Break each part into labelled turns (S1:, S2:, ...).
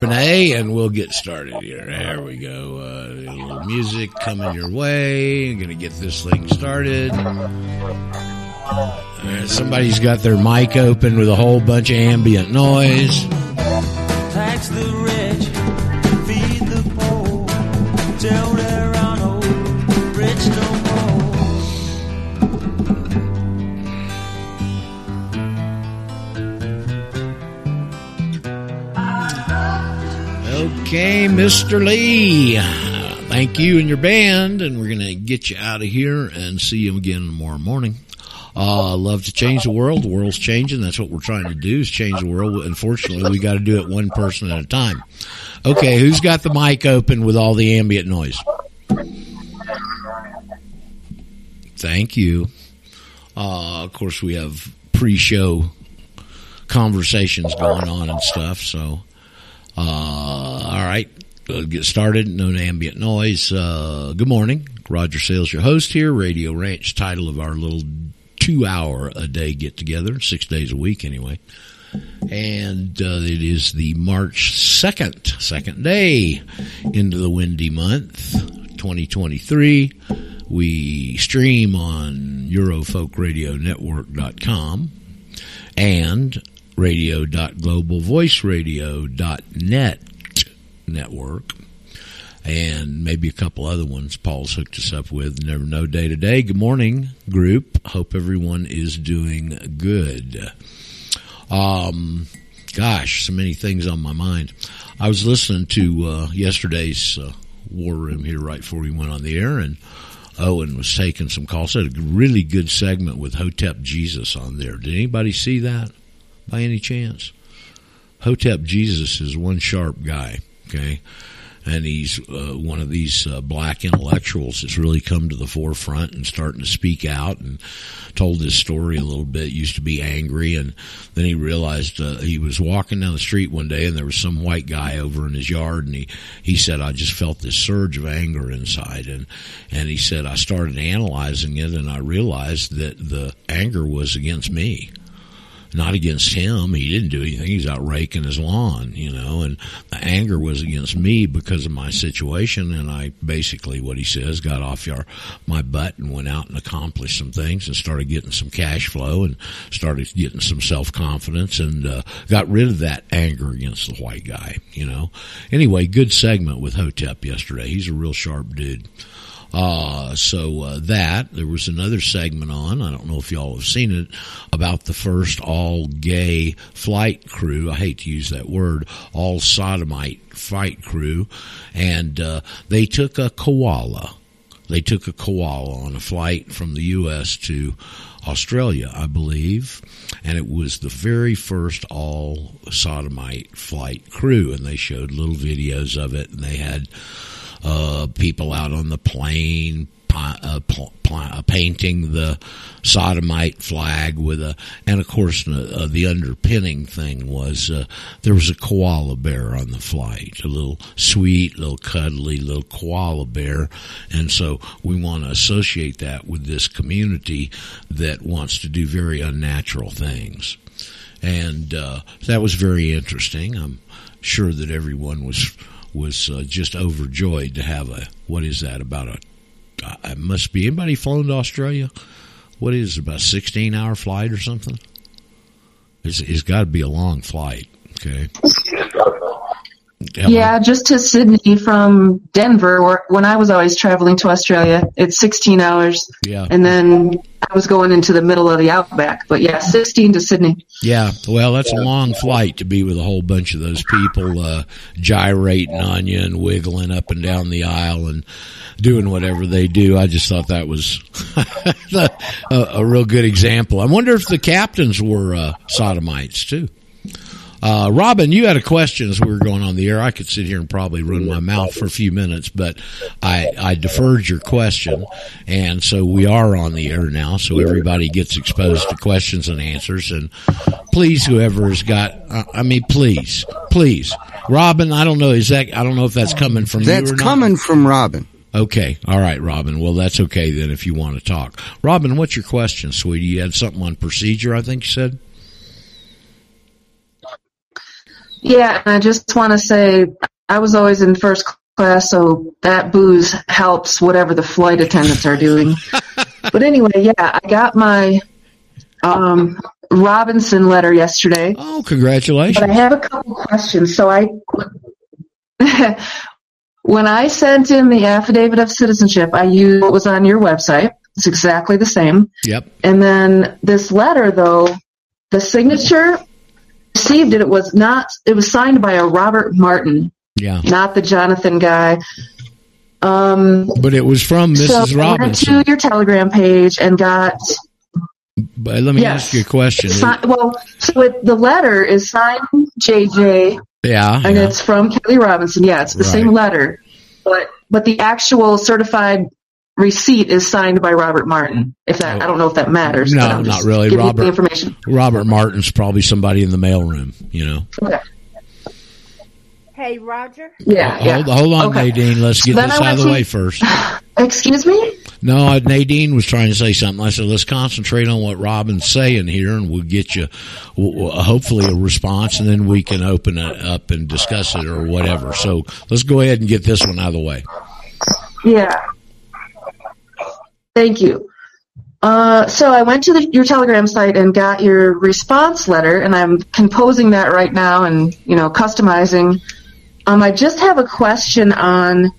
S1: Renee, and we'll get started here. There we go. Uh, a little music coming your way. I'm going to get this thing started. Uh, somebody's got their mic open with a whole bunch of ambient noise. Okay, Mr. Lee. Thank you and your band, and we're going to get you out of here and see you again tomorrow morning. Uh, love to change the world. The world's changing. That's what we're trying to do is change the world. Unfortunately, we got to do it one person at a time. Okay, who's got the mic open with all the ambient noise? Thank you. Uh, of course, we have pre-show conversations going on and stuff. So, all right, get started. No ambient noise. Uh, good morning, Roger Sales, your host here. Radio Ranch. Title of our little two-hour a day get together, six days a week anyway. And uh, it is the March second, second day into the windy month, 2023. We stream on EurofolkRadioNetwork.com and radio.globalvoiceradio.net network and maybe a couple other ones Paul's hooked us up with. Never know day to day. Good morning, group. Hope everyone is doing good. Um, gosh, so many things on my mind. I was listening to uh, yesterday's uh, War Room here right before we went on the air, and Owen was taking some calls. Had a really good segment with Hotep Jesus on there. Did anybody see that by any chance? Hotep Jesus is one sharp guy. Okay, and he's uh, one of these uh, black intellectuals that's really come to the forefront and starting to speak out and told his story a little bit. Used to be angry, and then he realized uh, he was walking down the street one day, and there was some white guy over in his yard, and he he said, "I just felt this surge of anger inside," and and he said, "I started analyzing it, and I realized that the anger was against me." Not against him. He didn't do anything. He's out raking his lawn, you know, and the anger was against me because of my situation. And I basically, what he says, got off your, my butt and went out and accomplished some things and started getting some cash flow and started getting some self confidence and uh, got rid of that anger against the white guy, you know. Anyway, good segment with Hotep yesterday. He's a real sharp dude. Uh, so uh, that there was another segment on. I don't know if y'all have seen it about the first all gay flight crew. I hate to use that word, all sodomite flight crew, and uh, they took a koala. They took a koala on a flight from the U.S. to Australia, I believe, and it was the very first all sodomite flight crew, and they showed little videos of it, and they had uh, people out on the plane uh, pl- pl- painting the sodomite flag with a, and of course uh, the underpinning thing was uh, there was a koala bear on the flight, a little sweet, little cuddly, little koala bear, and so we want to associate that with this community that wants to do very unnatural things, and uh, that was very interesting. I'm sure that everyone was was uh, just overjoyed to have a what is that about a uh, must be anybody flown to Australia? What is it, about 16 hour flight or something? It's, it's got to be a long flight okay
S2: yeah, just to Sydney from Denver, where when I was always traveling to Australia, it's 16 hours.
S1: Yeah.
S2: And then I was going into the middle of the outback, but yeah, 16 to Sydney.
S1: Yeah, well, that's a long flight to be with a whole bunch of those people uh, gyrating on you and wiggling up and down the aisle and doing whatever they do. I just thought that was a, a, real good example. I wonder if the captains were uh, sodomites too. Uh, Robin, you had a question as we were going on the air. I could sit here and probably run my mouth for a few minutes, but I, I deferred your question. And so we are on the air now. So everybody gets exposed to questions and answers. And please, whoever has got, uh, I mean, please, please. Robin, I don't know, is that, I don't know if that's coming from
S3: that's
S1: you or
S3: coming
S1: not.
S3: from Robin.
S1: Okay. All right, Robin. Well, that's okay then if you want to talk. Robin, what's your question, sweetie? You had something on procedure, I think you said?
S2: Yeah, and I just want to say I was always in first class, so that booze helps whatever the flight attendants are doing. but anyway, yeah, I got my um, Robinson letter yesterday.
S1: Oh, congratulations!
S2: But I have a couple questions. So I, when I sent in the affidavit of citizenship, I used what was on your website. It's exactly the same.
S1: Yep.
S2: And then this letter, though, the signature received it. It was not. It was signed by a Robert Martin,
S1: Yeah.
S2: not the Jonathan guy. Um,
S1: But it was from Mrs.
S2: so I went
S1: Robinson.
S2: to your Telegram page and got
S1: But let me
S2: Yes.
S1: ask you a question.
S2: si- well. So it, the letter is signed JJ,
S1: yeah.
S2: and
S1: yeah.
S2: it's from Kelly Robinson. Yeah, it's the
S1: Right.
S2: same letter, but but the actual certified receipt is signed by Robert Martin. If that, I don't know if that matters.
S1: No,
S2: but
S1: not really. Robert-
S2: the information.
S1: Robert Martin's probably somebody in the mailroom, you know.
S2: Okay.
S3: Hey, Roger.
S2: Yeah, yeah.
S1: Hold, hold on,
S2: Okay.
S1: Nadine. Let's get
S2: Then
S1: this out of the
S2: to-
S1: way first.
S2: Excuse me.
S1: No, Nadine was trying to say something. I said, let's concentrate on what Robin's saying here, and we'll get you w- w- hopefully a response, and then we can open it up and discuss it or whatever. So let's go ahead and get this one out of the way.
S2: Yeah. Thank you. Uh, so I went to the, your Telegram site and got your response letter, and I'm composing that right now and you know customizing. Um, I just have a question on.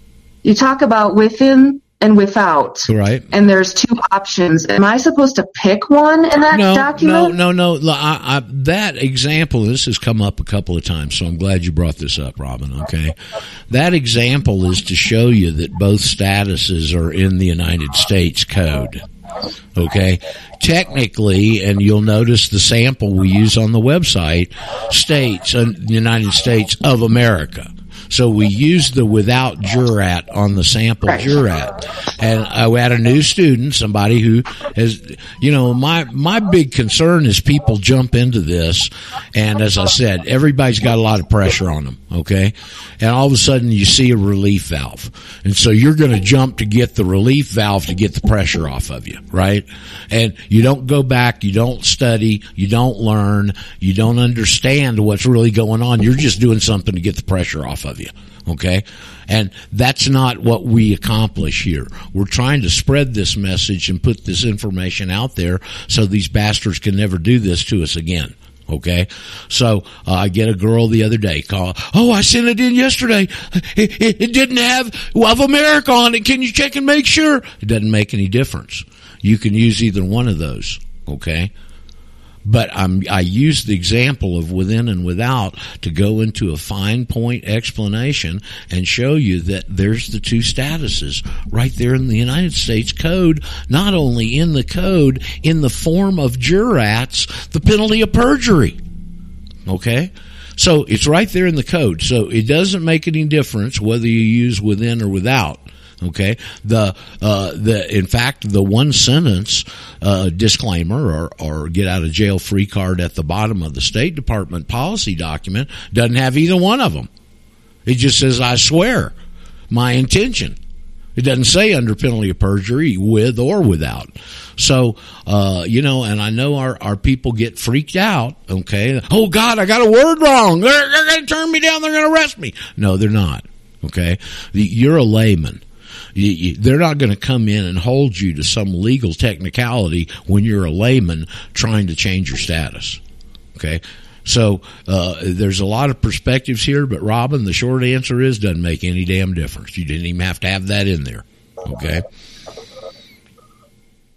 S2: You talk about within and without,
S1: Right?
S2: and there's two options. Am I supposed to pick one in that
S1: No,
S2: document?
S1: no, no, no. I, I, that example, this has come up a couple of times, so I'm glad you brought this up, Robin. Okay, that example is to show you that both statuses are in the United States Code. Okay, technically, and you'll notice the sample we use on the website states uh, United States of America. So we use the without jurat on the sample
S2: Right.
S1: jurat. And I had a new student, somebody who has, you know, my, my big concern is people jump into this. And as I said, everybody's got a lot of pressure on them. Okay. And all of a sudden you see a relief valve. And so you're going to jump to get the relief valve to get the pressure off of you. Right. And you don't go back. You don't study. You don't learn. You don't understand what's really going on. You're just doing something to get the pressure off of you. Okay. And that's not what we accomplish here. We're trying to spread this message and put this information out there so these bastards can never do this to us again. Okay, so uh, I get a girl the other day call. Oh, I sent it in yesterday. It, it, it didn't have of America on it. Can you check and make sure? It doesn't make any difference. You can use either one of those. Okay, but I'm, I use the example of within and without to go into a fine point explanation and show you that there's the two statuses right there in the United States Code, not only in the code, in the form of jurats, the penalty of perjury. Okay? So it's right there in the code. So it doesn't make any difference whether you use within or without. Okay. The, uh, the, in fact, the one sentence, uh, disclaimer or, or get out of jail free card at the bottom of the State Department policy document doesn't have either one of them. It just says, I swear my intention. It doesn't say under penalty of perjury with or without. So, uh, you know, and I know our, our people get freaked out. Okay. Oh God, I got a word wrong. They're, they're going to turn me down. They're going to arrest me. No, they're not. Okay. You're a layman. You, you, they're not going to come in and hold you to some legal technicality when you're a layman trying to change your status. Okay. So uh, there's a lot of perspectives here, but Robin, the short answer is doesn't make any damn difference. You didn't even have to have that in there. Okay.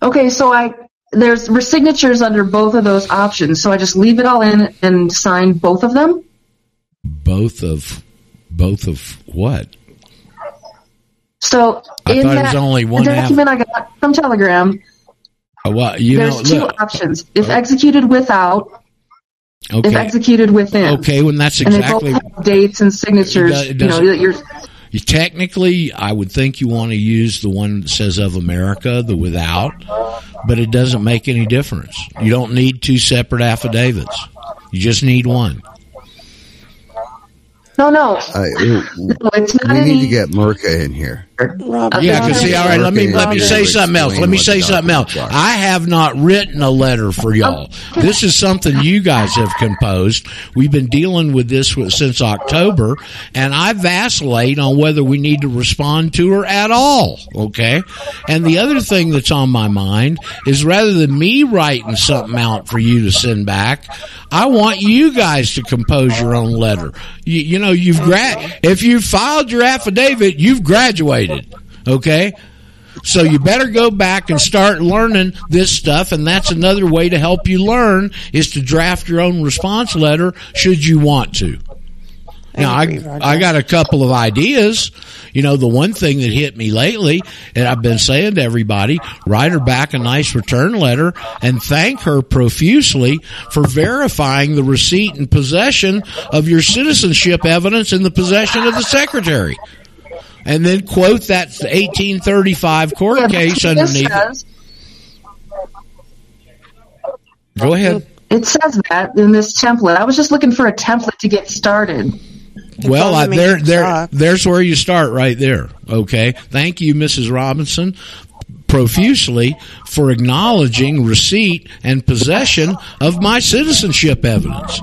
S2: Okay, so I there's signatures under both of those options, so I just leave it all in and sign both of them.
S1: Both of both of what?
S2: So
S1: I
S2: in
S1: thought
S2: that
S1: only one half-
S2: document I got from Telegram,
S1: Uh, well, you
S2: there's
S1: know,
S2: two
S1: look,
S2: options: if executed without, if
S1: okay,
S2: executed within.
S1: okay. When that's
S2: And
S1: exactly
S2: they both have dates and signatures.
S1: It
S2: you
S1: does-
S2: know, that you're
S1: You technically, I would think you want to use the one that says of America, the without, but it doesn't make any difference. You don't need two separate affidavits. You just need one.
S2: no, no,
S4: I,
S2: no. It's not
S4: we
S2: any.
S4: need to get Merca in here. Rob,
S2: Of
S1: Yeah, because see, all right, let me let me say something else. Let me say something else. I have not written a letter for y'all. This is something you guys have composed. We've been dealing with this since October, and I vacillate on whether we need to respond to her at all. Okay, and the other thing that's on my mind is rather than me writing something out for you to send back, I want you guys to compose your own letter. You, you know, you've gra- if you filed your affidavit, you've graduated. Okay. So you better go back and start learning this stuff, and that's another way to help you learn is to draft your own response letter should you want to. Now I I got a couple of ideas. You know, the one thing that hit me lately, and I've been saying to everybody, write her back a nice return letter and thank her profusely for verifying the receipt and possession of your citizenship evidence in the possession of the secretary. And then quote that 1835 court
S2: Yeah,
S1: case underneath. it.
S2: says-
S1: Go ahead.
S2: It says that in this template. I was just looking for a template to get started.
S1: Well, I, there, there, there's where you start right there. Okay. Thank you, Mrs. Robinson, profusely for acknowledging receipt and possession of my citizenship evidence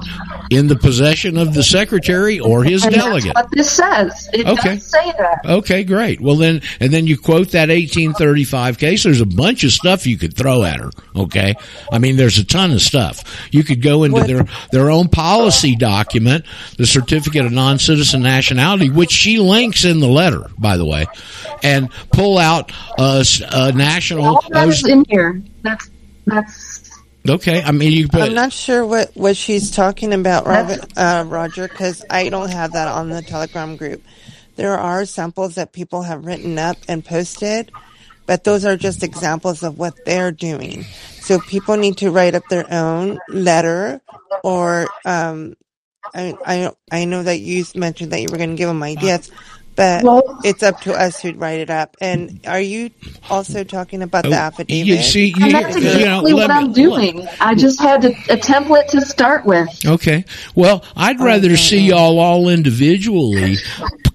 S1: in the possession of the secretary or his
S2: And
S1: delegate.
S2: what this says. It
S1: Okay.
S2: say that.
S1: Okay, great. Well then, and then you quote that 1835 case. There's a bunch of stuff you could throw at her. Okay. I mean, there's a ton of stuff. You could go into their, their own policy document, the certificate of non-citizen nationality, which she links in the letter, by the way, and pull out a national,
S2: All that is in here. That's that's
S1: okay. I mean, you put,
S4: I'm not sure what, what she's talking about, Robert, uh, Roger, because I don't have that on the Telegram group. There are samples that people have written up and posted, but those are just examples of what they're doing. So people need to write up their own letter, or um, I I I know that you mentioned that you were going to give them ideas. But
S2: Well-
S4: it's up to us to write it up. And are you also talking about the
S1: Oh,
S4: affidavit?
S1: you see, you,
S2: and that's
S1: you know,
S2: exactly what
S1: me-
S2: I'm doing. I just had a, a template to start with.
S1: Okay. Well, I'd oh, rather see y'all all individually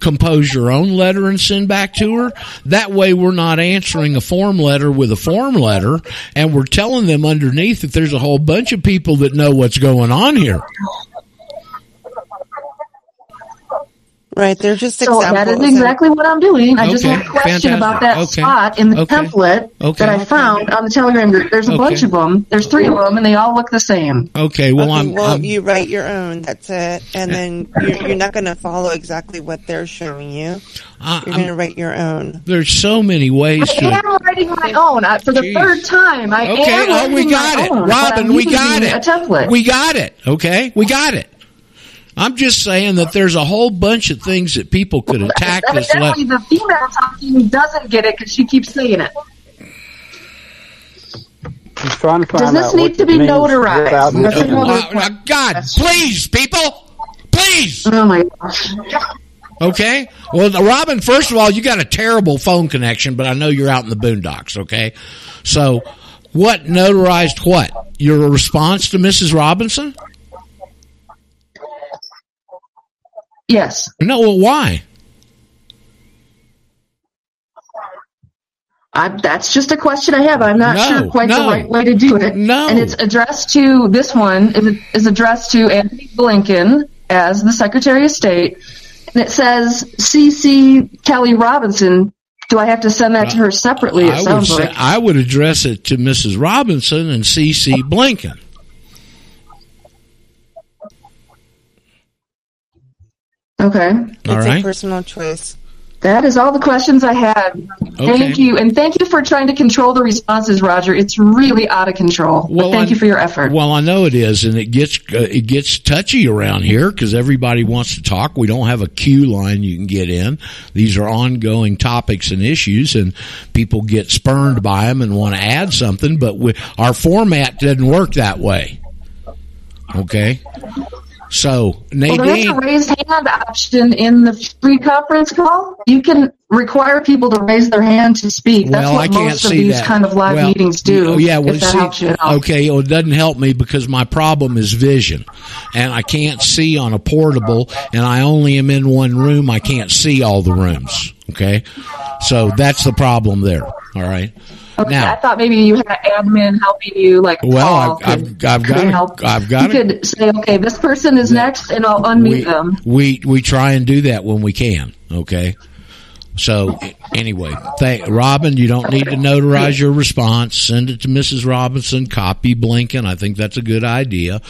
S1: compose your own letter and send back to her. That way we're not answering a form letter with a form letter and we're telling them underneath that there's a whole bunch of people that know what's going on here.
S4: Right, they're just
S2: So
S4: examples.
S2: that is exactly what I'm doing. I just
S1: Okay,
S2: had a question
S1: fantastic.
S2: about that
S1: Okay,
S2: spot in the
S1: okay,
S2: template
S1: okay.
S2: that I found on the Telegram group. There's a
S1: Okay.
S2: bunch of them. There's three of them, and they all look the same.
S1: Okay. Well,
S4: Okay,
S1: I'm,
S4: well,
S1: I'm-
S4: you write your own. That's it, and then you're, you're not going to follow exactly what they're showing you.
S1: I-
S4: You're going to write your own.
S1: there's so many ways
S2: I
S1: to.
S2: am writing my own I, for the
S1: Jeez.
S2: third time. I
S1: Okay,
S2: am
S1: oh, we got it.
S2: own,
S1: Robin, we got it.
S2: A template.
S1: We got it. Okay? We got it. I'm just saying that there's a whole bunch of things that people could attack this letter.
S2: Evidently, the female talking doesn't get it because she keeps saying it.
S5: He's trying to find
S2: Does this
S5: out
S2: need to be notarized?
S5: without
S2: That's
S5: missing
S2: another-
S1: uh, God, please, people, please.
S2: Oh my gosh.
S1: Okay. Well, Robin, first of all, you got a terrible phone connection, but I know you're out in the boondocks. Okay. So, what notarized what? Your response to Mrs. Robinson?
S2: Yes.
S1: No. Well, why?
S2: I, that's just a question I have. I'm not
S1: No,
S2: sure quite
S1: no.
S2: the right way to do it.
S1: No.
S2: And it's addressed to, this one is, is addressed to Antony Blinken as the Secretary of State. And it says CC Kelly Robinson. Do I have to send that to her uh, separately? It
S1: I would
S2: like.
S1: I would address it to Mrs. Robinson and C.C. Oh. Blinken.
S2: Okay.
S4: It's
S1: right.
S4: a personal choice.
S2: That is all the questions I had. Thank you. And thank you for trying to control the responses, Roger. It's really out of control.
S1: Well,
S2: thank
S1: I-
S2: you for your effort.
S1: Well, I know it is, and it gets uh, it gets touchy around here because everybody wants to talk. We don't have a queue line you can get in. These are ongoing topics and issues, and people get spurned by them and want to add something. But we, our format doesn't work that way. Okay. So
S2: Well, there's
S1: Nadine,
S2: a raised hand option in the free conference call. You can require people to raise their hand to speak. That's
S1: well,
S2: what
S1: I can't
S2: most of these
S1: that.
S2: kind of live
S1: Well,
S2: meetings do.
S1: oh, Yeah, well, see, okay, well, it doesn't help me because my problem is vision, and I can't see on a portable, and I only am in one room. I can't see all the rooms. Okay, so that's the problem there. All right.
S2: Okay,
S1: Now-
S2: I thought maybe you had admin helping you, like
S1: Well, I've- I've- I've got
S2: help.
S1: I've got
S2: You
S1: a-
S2: could say, okay, this person is next, and I'll unmute
S1: we,
S2: them.
S1: we we try and do that when we can. Okay. So anyway, thank Robin. You don't need to notarize your response. Send it to Mrs. Robinson. Copy Blinken. I think that's a good idea.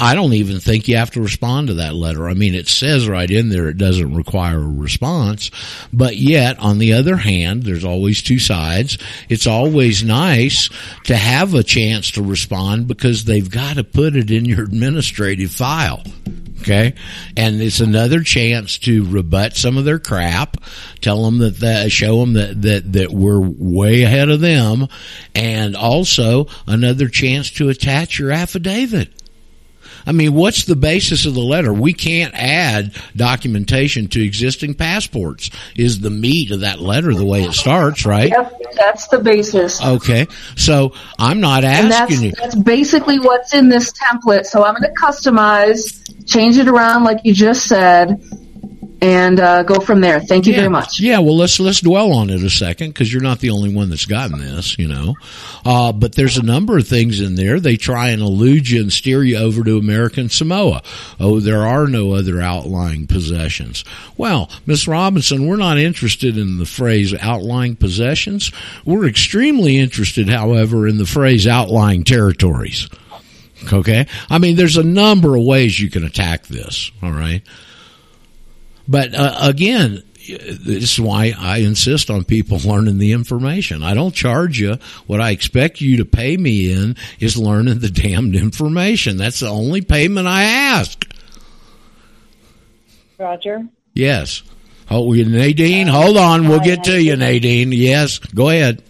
S1: I don't even think you have to respond to that letter. I mean, it says right in there it doesn't require a response, but yet on the other hand, there's always two sides. It's always nice to have a chance to respond because they've got to put it in your administrative file. Okay. And it's another chance to rebut some of their crap, tell them that, that show them that, that, that we're way ahead of them, and also another chance to attach your affidavit. I mean, what's the basis of the letter? We can't add documentation to existing passports. Is the meat of that letter the way it starts, right?
S2: Yep, that's the basis.
S1: Okay. So I'm not
S2: And that's,
S1: asking you.
S2: that's basically what's in this template. So I'm going to customize, change it around like you just said, and uh, go from there. Thank you
S1: yeah.
S2: very much.
S1: Yeah, well, let's let's dwell on it a second because you're not the only one that's gotten this, you know. Uh, but there's a number of things in there. They try and elude you and steer you over to American Samoa. Oh, there are no other outlying possessions. Well, Miss Robinson, we're not interested in the phrase outlying possessions. We're extremely interested, however, in the phrase outlying territories. Okay, I mean, there's a number of ways you can attack this. All right. But uh, again, this is why I insist on people learning the information. I don't charge you. What I expect you to pay me in is learning the damned information. That's the only payment I ask.
S5: Roger.
S1: Yes. Oh, Nadine, hold on. We'll get to you, Nadine. Yes, go ahead.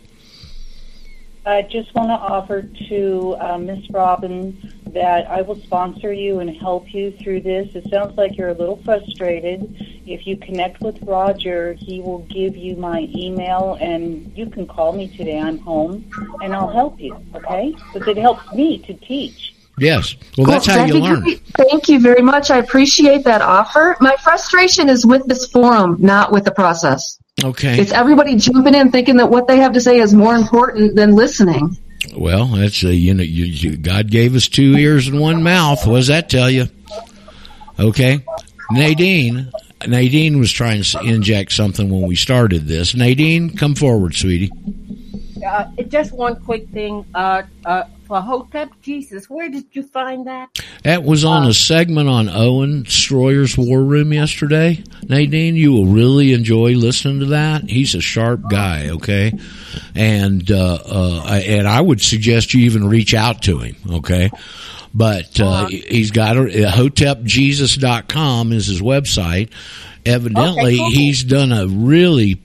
S5: I just want to offer to uh, Miss Robbins that I will sponsor you and help you through this. It sounds like you're a little frustrated. If you connect with Roger, he will give you my email, and you can call me today. I'm home, and I'll help you. Okay? Because it helps me to teach.
S1: Yes. Well, that's
S2: Cool.
S1: how
S2: That'd
S1: you learn.
S2: great. Thank you very much. I appreciate that offer. My frustration is with this forum, not with the process.
S1: Okay.
S2: It's everybody jumping in thinking that what they have to say is more important than listening.
S1: Well, that's a, you know, you, you, God gave us two ears and one mouth. What does that tell you? Okay, Nadine. Nadine was trying to inject something when we started this. Nadine, come forward, sweetie.
S3: Uh, just one quick thing. Uh, uh, Hotep Jesus, where did you find that?
S1: That was on a segment on Owen Shroyer's War Room yesterday. Nadine, you will really enjoy listening to that. He's a sharp guy, okay? And, uh, uh, and I would suggest you even reach out to him, okay? But, uh, he's got a, hotepjesus.com is his website. Evidently,
S3: Okay, cool.
S1: he's done a really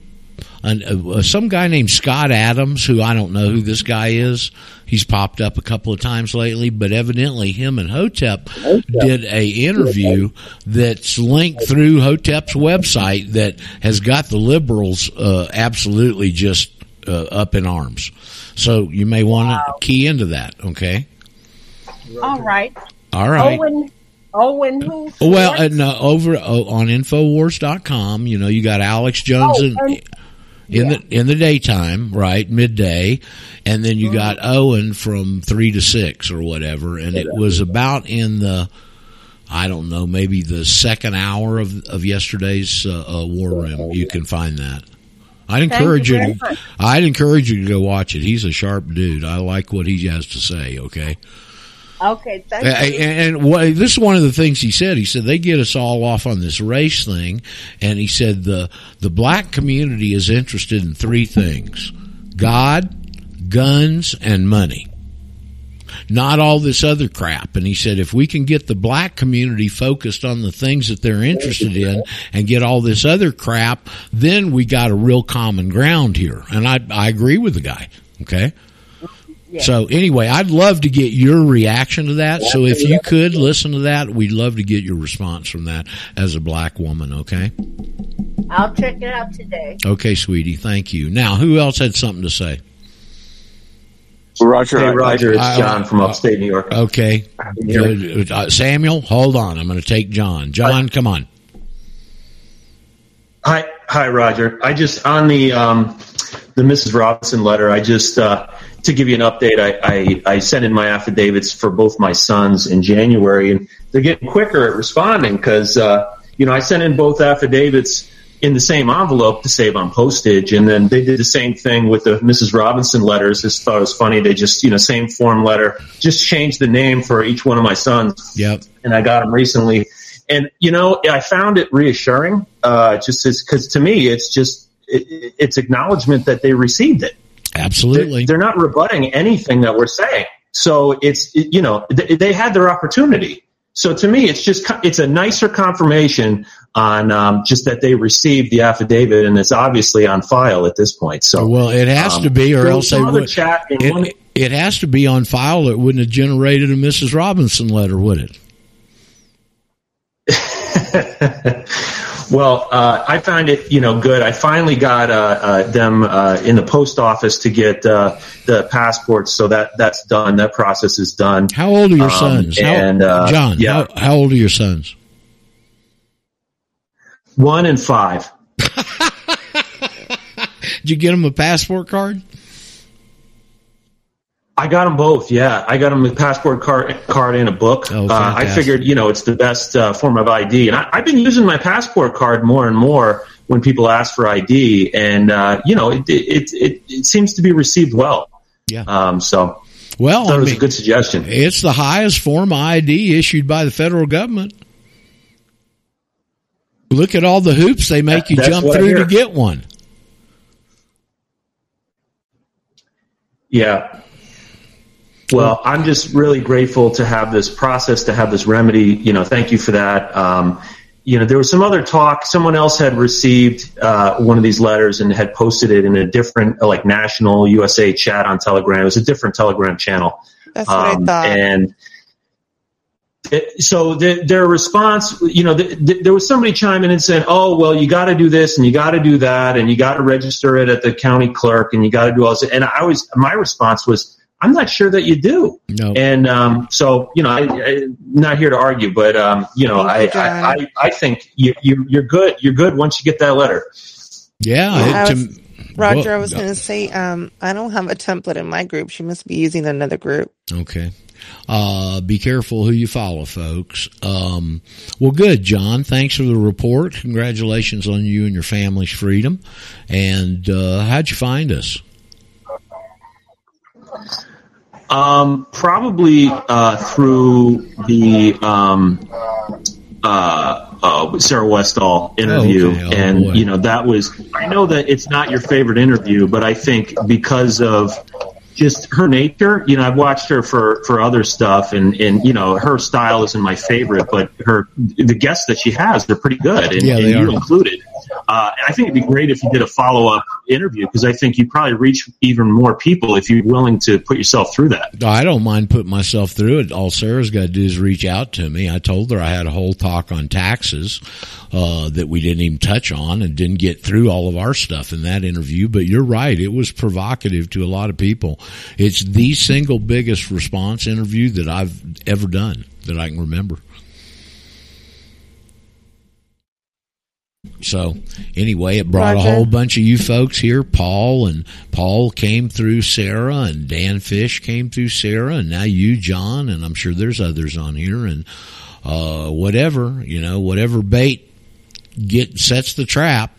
S1: uh, some guy named Scott Adams, who I don't know who this guy is. He's popped up a couple of times lately, but evidently him and Hotep did a interview that's linked through Hotep's website that has got the liberals uh, absolutely just uh, up in arms. So you may want to key into that. Okay.
S3: All right.
S1: All right.
S3: Owen. Owen who?
S1: Well, uh, no, over uh, on Infowars.com, you know, you got Alex Jones
S3: Oh,
S1: in,
S3: and-
S1: in the in the daytime, right, midday, and then you got Owen from three to six or whatever, and it was about in the. I don't know, maybe the second hour of of yesterday's uh, uh, war room. You can find that. I'd encourage
S3: you
S1: you. to. I'd encourage you to go watch it. He's a sharp dude. I like what he has to say. Okay.
S3: Okay, thank you.
S1: And, and what, this is one of the things he said. He said they get us all off on this race thing, and he said the the black community is interested in three things: God, guns, and money. Not all this other crap. And he said if we can get the black community focused on the things that they're interested in and get all this other crap, then we got a real common ground here. And I I agree with the guy. Okay.
S3: Yeah.
S1: So anyway, I'd love to get your reaction to that. So if you could listen to that, we'd love to get your response from that as a black woman. Okay.
S3: I'll check it out today.
S1: Okay, sweetie. Thank you. Now, who else had something to say?
S6: Roger,
S7: Hey,
S6: I-
S7: Roger, it's
S1: I-
S7: John from upstate New York.
S1: Okay. Good. Uh, Samuel, hold on. I'm going to take John. John, come on.
S7: Hi, hi, Roger. I just on the um, the Mrs. Robinson letter. I just uh, to give you an update. I, I I sent in my affidavits for both my sons in January, and they're getting quicker at responding because uh, you know I sent in both affidavits in the same envelope to save on postage, and then they did the same thing with the Mrs. Robinson letters. Just thought it was funny. They just you know same form letter, just changed the name for each one of my sons
S1: Yep.
S7: and I got them recently. And you know, I found it reassuring, uh, just because to me, it's just it, it's acknowledgement that they received it.
S1: Absolutely.
S7: They're, they're not rebutting anything that we're saying. So it's you know they, they had their opportunity. So to me, it's just it's a nicer confirmation on um, just that they received the affidavit and it's obviously on file at this point. So
S1: well, it has
S7: um,
S1: to be, or else they would.
S7: chat in one-
S1: It, it has to be on file. It wouldn't have generated a Mrs. Robinson letter, would it?
S7: well, uh, I found it, you know, good. I finally got uh, uh, them uh, in the post office to get uh, the passports, so that that's done. That process is done.
S1: How old are your
S7: Um,
S1: sons? How,
S7: and, uh,
S1: John,
S7: yeah.
S1: how, how old are your sons?
S7: One and five.
S1: Did you get them a passport card?
S7: I got them both. Yeah, I got them a passport card, card and a book.
S1: Oh,
S7: uh, I figured, you know, it's the best uh, form of ID, and I, I've been using my passport card more and more when people ask for ID, and uh, you know, it, it it it seems to be received well.
S1: Yeah.
S7: Um, so
S1: Well,
S7: I thought
S1: I
S7: it was
S1: mean,
S7: a good suggestion.
S1: it's the highest form of ID issued by the federal government. Look at all the hoops they make
S7: That-
S1: you jump through to get one.
S7: Yeah. Well, I'm just really grateful to have this process, to have this remedy. You know, thank you for that. Um, you know, there was some other talk. Someone else had received uh, one of these letters and had posted it in a different, uh, like, national USA chat on Telegram. It was a different Telegram channel.
S4: That's what
S7: Um,
S4: I thought.
S7: And it- so the, their response, you know, the, the, there was somebody chiming in and saying, "Oh, well, you got to do this and you got to do that and you got to register it at the county clerk and you got to do all this." And I was, my response was, "I'm not sure that you do."
S1: No.
S7: And um, so, you know, I, I'm not here to argue, but um, you know, I, I, I, I think you, you, you're good. You're good once you get that letter.
S1: Yeah.
S4: I
S1: it-
S4: was-
S1: to-
S4: Roger,
S1: well,
S4: I was going to say, um, I don't have a template in my group. She must be using another group.
S1: Okay. Uh, be careful who you follow, folks. Um, well, good, John. Thanks for the report. Congratulations on you and your family's freedom. And uh, how'd you find us?
S7: Um, probably uh, through the um, uh, uh, Sarah Westall interview,
S1: Oh, okay. Oh,
S7: and
S1: boy.
S7: you know that was. I know that it's not your favorite interview, but I think because of just her nature, you know, I've watched her for for other stuff, and and you know her style isn't my favorite, but her the guests that she has, they're pretty good, and,
S1: Yeah,
S7: and you included. Uh, I think it'd be great if you did a follow up interview because I think you probably reach even more people if you're willing to put yourself through that.
S1: I don't mind putting myself through it. All Sarah's got to do is reach out to me. I told her I had a whole talk on taxes uh, that we didn't even touch on and didn't get through all of our stuff in that interview. But you're right; it was provocative to a lot of people. It's the single biggest response interview that I've ever done that I can remember. So anyway, it brought
S4: Roger.
S1: a whole bunch of you folks here. Paul and Paul came through Sarah, and Dan Fish came through Sarah, and now you, John, and I'm sure there's others on here, and uh, whatever you know, whatever bait get sets the trap.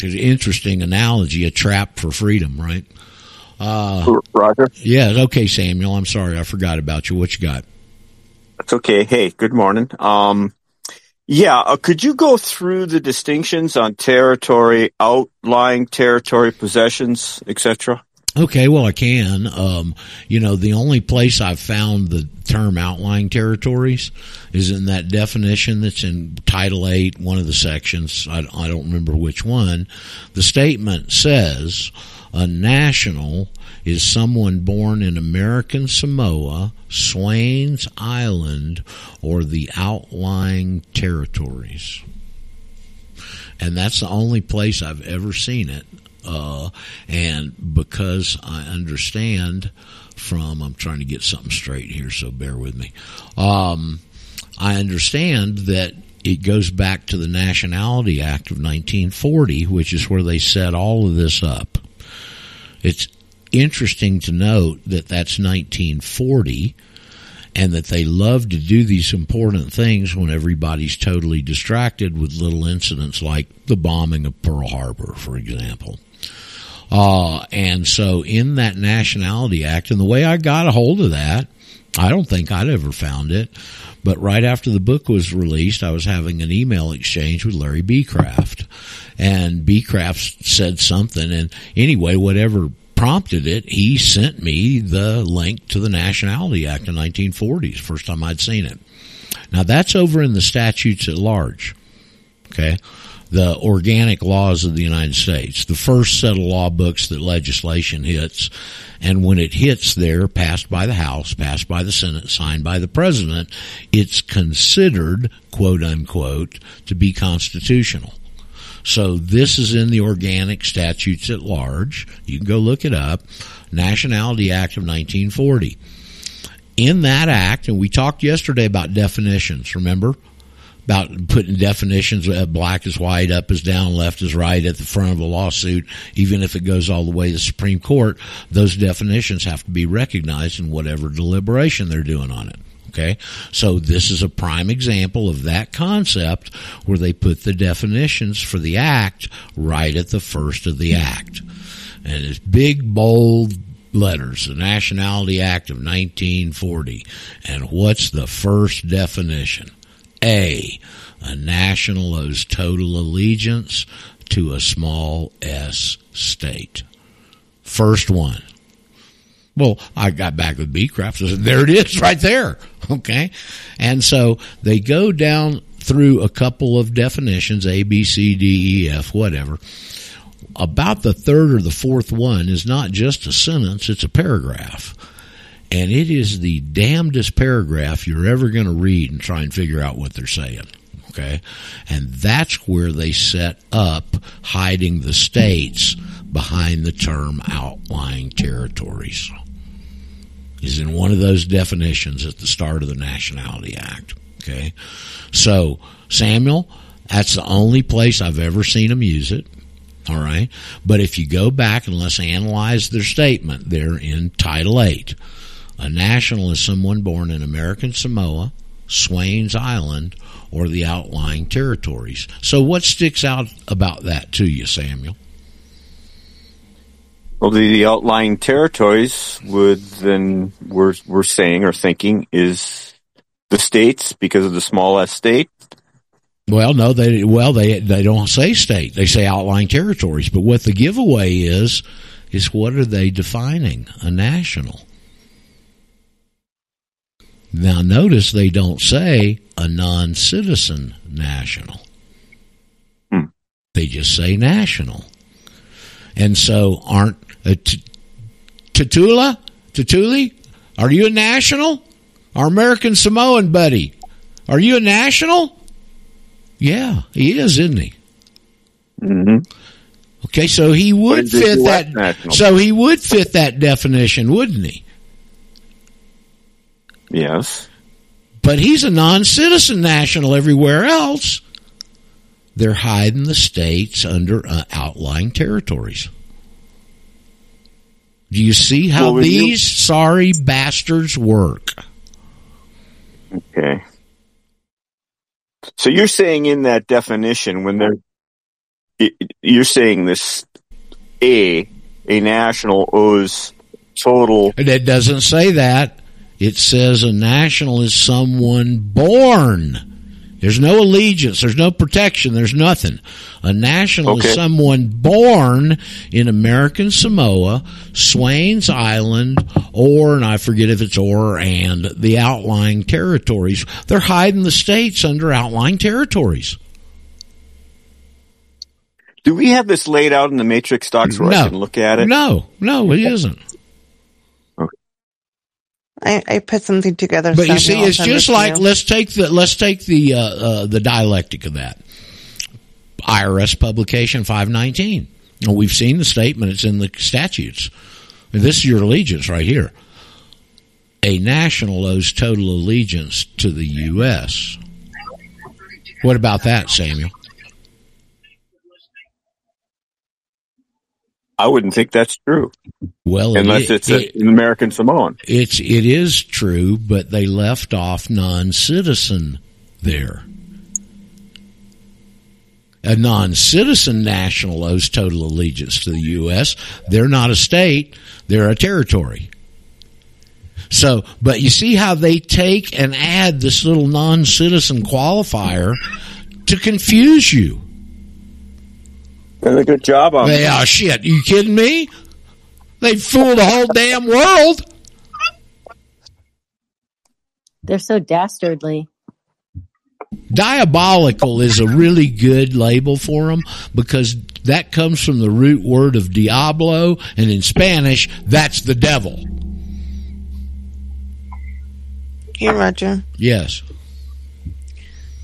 S1: It's an interesting analogy, a trap for freedom, right? Uh,
S6: Roger.
S1: yeah, okay, Samuel. I'm sorry, I forgot about you. What you got?
S6: That's okay. Hey, good morning. Um, yeah, uh, could you go through the distinctions on territory, outlying territory, possessions, etc.?
S1: Okay, well, I can. Um, you know, the only place I've found the term outlying territories is in that definition that's in Title 8, one of the sections. I, I don't remember which one. The statement says, A national is someone born in American Samoa, Swains Island, or the outlying territories. And that's the only place I've ever seen it. Uh, and because I understand from, I'm trying to get something straight here, so bear with me. Um, I understand that it goes back to the Nationality Act of 1940, which is where they set all of this up. It's interesting to note that that's 1940 and that they love to do these important things when everybody's totally distracted with little incidents like the bombing of Pearl Harbor, for example. Uh, and so in that Nationality Act, and the way I got a hold of that, I don't think I'd ever found it, but right after the book was released, I was having an email exchange with Larry Becraft. And Becraft said something, and anyway, whatever prompted it, he sent me the link to the Nationality Act of 1940s, first time I'd seen it. Now that's over in the statutes at large. Okay the organic laws of the United States, the first set of law books that legislation hits. And when it hits there, passed by the House, passed by the Senate, signed by the President, it's considered, quote unquote, to be constitutional. So this is in the organic statutes at large. You can go look it up. Nationality Act of 1940. In that act, and we talked yesterday about definitions, remember? about putting definitions uh, black is white, up is down, left is right at the front of a lawsuit, even if it goes all the way to the Supreme Court, those definitions have to be recognized in whatever deliberation they're doing on it. Okay. So this is a prime example of that concept where they put the definitions for the act right at the first of the act. And it's big, bold letters, the Nationality Act of 1940. And what's the first definition? A. A national owes total allegiance to a small s state. First one. Well, I got back with and said, there it is right there. Okay. And so they go down through a couple of definitions, A, B, C, D, E, F, whatever. About the third or the fourth one is not just a sentence, it's a paragraph and it is the damnedest paragraph you're ever going to read and try and figure out what they're saying. Okay. And that's where they set up hiding the states behind the term outlying territories. Is in one of those definitions at the start of the Nationality Act. Okay. So, Samuel, that's the only place I've ever seen them use it. All right. But if you go back and let's analyze their statement, they're in Title 8. A national is someone born in American Samoa, Swains Island, or the outlying territories. So, what sticks out about that to you, Samuel?
S6: Well, the, the outlying territories would then we're we're saying or thinking is the states because of the small s state.
S1: Well, no, they well they they don't say state; they say outlying territories. But what the giveaway is is what are they defining a national? Now, notice they don't say a non citizen national. Hmm. They just say national. And so, aren't uh, T- Tatula? Tatuli? Are you a national? Our American Samoan buddy. Are you a national? Yeah, he is, isn't he?
S6: Mm-hmm.
S1: Okay, so he would fit that. National? So he would fit that definition, wouldn't he?
S6: Yes.
S1: But he's a non citizen national everywhere else. They're hiding the states under uh, outlying territories. Do you see how well, these you... sorry bastards work?
S6: Okay. So you're saying in that definition, when they're, you're saying this A, a national owes total.
S1: And it doesn't say that. It says a national is someone born. There's no allegiance. There's no protection. There's nothing. A national okay. is someone born in American Samoa, Swains Island, or, and I forget if it's or and, the outlying territories. They're hiding the states under outlying territories.
S6: Do we have this laid out in the matrix docs where I
S1: No.
S6: can look at it?
S1: No, no, it isn't.
S4: I, I put something together.
S1: But you see, it's
S4: it
S1: just like
S4: you.
S1: let's take the let's take the uh, uh, the dialectic of that. IRS publication five nineteen. We've seen the statement; it's in the statutes. This is your allegiance right here. A national owes total allegiance to the U.S. What about that, Samuel?
S6: I wouldn't think that's true
S1: Well,
S6: unless
S1: i-
S6: it's a,
S1: it-
S6: an American Samoan.
S1: it's it is true, but they left off non-citizen there. A non-citizen national owes total allegiance to the U.S. They're not a state; they're a territory. So, but you see how they take and add this little non-citizen qualifier to confuse you.
S6: Did a good job on
S1: They, oh shit! You kidding me? They fooled the whole damn world.
S8: They're so dastardly.
S1: Diabolical is a really good label for them because that comes from the root word of diablo, and in Spanish, that's the devil.
S4: Here, Roger.
S1: Yes.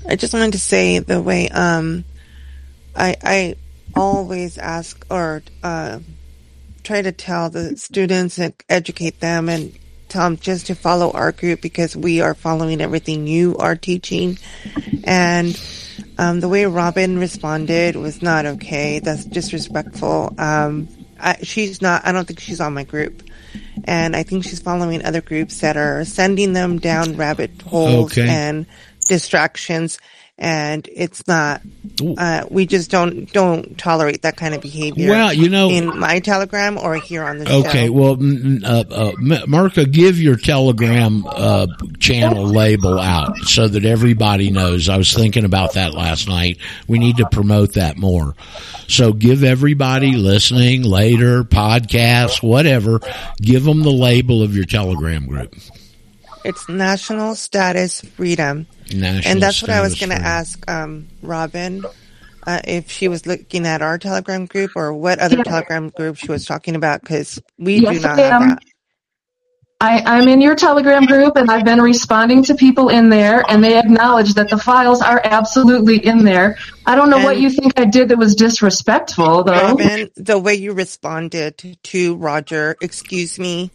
S4: I just wanted to say the way um, I I always ask or uh, try to tell the students and educate them and tell them just to follow our group because we are following everything you are teaching. And um, the way Robin responded was not okay. That's disrespectful. Um, I, she's not. I don't think she's on my group. And I think she's following other groups that are sending them down rabbit holes
S1: Okay.
S4: and distractions. And it's not. Uh, we just don't don't tolerate that kind of behavior.
S1: Well, you know-
S4: in my Telegram or here on the
S1: Okay.
S4: show.
S1: Well, mm, uh, uh, M- give your Telegram uh, channel label out so that everybody knows. I was thinking about that last night. We need to promote that more. So give everybody listening later, podcasts, whatever, give them the label of your Telegram group.
S4: It's national status freedom.
S1: National
S4: and that's what I was going to ask um, Robin uh, if she was looking at our Telegram group or what other
S2: Yeah.
S4: Telegram group she was talking about because we
S2: Yes,
S4: do not
S2: I
S4: have
S2: am.
S4: that.
S2: I, I'm in your Telegram group and I've been responding to people in there and they acknowledge that the files are absolutely in there. I don't know what you think I did that was disrespectful though.
S4: Robin, the way you responded to Roger, excuse me,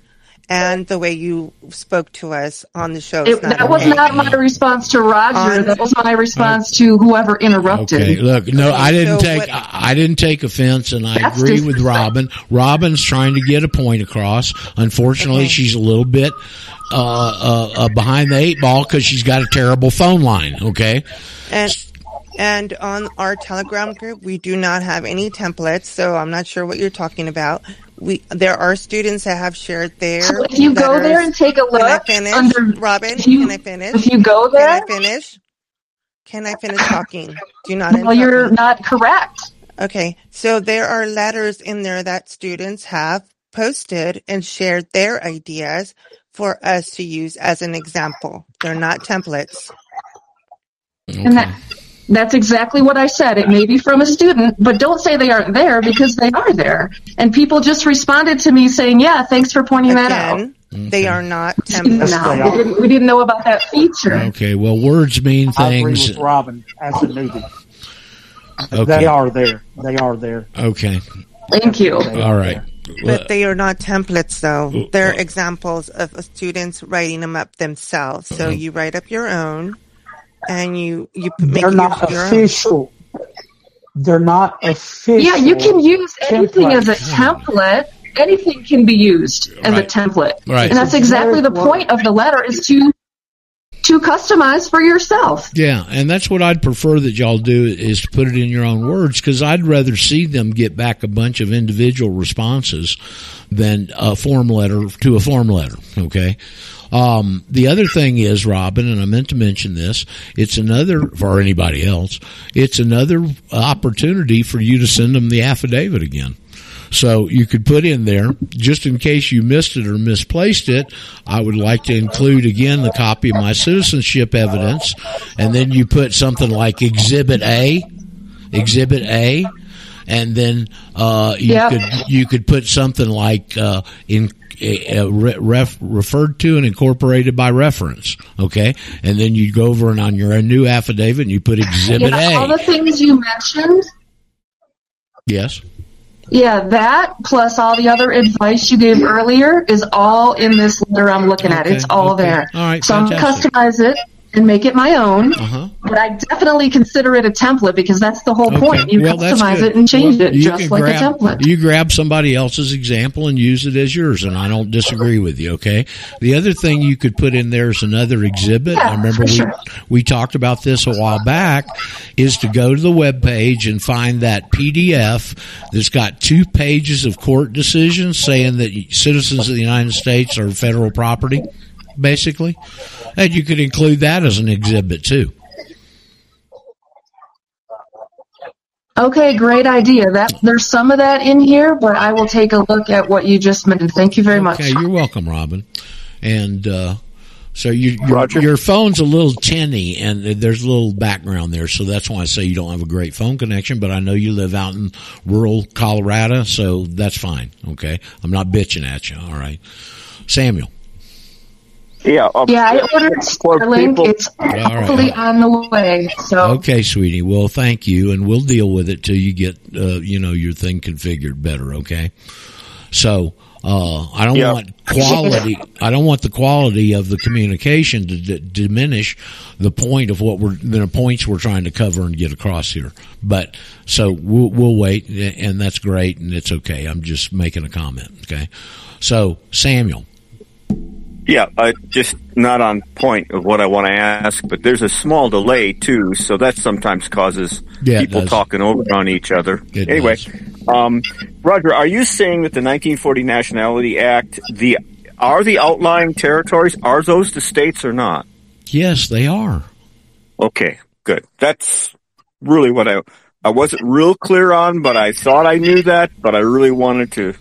S4: and the way you spoke to us on the show.
S2: It,
S4: not
S2: that was not my response to Roger.
S4: On-
S2: that was my response to whoever interrupted.
S1: Okay, look, no, I didn't
S4: so
S1: take,
S4: what-
S1: I, I didn't take offense, and I agree with. Robin. Robin's trying to get a point across. Unfortunately,
S4: Okay.
S1: she's a little bit uh, uh, uh, behind the eight ball because she's got a terrible phone line. Okay,
S4: And and on our Telegram group, we do not have any templates, so I'm not sure what you're talking about. We there are students that have shared there.
S2: So if you go there and take a look,
S4: Can I
S2: look
S4: finish,
S2: under
S4: Robin?
S2: you-
S4: can I finish?
S2: if you go there, Can
S4: I finish? Can I finish talking? Do not
S2: well, you're
S4: me.
S2: not correct.
S4: Okay, so there are letters in there that students have posted and shared their ideas for us to use as an example. They're not templates.
S2: And that that's exactly what I said. It may be from a student, but don't say they aren't there because they are there. And people just responded to me saying, "Yeah, thanks for pointing that out."
S4: They are not
S2: No,
S4: templates.
S2: we didn't, we didn't know about that feature.
S1: okay. Well, words mean
S9: I agree
S1: things.
S9: with Robin as a newbie.
S1: Okay.
S9: They are there. They are there.
S1: Okay,
S2: Thank you.
S9: They
S1: all
S9: are
S1: right.
S9: there.
S4: But they are not templates, though. They're examples of students writing them up themselves. So uh-huh. you write up your own, and you you make
S9: they're not
S4: use of own.
S9: official. They're not official.
S2: Yeah, you can use anything as a template. Anything can be used as a template.
S1: Right.
S2: And that's exactly the point of the letter is to to customize for yourself.
S1: Yeah, and that's what I'd prefer that y'all do is to put it in your own words because I'd rather see them get back a bunch of individual responses than a form letter to a form letter. Okay. Um, the other thing is, Robin, and I meant to mention this, it's another, for anybody else, it's another opportunity for you to send them the affidavit again. So you could put in there, just in case you missed it or misplaced it, I would like to include again the copy of my citizenship evidence, and then you put something like Exhibit A, Exhibit A, and then uh, you
S2: Yep.
S1: could you could put something like uh, in. Re- ref, referred to and incorporated by reference, okay, and then you go over and on your new affidavit and you put Exhibit
S2: Yeah, all the things you mentioned.
S1: Yes,
S2: Yeah, that plus all the other advice you gave earlier is all in this letter I'm looking at. It's all
S1: okay.
S2: there.
S1: All right,
S2: so I'm gonna customize it and make it my own.
S1: Uh-huh.
S2: But I definitely consider it a template because that's the whole
S1: Okay.
S2: point. You
S1: Well,
S2: customize it and change
S1: Well,
S2: it just like
S1: grab,
S2: a template.
S1: You grab somebody else's example and use it as yours, and I don't disagree with you. Okay. The other thing you could put in there is another exhibit.
S2: Yeah,
S1: I remember we
S2: sure.
S1: we talked about this a while back. Is to go to the web page and find that PDF that's got two pages of court decisions saying that citizens of the United States are federal property, basically, and you could include that as an exhibit too.
S2: Okay, great idea. That there's some of that in here, but I will take a look at what you just mentioned. Thank you very much.
S1: Okay, you're welcome, Robin. And uh, so you, your,
S6: Roger.
S1: your phone's a little tinny, and there's a little background there, so that's why I say you don't have a great phone connection. But I know you live out in rural Colorado, so that's fine. Okay, I'm not bitching at you. All right, Samuel.
S6: Yeah. um,
S2: Yeah, I ordered
S6: for
S2: Starlink.
S6: people-
S2: It's
S1: right.
S2: hopefully on the way. So
S1: Okay, sweetie. Well, thank you, and we'll deal with it till you get uh, you know your thing configured better. Okay. So uh, I don't
S6: Yeah.
S1: want quality. I don't want the quality of the communication to d- diminish the point of what we're the points we're trying to cover and get across here. But so we'll, we'll wait, and that's great, and it's okay. I'm just making a comment. Okay. So Samuel.
S6: Yeah, uh, just not on point of what I want to ask, but there's a small delay too, so that sometimes causes
S1: Yeah,
S6: people talking over on each other.
S1: It
S6: anyway, um, Roger, are you saying that the 1940 Nationality Act, the are the outlying territories, are those the states or not?
S1: Yes, they are.
S6: Okay, good. That's really what I I wasn't real clear on, but I thought I knew that, but I really wanted to.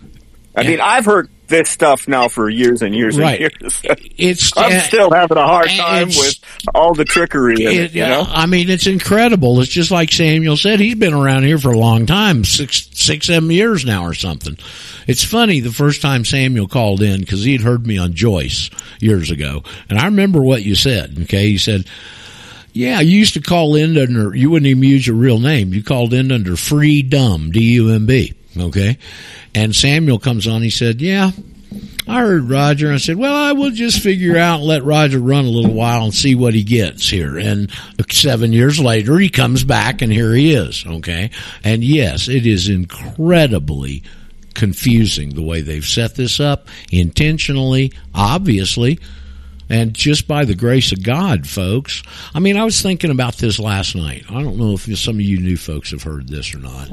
S6: I
S1: Yeah.
S6: mean, I've heard this stuff now for years and years
S1: Right.
S6: and years.
S1: It's
S6: I'm uh, still having a hard time with all the trickery it,
S1: It-
S6: you know?
S1: I mean, it's incredible. It's just like Samuel said. He's been around here for a long time, six, six, seven years now or something. It's funny the first time Samuel called in because he'd heard me on Joyce years ago, and I remember what you said. Okay, you said. Yeah, you used to call in under, you wouldn't even use your real name. You called in under Free Dumb, D-U-M-B. Okay. And Samuel comes on, he said, yeah, I heard Roger. I said, well, I will just figure out and let Roger run a little while and see what he gets here. And seven years later, he comes back and here he is. Okay. And yes, it is incredibly confusing the way they've set this up intentionally, obviously. And just by the grace of God, folks. I mean, I was thinking about this last night. I don't know if some of you new folks have heard this or not.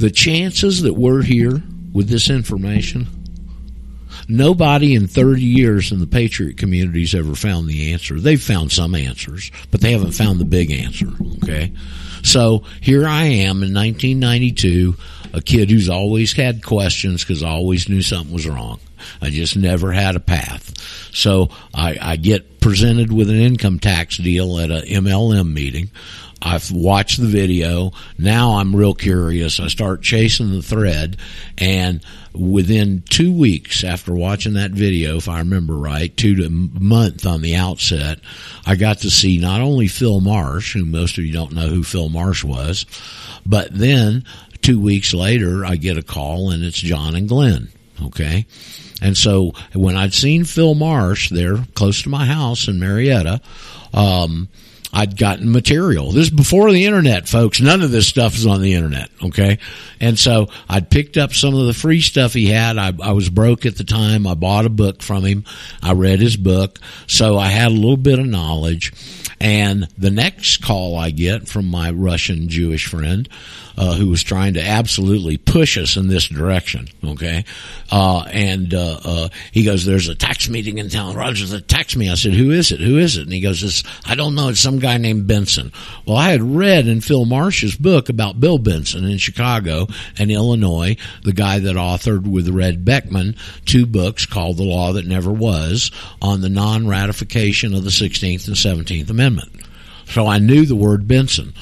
S1: The chances that we're here with this information, nobody in 30 years in the Patriot community's ever found the answer. They've found some answers, but they haven't found the big answer. Okay. So here I am in 1992, a kid who's always had questions because I always knew something was wrong. I just never had a path. So I, I get presented with an income tax deal at a MLM meeting. I've watched the video. Now I'm real curious. I start chasing the thread and within two weeks after watching that video, if I remember right, two to a month on the outset, I got to see not only Phil Marsh, who most of you don't know who Phil Marsh was, but then two weeks later, I get a call and it's John and Glenn. Okay. And so when I'd seen Phil Marsh there close to my house in Marietta, um, I'd gotten material. This is before the internet, folks. None of this stuff is on the internet. Okay. And so I'd picked up some of the free stuff he had. I, I was broke at the time. I bought a book from him. I read his book. So I had a little bit of knowledge. And the next call I get from my Russian Jewish friend, uh, who was trying to absolutely push us in this direction. Okay. Uh, and, uh, uh, he goes, there's a tax meeting in town. Roger's a tax me. I said, who is it? Who is it? And he goes, it's, I don't know. It's some guy named Benson. Well, I had read in Phil Marsh's book about Bill Benson in Chicago and Illinois, the guy that authored with Red Beckman two books called The Law That Never Was on the non-ratification of the 16th and 17th Amendment. So I knew the word Benson.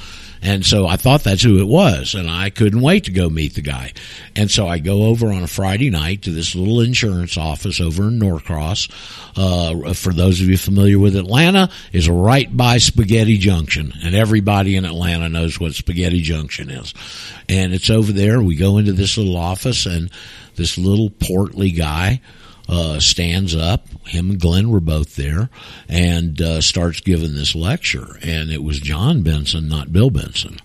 S1: And so I thought that's who it was, and I couldn't wait to go meet the guy. And so I go over on a Friday night to this little insurance office over in Norcross. Uh, for those of you familiar with Atlanta, is right by Spaghetti Junction, and everybody in Atlanta knows what Spaghetti Junction is. And it's over there. We go into this little office, and this little portly guy uh, stands up. Him and Glenn were both there, and uh, starts giving this lecture. And it was John Benson, not Bill Benson.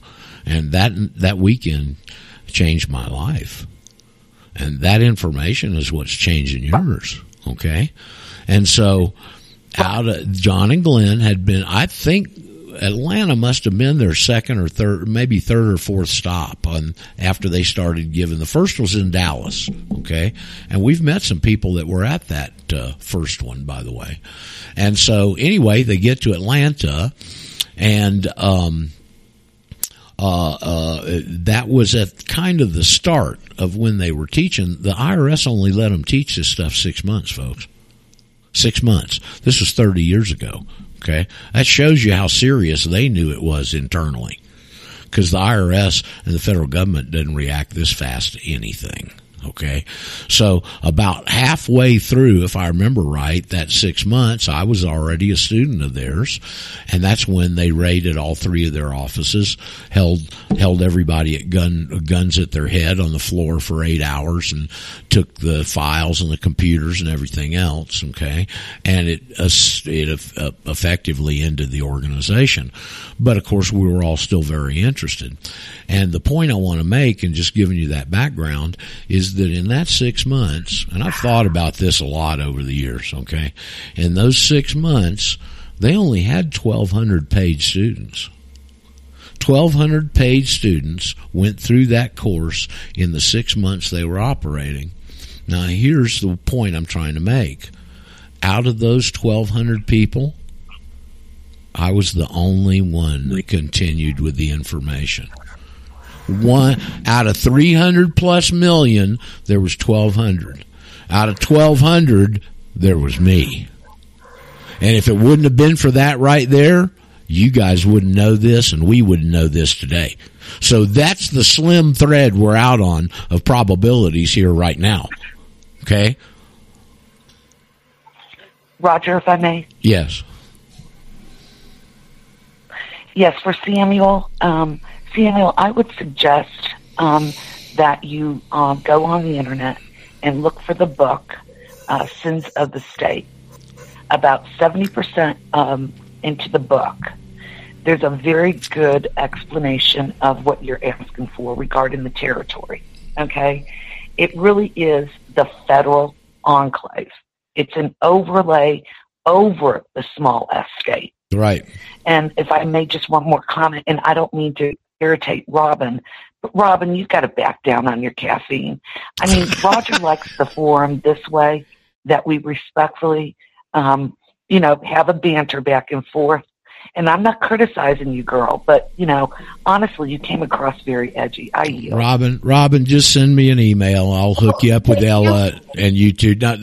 S1: And that that weekend changed my life. And that information is what's changing yours. Okay, and so out of John and Glenn had been, I think Atlanta must have been their second or third, maybe third or fourth stop on after they started giving. The first was in Dallas, okay, and we've met some people that were at that uh, first one, by the way. And so anyway, they get to Atlanta, and um, uh, uh, that was at kind of the start of when they were teaching. The IRS only let them teach this stuff six months, folks. Six months. This was 30 years ago. Okay. That shows you how serious they knew it was internally. Because the IRS and the federal government didn't react this fast to anything. Okay. So about halfway through, if I remember right, that six months, I was already a student of theirs. And that's when they raided all three of their offices, held, held everybody at gun, guns at their head on the floor for eight hours and took the files and the computers and everything else. Okay. And it, it uh, effectively ended the organization. But of course, we were all still very interested. And the point I want to make, and just giving you that background, is that in that six months, and I've thought about this a lot over the years, okay? In those six months, they only had 1,200 paid students. 1,200 paid students went through that course in the six months they were operating. Now, here's the point I'm trying to make. Out of those 1,200 people, I was the only one that continued with the information. One out of 300 plus million, there was 1,200. Out of 1,200, there was me. And if it wouldn't have been for that right there, you guys wouldn't know this and we wouldn't know this today. So that's the slim thread we're out on of probabilities here right now. Okay?
S10: Roger, if I may.
S1: Yes.
S10: Yes, for Samuel. Um, Samuel, I would suggest um, that you uh, go on the internet and look for the book, uh, Sins of the State. About 70% um, into the book, there's a very good explanation of what you're asking for regarding the territory. Okay? It really is the federal enclave. It's an overlay over the small S state.
S1: Right.
S10: And if I may just one more comment, and I don't mean to irritate Robin, but Robin, you've got to back down on your caffeine. I mean, Roger likes the forum this way that we respectfully, um, you know, have a banter back and forth. And I'm not criticizing you, girl, but you know, honestly, you came across very edgy. I yield.
S1: Robin, Robin, just send me an email. I'll hook you up with Ella and you two. Not,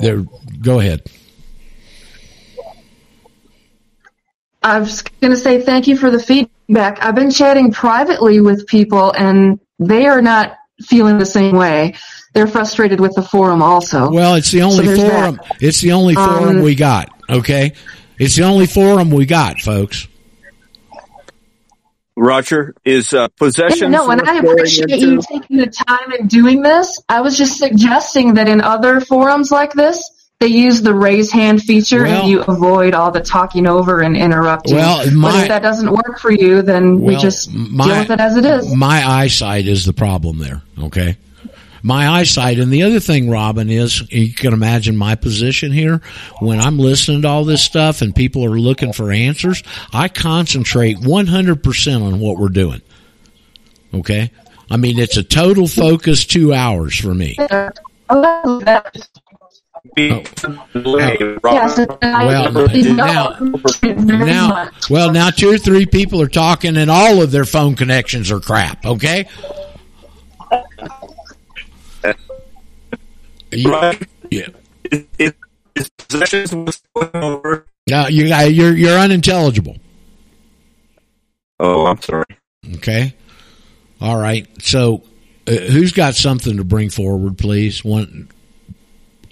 S1: there, go ahead.
S2: I was going to say thank you for the feedback. I've been chatting privately with people, and they are not feeling the same way. They're frustrated with the forum also.
S1: Well, it's the only
S2: So
S1: forum.
S2: that.
S1: It's the only forum
S2: Um,
S1: we got. Okay, it's the only forum we got, folks.
S6: Roger, is uh,
S2: Yeah,
S6: possessions
S2: no, and I appreciate
S6: into?
S2: you taking the time and doing this. I was just suggesting that in other forums like this, they use the raise hand feature
S1: Well-
S2: and you avoid all the talking over and interrupting.
S1: Well,
S2: but if that doesn't work for you, then we just
S1: my-
S2: deal with it as it is.
S1: My eyesight is the problem there. Okay. My eyesight, and the other thing, Robin, is you can imagine my position here. When I'm listening to all this stuff and people are looking for answers, I concentrate 100% on what we're doing. Okay? I mean, it's a total focus two hours for me.
S2: Oh, Yes,
S1: Well, now, now, well, now two or three people are talking and all of their phone connections are crap. Okay. You- yeah.
S6: Is possessions worth going over?
S1: No, you, you're you're unintelligible.
S6: Oh, I'm sorry.
S1: Okay. All right. So, uh, who's got something to bring forward, please? One,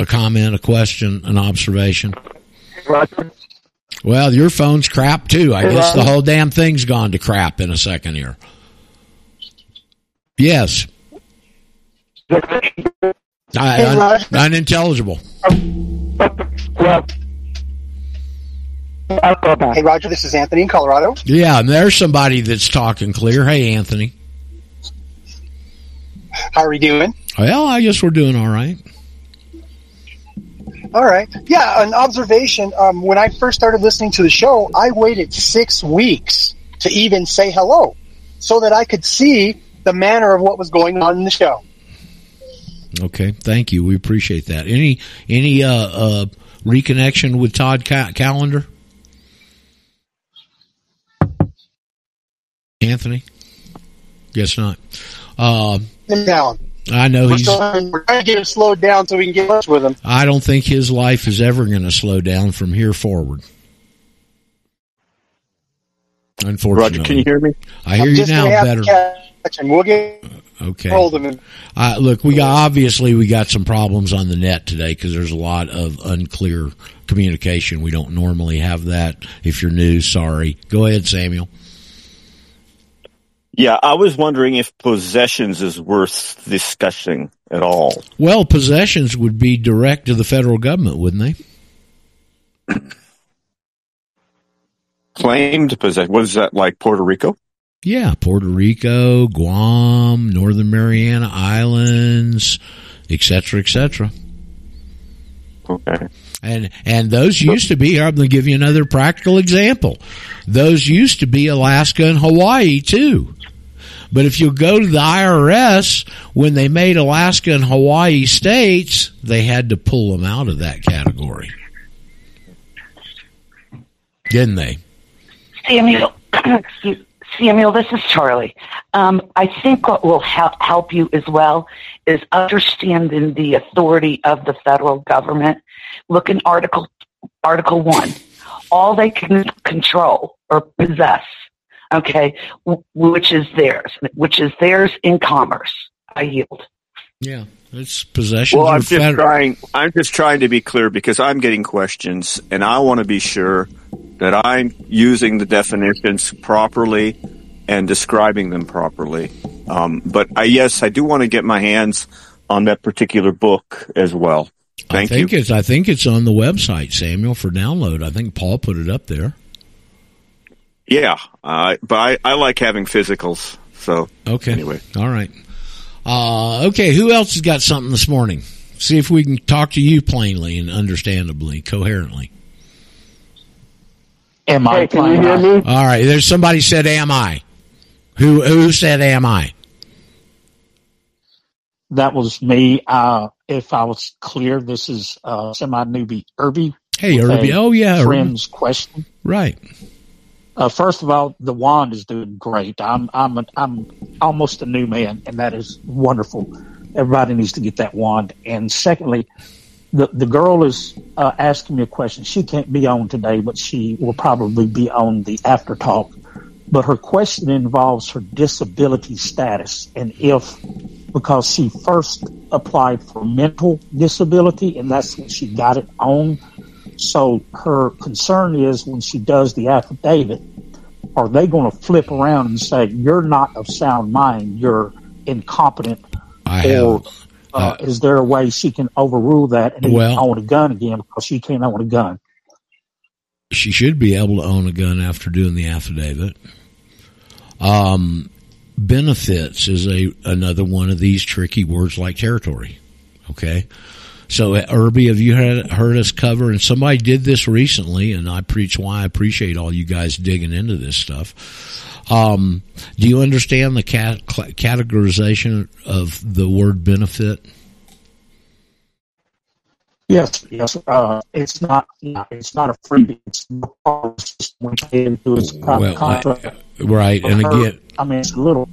S1: a comment, a question, an observation.
S11: Roger.
S1: Well, your phone's crap too. I
S11: Hey,
S1: guess the whole damn thing's gone to crap in a second here. Yes. I, un- unintelligible.
S11: Well,
S12: Hey, Roger, this is Anthony in Colorado.
S1: Yeah, and there's somebody that's talking clear. Hey, Anthony.
S12: How are we doing?
S1: Well, I guess we're doing all right.
S12: All right. Yeah, an observation. Um, when I first started listening to the show, I waited six weeks to even say hello so that I could see the manner of what was going on in the show.
S1: Okay, thank you. We appreciate that. Any any uh, uh, reconnection with Todd Ca- Callender? Anthony? Guess not. Uh,
S12: down.
S1: I know
S12: We're,
S1: he's.
S12: trying, we're trying to get him slowed down so we can get in touch with him.
S1: I don't think his life is ever going to slow down from here forward. Unfortunately,
S6: Roger, can you hear me?
S1: I hear
S12: I'm
S1: you
S12: just
S1: now better.
S12: To catch him. We'll get
S1: Okay.
S12: hold of him.
S1: Uh, look, we got obviously we got some problems on the net today because there's a lot of unclear communication. We don't normally have that. If you're new, sorry. Go ahead, Samuel.
S6: Yeah, I was wondering if possessions is worth discussing at all.
S1: Well, possessions would be direct to the federal government, wouldn't they?
S6: Claimed possession. What is that like? Puerto Rico?
S1: Yeah, Puerto Rico, Guam, Northern Mariana Islands, etc., cetera, et cetera.
S6: Okay.
S1: And and those used to be. I'm going to give you another practical example. Those used to be Alaska and Hawaii too. But if you go to the IRS, when they made Alaska and Hawaii states, they had to pull them out of that category, didn't they?
S10: Samuel, Samuel, this is Charlie. Um, I think what will help help you as well is understanding the authority of the federal government. Look in Article Article One. All they can control or possess, okay, w- which is theirs, which is theirs in commerce. I yield.
S1: Yeah, it's possession.
S6: Well, I'm just
S1: federal.
S6: trying. I'm just trying to be clear because I'm getting questions, and I want to be sure that I'm using the definitions properly and describing them properly. Um, but I, yes, I do want to get my hands on that particular book as well.
S1: I
S6: Thank you.
S1: it's I think it's on the website, Samuel, for download. I think Paul put it up there.
S6: Yeah, uh, but I, I like having physicals. So
S1: Okay.
S6: anyway,
S1: All right. Uh, okay, who else has got something this morning? See if we can talk to you plainly and understandably, coherently.
S9: Am I
S11: Hey, can you hear me?
S1: All right, there's somebody said am I? Who who said am I?
S9: That was me. Uh, if I was clear, this is uh, semi newbie Irby.
S1: Hey,
S9: with
S1: Irby. Oh, yeah, Irby.
S9: Friend's question.
S1: Right.
S9: Uh, first of all, the wand is doing great. I'm I'm a, I'm almost a new man, and that is wonderful. Everybody needs to get that wand. And secondly, the the girl is uh, asking me a question. She can't be on today, but she will probably be on the after talk. But her question involves her disability status and if because she first applied for mental disability and that's when she got it on. So her concern is when she does the affidavit, are they going to flip around and say you're not of sound mind, you're incompetent,
S1: I
S9: or
S1: have.
S9: uh, is there a way she can overrule that and
S1: Well-
S9: own a gun again because she can't own a gun?
S1: She should be able to own a gun after doing the affidavit. Um, benefits is a another one of these tricky words like territory. Okay. So, Irby, have you heard, heard us cover? And somebody did this recently, and I preach why I appreciate all you guys digging into this stuff. Um, do you understand the cat, categorization of the word benefit?
S9: Yes, yes. Uh, it's not. It's not a freebie. It's just when you into its private
S1: Well, I- right, and
S9: Her-
S1: again,
S9: I mean, it's a little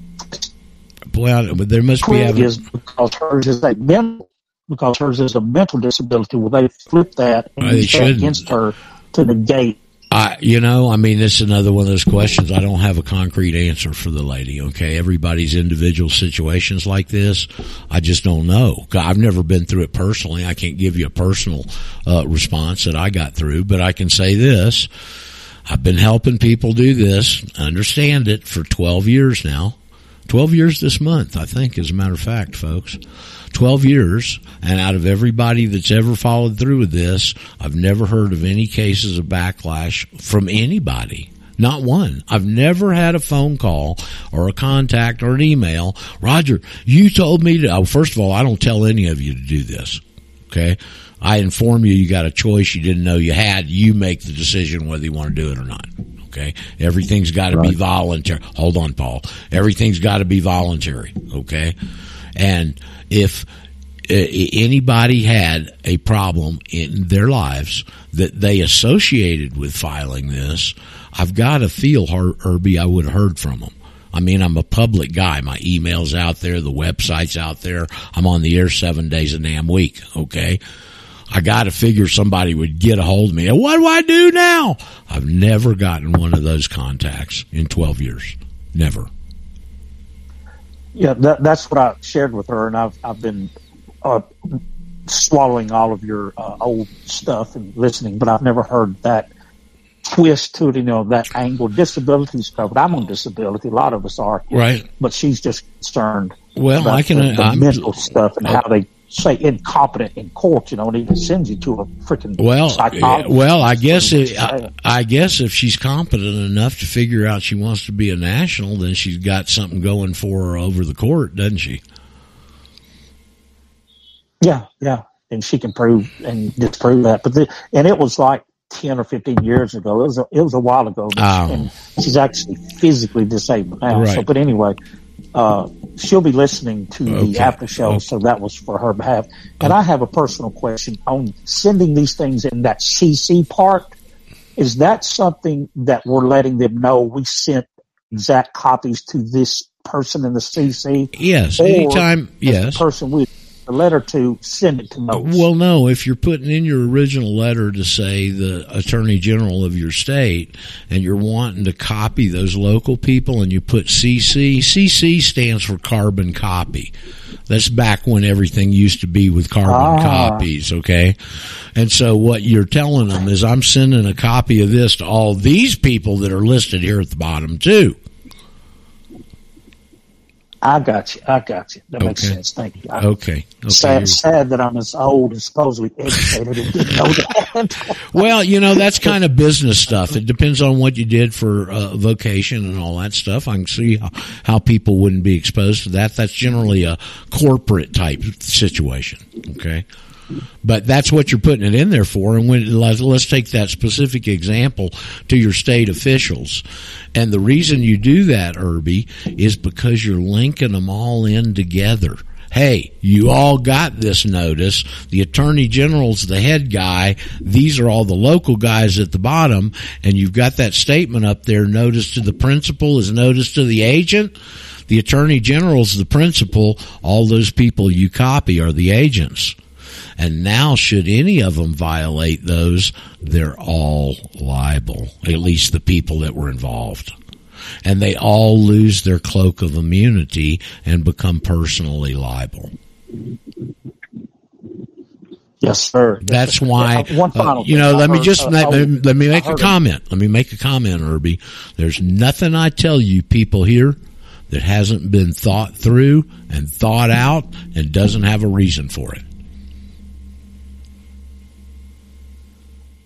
S1: well, there must be evidence.
S9: is because hers is a mental because hers is a mental disability. Will they flip that and
S1: they
S9: use that
S1: shouldn't.
S9: against her to negate
S1: I, you know, I mean, this is another one of those questions. I don't have a concrete answer for the lady. Okay, everybody's individual situations like this, I just don't know. I've never been through it personally. I can't give you a personal uh, response that I got through, but I can say this: I've been helping people do this, understand it for twelve years now. 12 years this month, I think, as a matter of fact, folks. 12 years, and out of everybody that's ever followed through with this, I've never heard of any cases of backlash from anybody. Not one. I've never had a phone call or a contact or an email. Roger, you told me to, oh, first of all, I don't tell any of you to do this. Okay. I inform you you got a choice you didn't know you had. You make the decision whether you want to do it or not. Okay. Everything's got to be voluntary. Hold on, Paul. Everything's got to be voluntary. Okay. And if uh, anybody had a problem in their lives that they associated with filing this, I've got to feel, Irby, I would have heard from them. I mean, I'm a public guy. My email's out there, the website's out there. I'm on the air seven days a damn week. Okay. I got to figure somebody would get a hold of me. What do I do now? I've never gotten one of those contacts in 12 years. Never.
S9: Yeah, that, that's what I shared with her, and I've I've been uh, swallowing all of your uh, old stuff and listening, but I've never heard that twist to it. You know, that angle. Disability stuff. I'm on disability. A lot of us are.
S1: Right.
S9: But she's just concerned.
S1: Well,
S9: about
S1: I can.
S9: the, the
S1: I'm,
S9: mental stuff and how they say incompetent in court. You know, and even sends you to a freaking
S1: Well,
S9: psychologist.
S1: well, I guess it, I, I guess if she's competent enough to figure out she wants to be a national, then she's got something going for her over the court, doesn't she?
S9: Yeah, yeah, and she can prove and disprove that. But the, and it was like ten or fifteen years ago. It was a, it was a while ago.
S1: Oh.
S9: and she's actually physically disabled now. So,
S1: Right.
S9: but anyway, uh, she'll be listening to
S1: Okay.
S9: the after show. So that was for her behalf. And I have a personal question on sending these things in that CC part. Is that something that we're letting them know we sent exact copies to this person in the CC?
S1: Yes, anytime- yes.
S9: Person we the letter to send it to notes.
S1: Well, no, if you're putting in your original letter to say the attorney general of your state and you're wanting to copy those local people and you put CC, CC stands for carbon copy. That's back when everything used to be with carbon
S9: Ah.
S1: copies, okay? And so what you're telling them is I'm sending a copy of this to all these people that are listed here at the bottom too.
S9: I got you. I got you. That makes sense. Thank you. I,
S1: Okay. Okay.
S9: Sad, sad that I'm as old and supposedly educated and didn't know that.
S1: Well, you know, that's kind of business stuff. It depends on what you did for uh, vocation and all that stuff. I can see how, how people wouldn't be exposed to that. That's generally a corporate type situation. Okay. But that's what you're putting it in there for. And when, let's, take that specific example to your state officials. And the reason you do that, Irby, is because you're linking them all in together. Hey, you all got this notice. The attorney general's the head guy. These are all the local guys at the bottom. And you've got that statement up there. Notice to the principal is notice to the agent. The attorney general's the principal. All those people you copy are the agents. And now, should any of them violate those, they're all liable, at least the people that were involved. And they all lose their cloak of immunity and become personally liable.
S9: yes, sir.
S1: That's why,
S9: Uh, one
S1: uh,
S9: final
S1: you
S9: thing.
S1: know, let me just,
S9: uh,
S1: let, me- let me make a comment. Let me make a comment, Irby. There's nothing I tell you people here that hasn't been thought through and thought out and doesn't have a reason for it.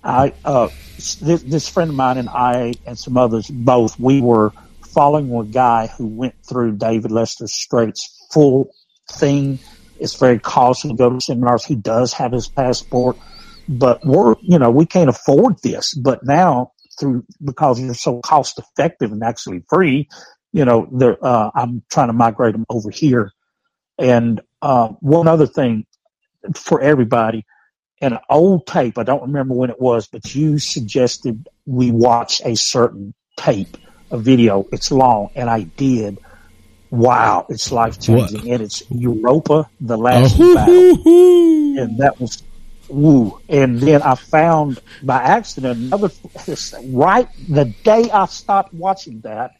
S9: I uh, this, this friend of mine and I and some others both we were following a guy who went through David Lester Straight's full thing. It's very costly to go to seminars. He does have his passport, but we're you know we can't afford this. But now through because you're so cost effective and actually free, you know, uh, I'm trying to migrate them over here. And uh, one other thing for everybody an old tape. I don't remember when it was, but you suggested we watch a certain tape, a video. It's long, and I did. Wow, it's life changing, and it's Europa: The Last
S1: Oh,
S9: Battle, and that was woo. And then I found by accident another, right the day I stopped watching that,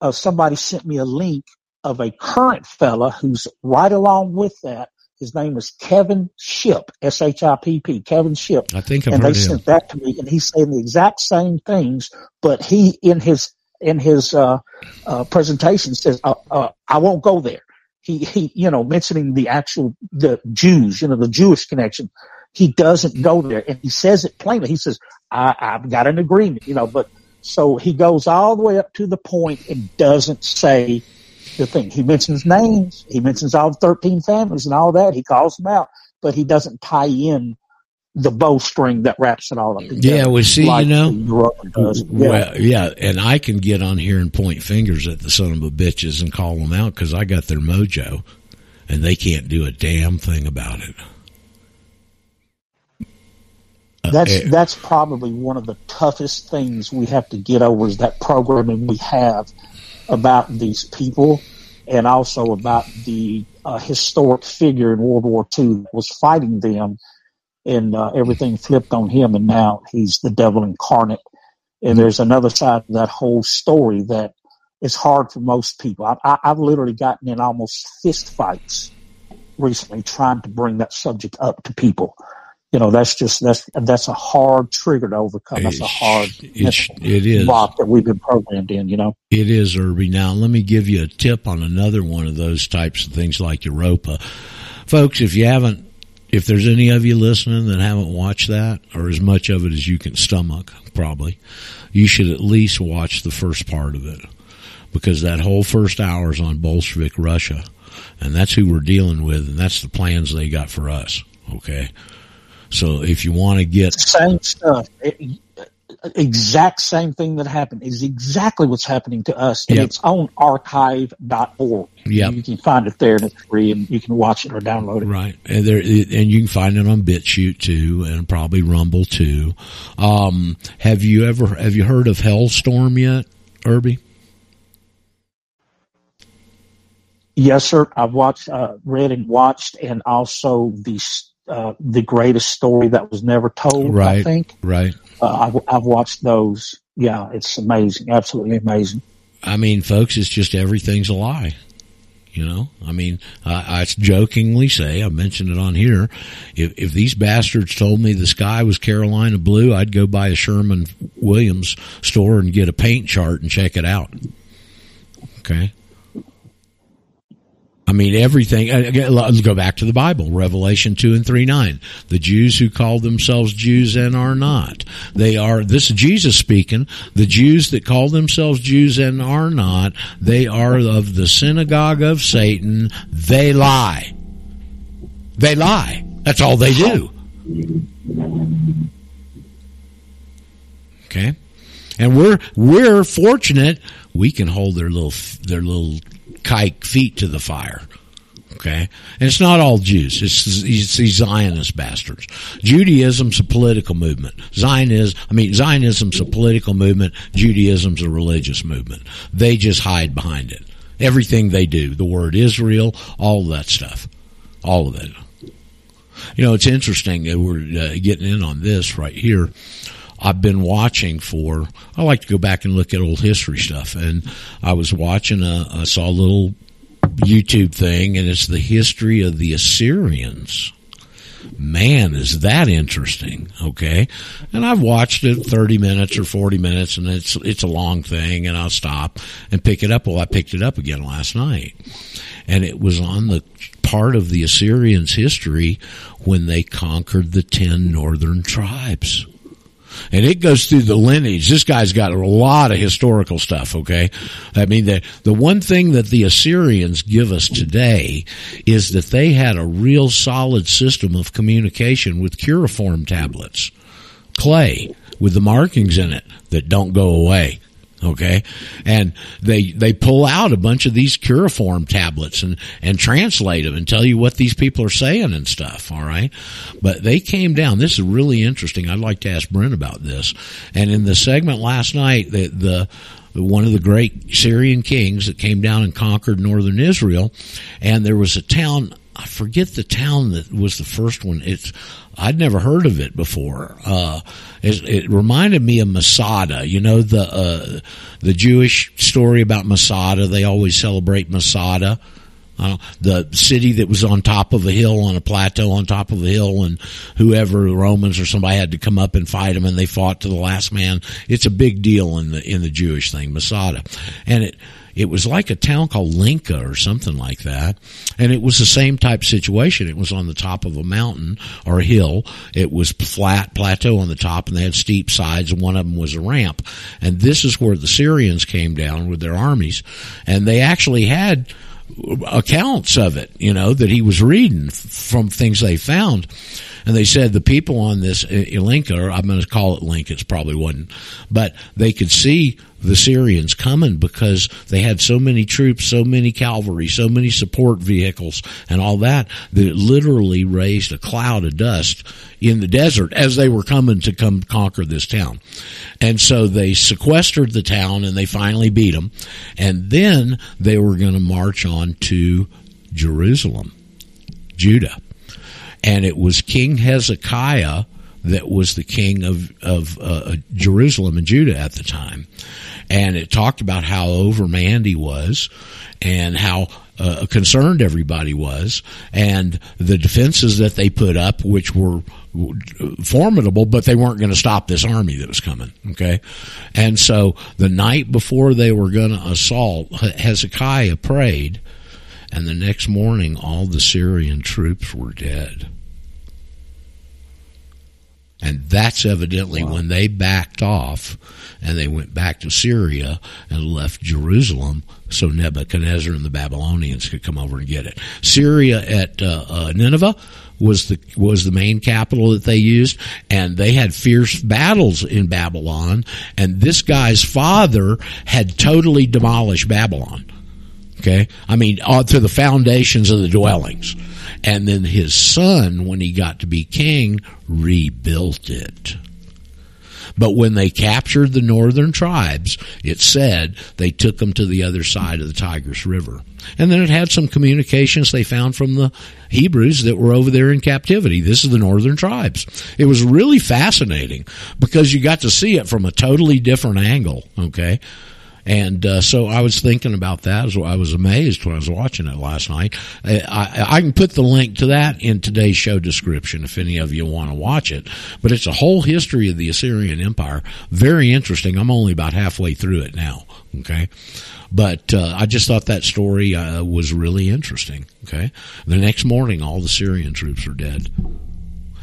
S9: uh, somebody sent me a link of a current fella who's right along with that. His name is Kevin Shipp, S-H-I-P-P, Kevin Shipp.
S1: I think I've
S9: and they
S1: him.
S9: sent that to me and he's saying the exact same things, but he in his, in his, uh, uh, presentation says, uh, uh, I won't go there. He, he, you know, mentioning the actual, the Jews, you know, the Jewish connection. He doesn't go there and he says it plainly. He says, I, I've got an agreement, you know, but so he goes all the way up to the point and doesn't say the thing. He mentions names. He mentions all 13 families and all that. He calls them out, but he doesn't tie in the bowstring that wraps it all up together.
S1: Yeah, we see,
S9: like
S1: you know,
S9: the Roman does. Yeah.
S1: well, yeah, and I can get on here and point fingers at the son of a bitches and call them out because I got their mojo, and they can't do a damn thing about it. Uh,
S9: That's
S1: eh,
S9: that's probably one of the toughest things we have to get over is that programming we have about these people and also about the uh, historic figure in World War II that was fighting them and uh, everything flipped on him and now he's the devil incarnate. And there's another side of that whole story that is hard for most people. I, I've literally gotten in almost fist fights recently trying to bring that subject up to people. You know, that's just that's that's a hard trigger to overcome. That's a hard
S1: it's, it is.
S9: block that we've been programmed in. You know,
S1: It is, Irby. Now, let me give you a tip on another one of those types of things like Europa. Folks, if you haven't, if there's any of you listening that haven't watched that, or as much of it as you can stomach, probably, you should at least watch the first part of it. Because that whole first hour is on Bolshevik Russia. And that's who we're dealing with, and that's the plans they got for us. Okay? So if you want to get
S9: same stuff. It- exact same thing that happened is exactly what's happening to us, and
S1: Yep.
S9: it's on archive.org.
S1: Yep.
S9: you can find it there, and it's free, and you can watch it or download it.
S1: Right, and there, and you can find it on BitChute too, and probably Rumble too. Um, have you ever have you heard of Hellstorm yet, Irby?
S9: Yes, sir. I've watched, uh, read and watched, and also the uh, the greatest story that was never told. I think
S1: right.
S9: uh, I've, I've watched those. Yeah, it's amazing, absolutely amazing.
S1: I mean, folks, it's just everything's a lie. You know, I mean, I, I jokingly say, I mentioned it on here. If, if these bastards told me the sky was Carolina blue, I'd go by a Sherman Williams store and get a paint chart and check it out. Okay. I mean, everything. uh, Let's go back to the Bible, Revelation two and three nine. The Jews who call themselves Jews and are not, they are. This is Jesus speaking. The Jews that call themselves Jews and are not, they are of the synagogue of Satan. They lie. They lie. That's all they do. Okay, and we're we're fortunate we can hold their little their little kike feet to the fire. Okay, and it's not all Jews; it's, these Zionist bastards. Judaism's a political movement. Zionism, I mean, Zionism's a political movement. Judaism's a religious movement. They just hide behind it. Everything they do, the word Israel, all that stuff, all of it. You know, it's interesting that we're uh, getting in on this right here. I've been watching for. I like to go back and look at old history stuff, and I was watching. A, I saw a little YouTube thing, and it's the history of the Assyrians. Man, is that interesting? Okay, and I've watched it thirty minutes or forty minutes, and it's it's a long thing, and I'll stop and pick it up. Well, I picked it up again last night, and it was on the part of the Assyrians' history when they conquered the ten northern tribes and it goes through the lineage. This guy's got a lot of historical stuff. Okay, I mean the the one thing that the Assyrians give us today is that they had a real solid system of communication with cuneiform tablets, clay with the markings in it that don't go away. Okay, and they they pull out a bunch of these cuneiform tablets and and translate them and tell you what these people are saying and stuff. All right, but they came down. This is really interesting. I'd like to ask Brent about this. And in the segment last night, the the one of the great Syrian kings that came down and conquered northern Israel, and there was a town I forget the town that was the first one. It's I'd never heard of it before. Uh, it, it reminded me of Masada. You know the uh, the Jewish story about Masada. They always celebrate Masada. Uh, the city that was on top of a hill on a plateau on top of a hill and whoever the Romans or somebody had to come up and fight them and they fought to the last man. It's a big deal in the in the Jewish thing, Masada. And it it was like a town called Linka or something like that. And it was the same type situation. It was on the top of a mountain or a hill. It was flat plateau on the top and they had steep sides and one of them was a ramp. And this is where the Syrians came down with their armies and they actually had accounts of it, you know, that he was reading from things they found. And they said the people on this Linka, or I'm going to call it Link, it's probably wasn't, but they could see the Syrians coming because they had so many troops, so many cavalry, so many support vehicles and all that that it literally raised a cloud of dust in the desert as they were coming to come conquer this town. And so they sequestered the town and they finally beat them. And then they were going to march on to Jerusalem, Judah. And it was King Hezekiah that was the king of, of uh, Jerusalem and Judah at the time. And it talked about how overmanned he was and how uh, concerned everybody was and the defenses that they put up, which were formidable, but they weren't going to stop this army that was coming. Okay. And so the night before they were going to assault, Hezekiah prayed and the next morning all the Syrian troops were dead. And that's evidently wow. when they backed off and they went back to Syria and left Jerusalem so Nebuchadnezzar and the Babylonians could come over and get it. Syria at uh, uh, Nineveh was the was the main capital that they used, and they had fierce battles in Babylon. And this guy's father had totally demolished Babylon. Okay, I mean, uh, to the foundations of the dwellings. And then his son, when he got to be king, rebuilt it. But when they captured the northern tribes, it said they took them to the other side of the Tigris River. And then it had some communications they found from the Hebrews that were over there in captivity. This is the northern tribes. It was really fascinating because you got to see it from a totally different angle, okay? And uh, so I was thinking about that. As I was amazed when I was watching it last night. I, I, I, can put the link to that in today's show description if any of you want to watch it. But it's a whole history of the Assyrian Empire. Very interesting. I'm only about halfway through it now. Okay. But uh, I just thought that story uh, was really interesting. Okay. The next morning, all the Syrian troops are dead.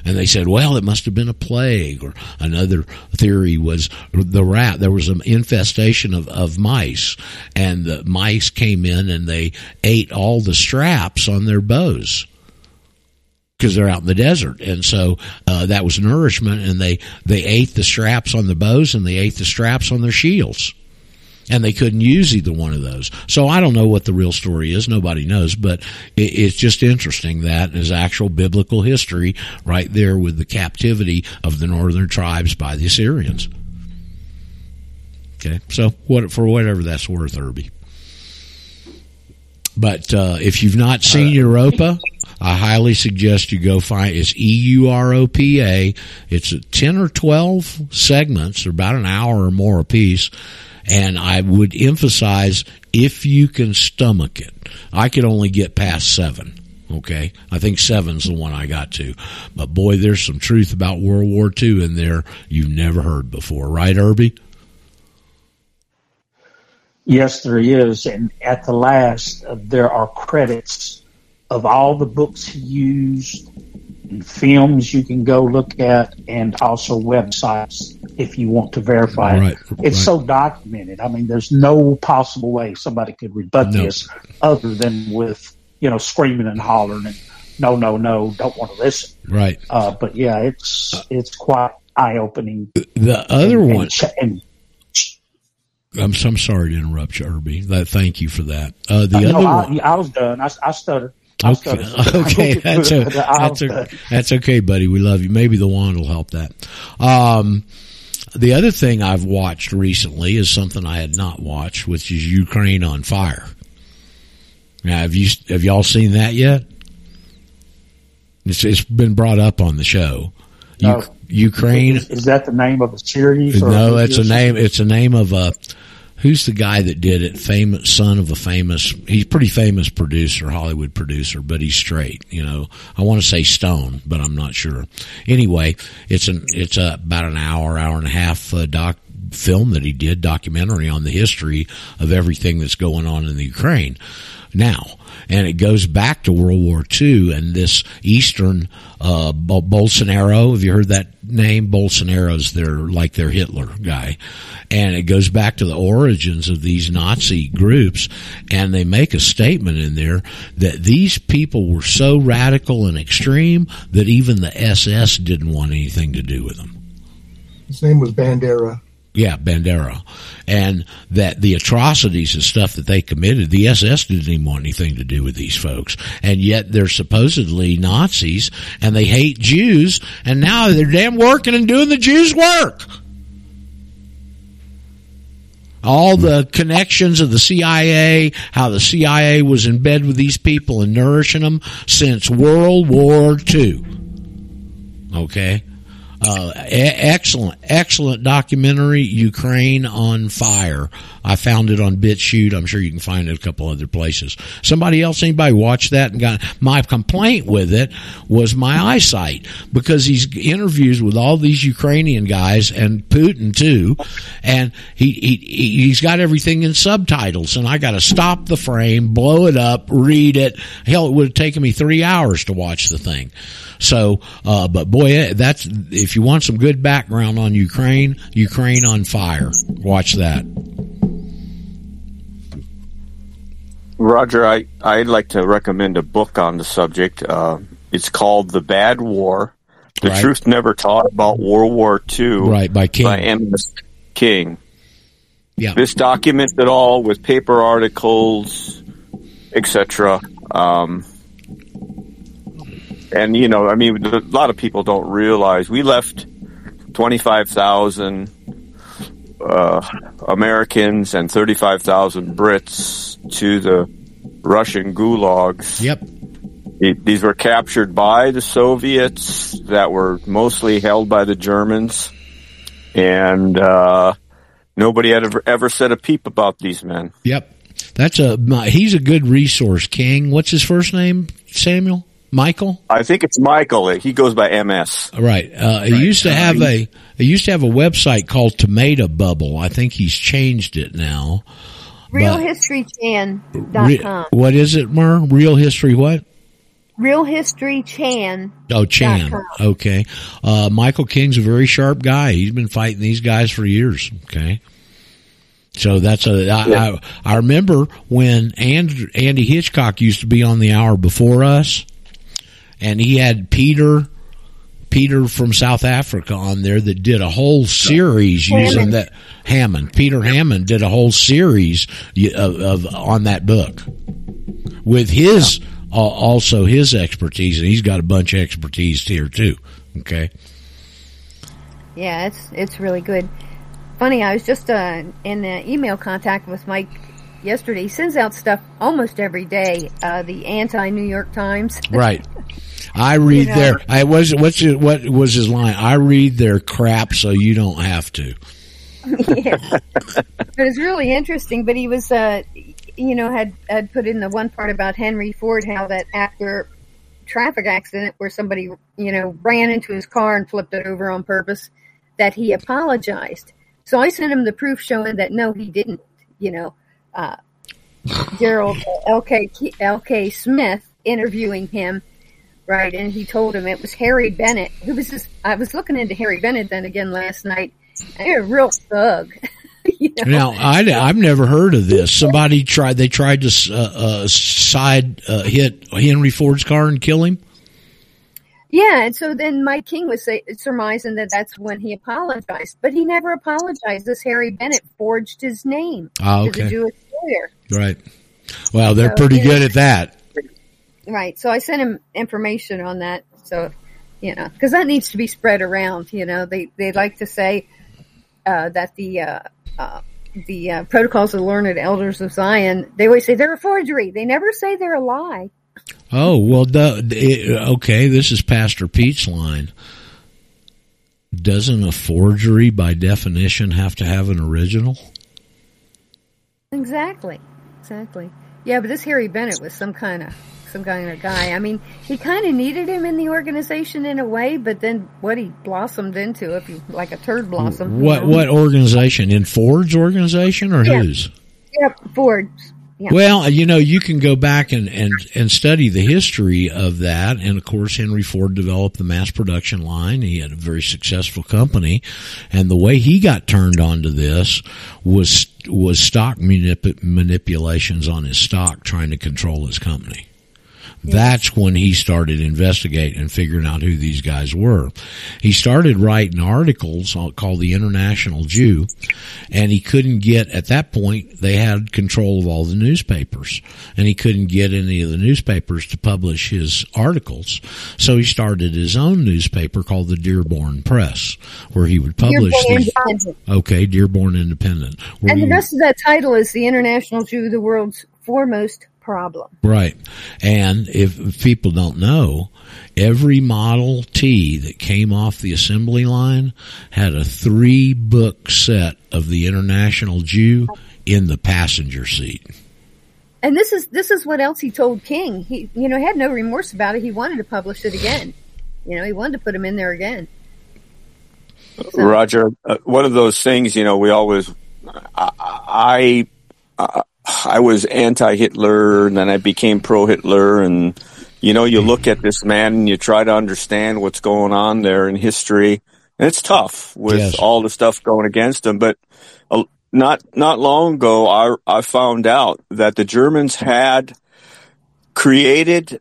S1: And they said, well, it must have been a plague. Or another theory was the rat. There was an infestation of, of mice, and the mice came in and they ate all the straps on their bows because they're out in the desert, and so uh, that was nourishment. And they they ate the straps on the bows, and they ate the straps on their shields and they couldn't use either one of those. So I don't know what the real story is. Nobody knows, but it, it's just interesting that is actual biblical history right there with the captivity of the northern tribes by the Assyrians. Okay, so what for whatever that's worth, Irby. But uh, if you've not seen Europa, I highly suggest you go find it's E U R O P A. It's ten or twelve segments, or about an hour or more a piece and I would emphasize if you can stomach it. I could only get past seven. Okay. I think seven's the one I got to. But boy, there's some truth about World War II in there you've never heard before. Right, Irby?
S9: Yes, there is. And at the last, uh, there are credits of all the books he used films you can go look at and also websites if you want to verify it. Right, it's right. so documented. I mean, there's no possible way somebody could rebut no. this other than with, you know, screaming and hollering and no, no, no, don't want to listen.
S1: Right.
S9: Uh, but yeah, it's, it's quite eye opening.
S1: The other
S9: and,
S1: one.
S9: And,
S1: I'm, I'm sorry to interrupt you, Irby. That, thank you for that. Uh, the
S9: uh,
S1: other
S9: no, I,
S1: one.
S9: I was done. I, I stuttered.
S1: Okay, okay, that's, a, that's, a, that's okay, buddy. We love you. Maybe the wand will help that. Um, the other thing I've watched recently is something I had not watched, which is Ukraine on fire. Now, have you have y'all seen that yet? It's, it's been brought up on the show. U-
S9: Uh,
S1: Ukraine.
S9: Is, is that the name of a series? Or
S1: No, it's a name. It's a name of a. Who's the guy that did it? Famous son of a famous. He's pretty famous producer, Hollywood producer, but he's straight. You know, I want to say Stone, but I'm not sure. Anyway, it's an it's a, about an hour, hour and a half uh, doc film that he did documentary on the history of everything that's going on in the Ukraine now. And it goes back to World War II and this Eastern, uh, Bolsonaro. Have you heard that name? Bolsonaro's their, like their Hitler guy. And it goes back to the origins of these Nazi groups. And they make a statement in there that these people were so radical and extreme that even the SS didn't want anything to do with them.
S13: His name was Bandera.
S1: Yeah, Bandera. And that the atrocities and stuff that they committed, the SS didn't even want anything to do with these folks. And yet they're supposedly Nazis and they hate Jews and now they're damn working and doing the Jews' work. All the hmm. connections of the CIA, how the CIA was in bed with these people and nourishing them since World War II. Okay? Uh, excellent, excellent documentary, Ukraine on Fire. I found it on BitChute. I'm sure you can find it a couple other places. Somebody else, anybody watched that and got, my complaint with it was my eyesight because he's interviews with all these Ukrainian guys and Putin too. And he, he, he's got everything in subtitles and I got to stop the frame, blow it up, read it. Hell, it would have taken me three hours to watch the thing. So, uh, but boy, that's, if you want some good background on Ukraine, Ukraine on fire. Watch that.
S6: Roger, I, I'd like to recommend a book on the subject. Uh, it's called The Bad War. The
S1: Right.
S6: Truth Never Taught About World War II.
S1: Right, by King.
S6: By. King.
S1: Yeah.
S6: This documents it all with paper articles, etc. Um, and, you know, I mean, a lot of people don't realize we left 25,000 uh, Americans and 35,000 Brits to the Russian gulags.
S1: Yep.
S6: These were captured by the Soviets that were mostly held by the Germans. And uh, nobody had ever, ever said a peep about these men.
S1: Yep. That's a, he's a good resource, King. What's his first name? Samuel? Michael?
S6: I think it's Michael. He goes by MS.
S1: Right. Uh, he used to have a, he used to have a website called Tomato Bubble. I think he's changed it now. But-
S14: RealHistoryChan.com.
S1: Re- what is it, Mer? Real history what?
S14: Real
S1: History Chan.
S14: Oh, Chan.
S1: Okay. Uh, Michael King's a very sharp guy. He's been fighting these guys for years. Okay. So that's a, I, I, I remember when and, Andy Hitchcock used to be on the hour before us and he had Peter, Peter from South Africa on there that did a whole series using that Hammond. Peter Hammond did a whole series of, of on that book with his uh, also his expertise, and he's got a bunch of expertise here too. Okay,
S14: Yeah, it's it's really good. Funny, I was just uh, in email contact with Mike yesterday. He sends out stuff almost every day. Uh, the anti New York Times.
S1: right. I read
S14: know.
S1: their. I was what's his, what was his line? I read their crap so you don't have to.
S14: yeah. But it's really interesting. But he was, uh, you know, had had put in the one part about Henry Ford, how that after traffic accident where somebody, you know, ran into his car and flipped it over on purpose, that he apologized. So I sent him the proof showing that no, he didn't. You know, uh, Gerald L.K. L.K. Smith interviewing him, right? And he told him it was Harry Bennett. Who was this? I was looking into Harry Bennett then again last night. They're a real thug. you know?
S1: Now I I've never heard of this. Somebody tried. They tried to uh, uh, side uh, hit Henry Ford's car and kill him.
S14: Yeah, and so then Mike King was say, surmising that that's when he apologized, but he never apologized. This Harry Bennett forged his name
S1: Ah,
S14: as
S1: okay.
S14: a Jewish lawyer.
S1: Right. Well, they're
S14: So,
S1: pretty good
S14: know-
S1: at that.
S14: Right. So I sent him information on that. So, you know, because that needs to be spread around. You know, they they like to say uh, that the uh, uh, the uh, protocols of the learned elders of Zion. They always say they're a forgery. They never say they're a lie.
S1: Oh well, the, it, okay. This is Pastor Pete's line. Doesn't a forgery, by definition, have to have an original?
S14: Exactly. Exactly. Yeah, but this Harry Bennett was some kind of some kind of guy. I mean, he kind of needed him in the organization in a way, but then what he blossomed into, if you like a turd blossom. you
S1: What
S14: know.
S1: what organization? In Ford's organization or
S14: Yeah.
S1: whose?
S14: Yep, Ford. Yeah.
S1: Well, you know, you can go back and, and, and study the history of that. And of course, Henry Ford developed the mass production line. He had a very successful company. And the way he got turned onto this was, was stock manip- manipulations on his stock trying to control his company. That's when he started investigating and figuring out who these guys were. He started writing articles called the International Jew, and he couldn't get, at that point, they had control of all the newspapers, and he couldn't get any of the newspapers to publish his articles. So he started his own newspaper called the Dearborn Press, where he would publish
S14: Dearborn
S1: these. Okay, Dearborn Independent.
S14: And
S1: he
S14: the rest of that title is the International Jew, the world's foremost problem.
S1: Right. And if, if people don't know, every Model T that came off the assembly line had a three book set of the International Jew in the passenger seat.
S14: And this is this is what else he told King. He you know had no remorse about it. He wanted to publish it again. You know, he wanted to put him in there again.
S6: Roger, uh, one of those things, you know, we always, I, I, I- I was anti-Hitler, and then I became pro-Hitler, and you know, you look at this man and you try to understand what's going on there in history, and it's tough with
S1: Yes.
S6: all the stuff going against him. But uh, not not long ago, I I found out that the Germans had created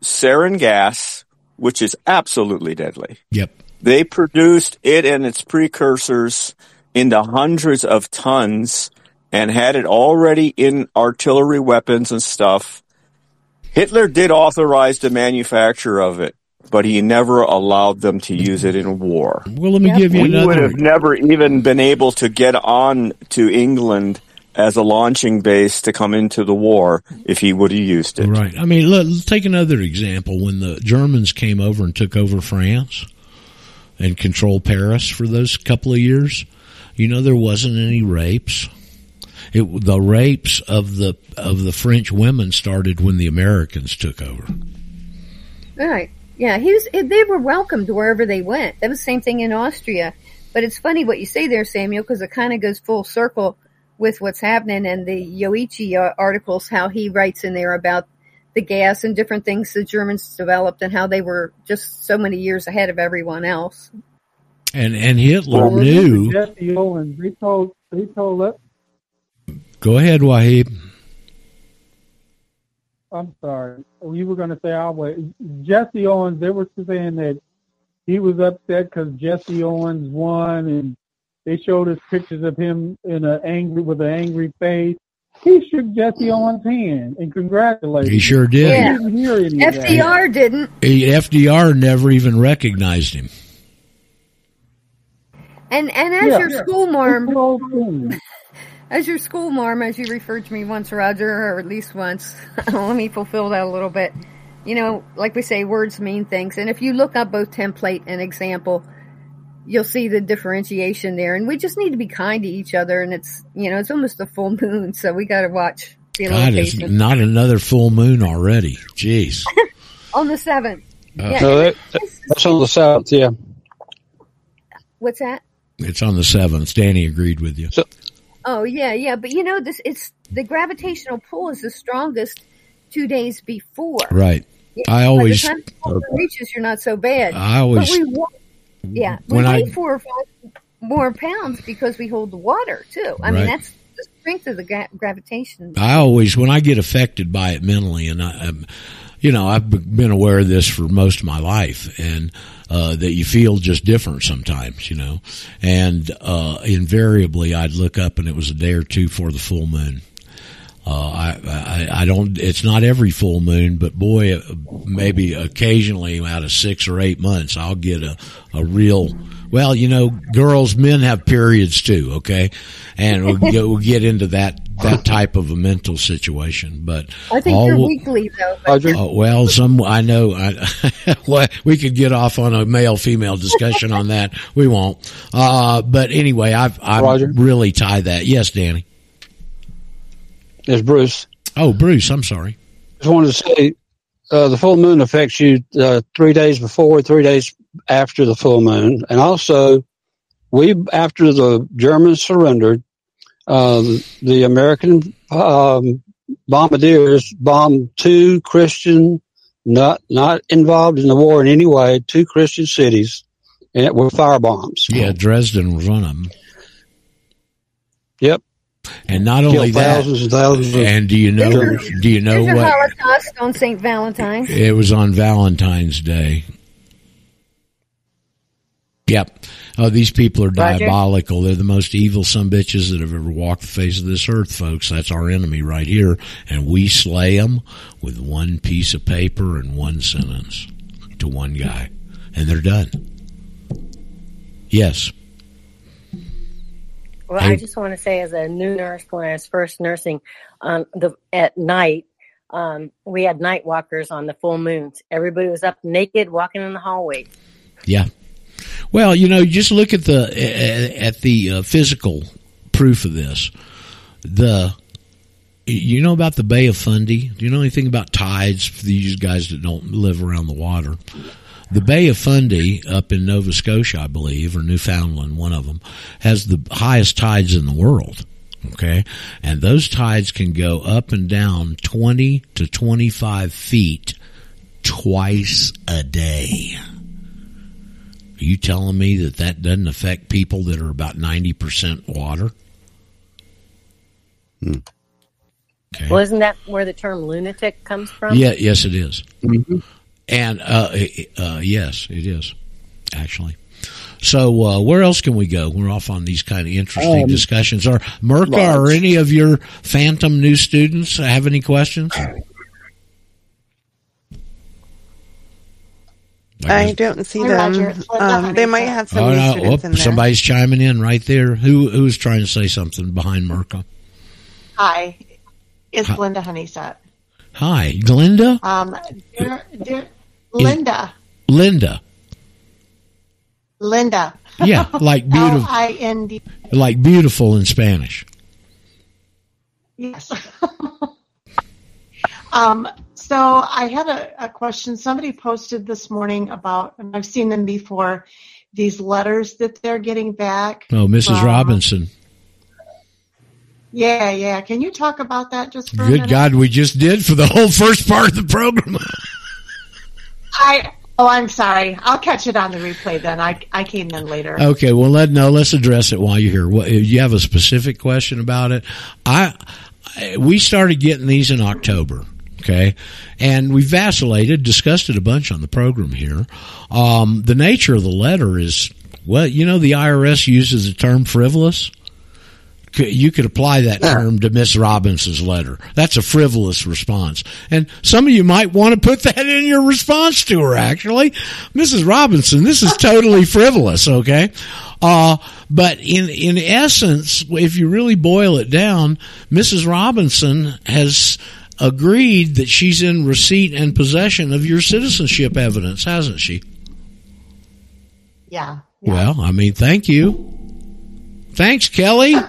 S6: sarin gas, which is absolutely deadly.
S1: Yep.
S6: They produced it and its precursors into hundreds of tons and had it already in artillery weapons and stuff. Hitler did authorize the manufacture of it, but he never allowed them to use it in war.
S1: Well, let me give you another.
S6: we would have never even been able to get on to England as a launching base to come into the war if he would have used it.
S1: Right. I mean, look, let's take another example. When the Germans came over and took over France and controlled Paris for those couple of years, you know, there wasn't any rapes. It, the rapes of the of the French women started when the Americans took over.
S14: Right. Yeah, he was. They were welcomed wherever they went. That was the same thing in Austria. But it's funny what you say there, Samuel, because it kind of goes full circle with what's happening and the Yoichi uh, articles, how he writes in there about the gas and different things the Germans developed and how they were just so many years ahead of everyone else.
S1: And and Hitler
S15: Well,
S1: knew.
S15: remember Jesse Owens, they told they told us.
S1: Go ahead, Wahib.
S15: I'm sorry. You were going to say I way. Jesse Owens. They were saying that he was upset because Jesse Owens won, and they showed us pictures of him in a angry with an angry face. He shook Jesse Owens' hand and congratulated.
S1: He sure did.
S15: I
S14: Yeah.
S15: didn't hear any of that.
S14: FDR didn't.
S1: He- FDR never even recognized him.
S14: And and as
S15: Yeah.
S14: your school marm, as your school marm, as you referred to me once, Roger, or at least once, let me fulfill that a little bit. You know, like we say, words mean things. And if you look up both template and example, you'll see the differentiation there. And we just need to be kind to each other. And it's, you know, it's almost a full moon, so we got to watch. Be a
S1: God, it's not another full moon already. Jeez.
S14: On the seventh.
S1: Uh,
S14: yeah.
S16: No, that, that's on the 7th, Yeah.
S14: What's that?
S1: It's on the seventh. Danny agreed with you.
S14: Oh yeah, yeah, but you know this it's the gravitational pull is the strongest two days before.
S1: Right.
S14: Yeah,
S1: I always-
S14: by the time the reaches, you're not so bad.
S1: I always-
S14: But we, wa- yeah, we
S1: When I-
S14: weigh four or five more pounds because we hold the water too. I mean that's the strength of the gra- gravitation.
S1: I always, when I get affected by it mentally, and I, I'm, you know, I've been aware of this for most of my life, and uh, that you feel just different sometimes, you know, and uh, invariably I'd look up and it was a day or two for the full moon. Uh, I, I, I don't, it's not every full moon, but boy, uh, maybe occasionally out of six or eight months, I'll get a, a real, well, you know, girls, men have periods too, okay? And we'll we'll get into that that type of a mental situation. But
S14: I think
S1: all
S14: you're weekly though. But
S1: Oh, well, some I know. I, well, we could get off on a male female discussion on that. We won't. Uh, but anyway, I've I really tie that. Yes, Danny.
S16: It's Bruce.
S1: Oh, Bruce. I'm sorry.
S16: Just wanted to say uh, the full moon affects you uh, three days before, three days after the full moon, and also we after the Germans surrendered, uh, the American um, bombardiers bombed two Christian, not not involved in the war in any way, two Christian cities, and it were fire bombs.
S1: Yeah, Dresden was one of them.
S16: Yep.
S1: And not
S16: Killed
S1: only that,
S16: and thousands of
S1: and do you know?
S16: Germans.
S1: Do you know
S14: There's
S1: what?
S14: Holocaust on St. Valentine's.
S1: It was on Valentine's Day. Yep. Oh, these people are
S14: Roger.
S1: diabolical. They're the most evil some bitches that have ever walked the face of this earth, folks. That's our enemy right here. And we slay them with one piece of paper and one sentence to one guy. And they're done. Yes.
S8: Well,
S1: Hey.
S8: I just want to say, as a new nurse, when I was first nursing, um, the at night, um, we had night walkers on the full moons. Everybody was up naked, walking in the hallway.
S1: Yeah. Well, you know, just look at the at the uh, physical proof of this. The you know about the Bay of Fundy? Do you know anything about tides for these guys that don't live around the water? The Bay of Fundy up in Nova Scotia, I believe, or Newfoundland, one of them, has the highest tides in the world. Okay. And those tides can go up and down 20 to 25 feet twice a day. Are you telling me that that doesn't affect people that are about 90% water? Okay.
S8: Well, isn't that where the term lunatic comes from?
S1: Yeah, yes, it is. And uh, uh, yes, it is actually. So uh, where else can we go? We're off on these kind of interesting
S16: Um,
S1: discussions. Are Merca or any of your Phantom new students have any questions?
S4: I don't see
S17: Hi,
S4: them.
S17: Roger. It's Linda
S4: Um, they might have some
S1: Oh,
S4: new
S1: no,
S4: students
S1: whoop,
S4: in there.
S1: somebody's chiming in right there. Who who's trying to say something behind Merca?
S17: Hi, it's
S1: Hi.
S17: Linda Honeyset.
S1: Hi, Glenda,
S17: Um, dear, dear, Linda,
S1: Linda.
S17: Linda.
S1: Yeah, like beautiful,
S17: L I N D.
S1: like beautiful in Spanish.
S17: Yes. um, so I had a, a question. Somebody posted this morning about, and I've seen them before, these letters that they're getting back.
S1: Oh, Mrs.
S17: from-
S1: Robinson.
S17: Yeah, yeah. Can you talk about that just for a
S1: Good? God, we just did for the whole first part of the program.
S17: I. Oh, I'm sorry. I'll catch it on the replay then. I I came in later.
S1: Okay, well, let no, let's address it while you're here. What, you have a specific question about it? I, I we started getting these in October. Okay, and we vacillated, discussed it a bunch on the program here. Um, the nature of the letter is well, you know, the IRS uses the term frivolous. You could apply that term to Miss Robinson's letter. That's a frivolous response. And some of you might want to put that in your response to her, actually. Mrs. Robinson, this is totally frivolous, okay? Uh, but in, in essence, if you really boil it down, Mrs. Robinson has agreed that she's in receipt and possession of your citizenship evidence, hasn't she?
S17: Yeah.
S1: Well, I mean, thank you. Thanks, Kelly.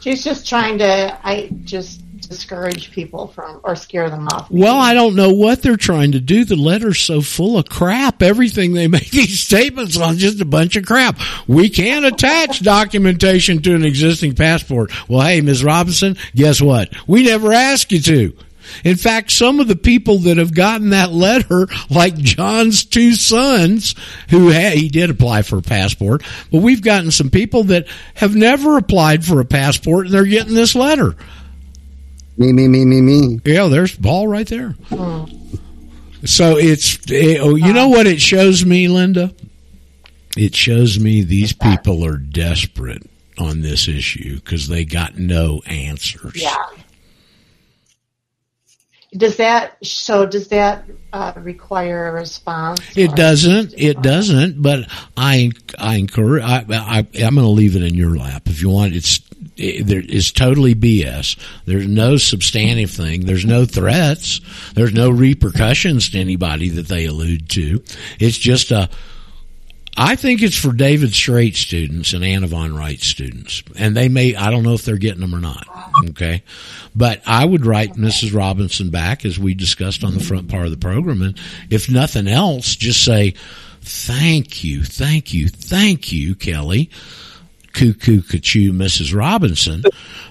S17: She's just trying to, I just discourage people from or scare them off.
S1: Well, I don't know what they're trying to do. The letter's so full of crap. Everything they make these statements on just a bunch of crap. We can't attach documentation to an existing passport. Well, hey, Ms. Robinson, guess what? We never asked you to. In fact, some of the people that have gotten that letter, like John's two sons, who he did apply for a passport, but we've gotten some people that have never applied for a passport and they're getting this letter.
S18: Me, me, me, me, me.
S1: Yeah, there's Paul right there. So it's, eh, oh, you know what it shows me, Linda? It shows me these people are desperate on this issue because they got no answers.
S17: Yeah. Does that so? Does that uh, require a response?
S1: It doesn't. It doesn't. But I, I encourage. I, I, I'm going to leave it in your lap if you want. It's i- there is totally BS. There's no substantive thing. There's no threats. There's no repercussions to anybody that they allude to. It's just a. I think it's for David Straight students and Anna von Reitz students, and they may. I don't know if they're getting them or not. Okay, but I would write Mrs. Robinson back as we discussed on the front part of the program, and if nothing else, just say thank you, thank you, thank you, Kelly cuckoo cuckoo Mrs. Robinson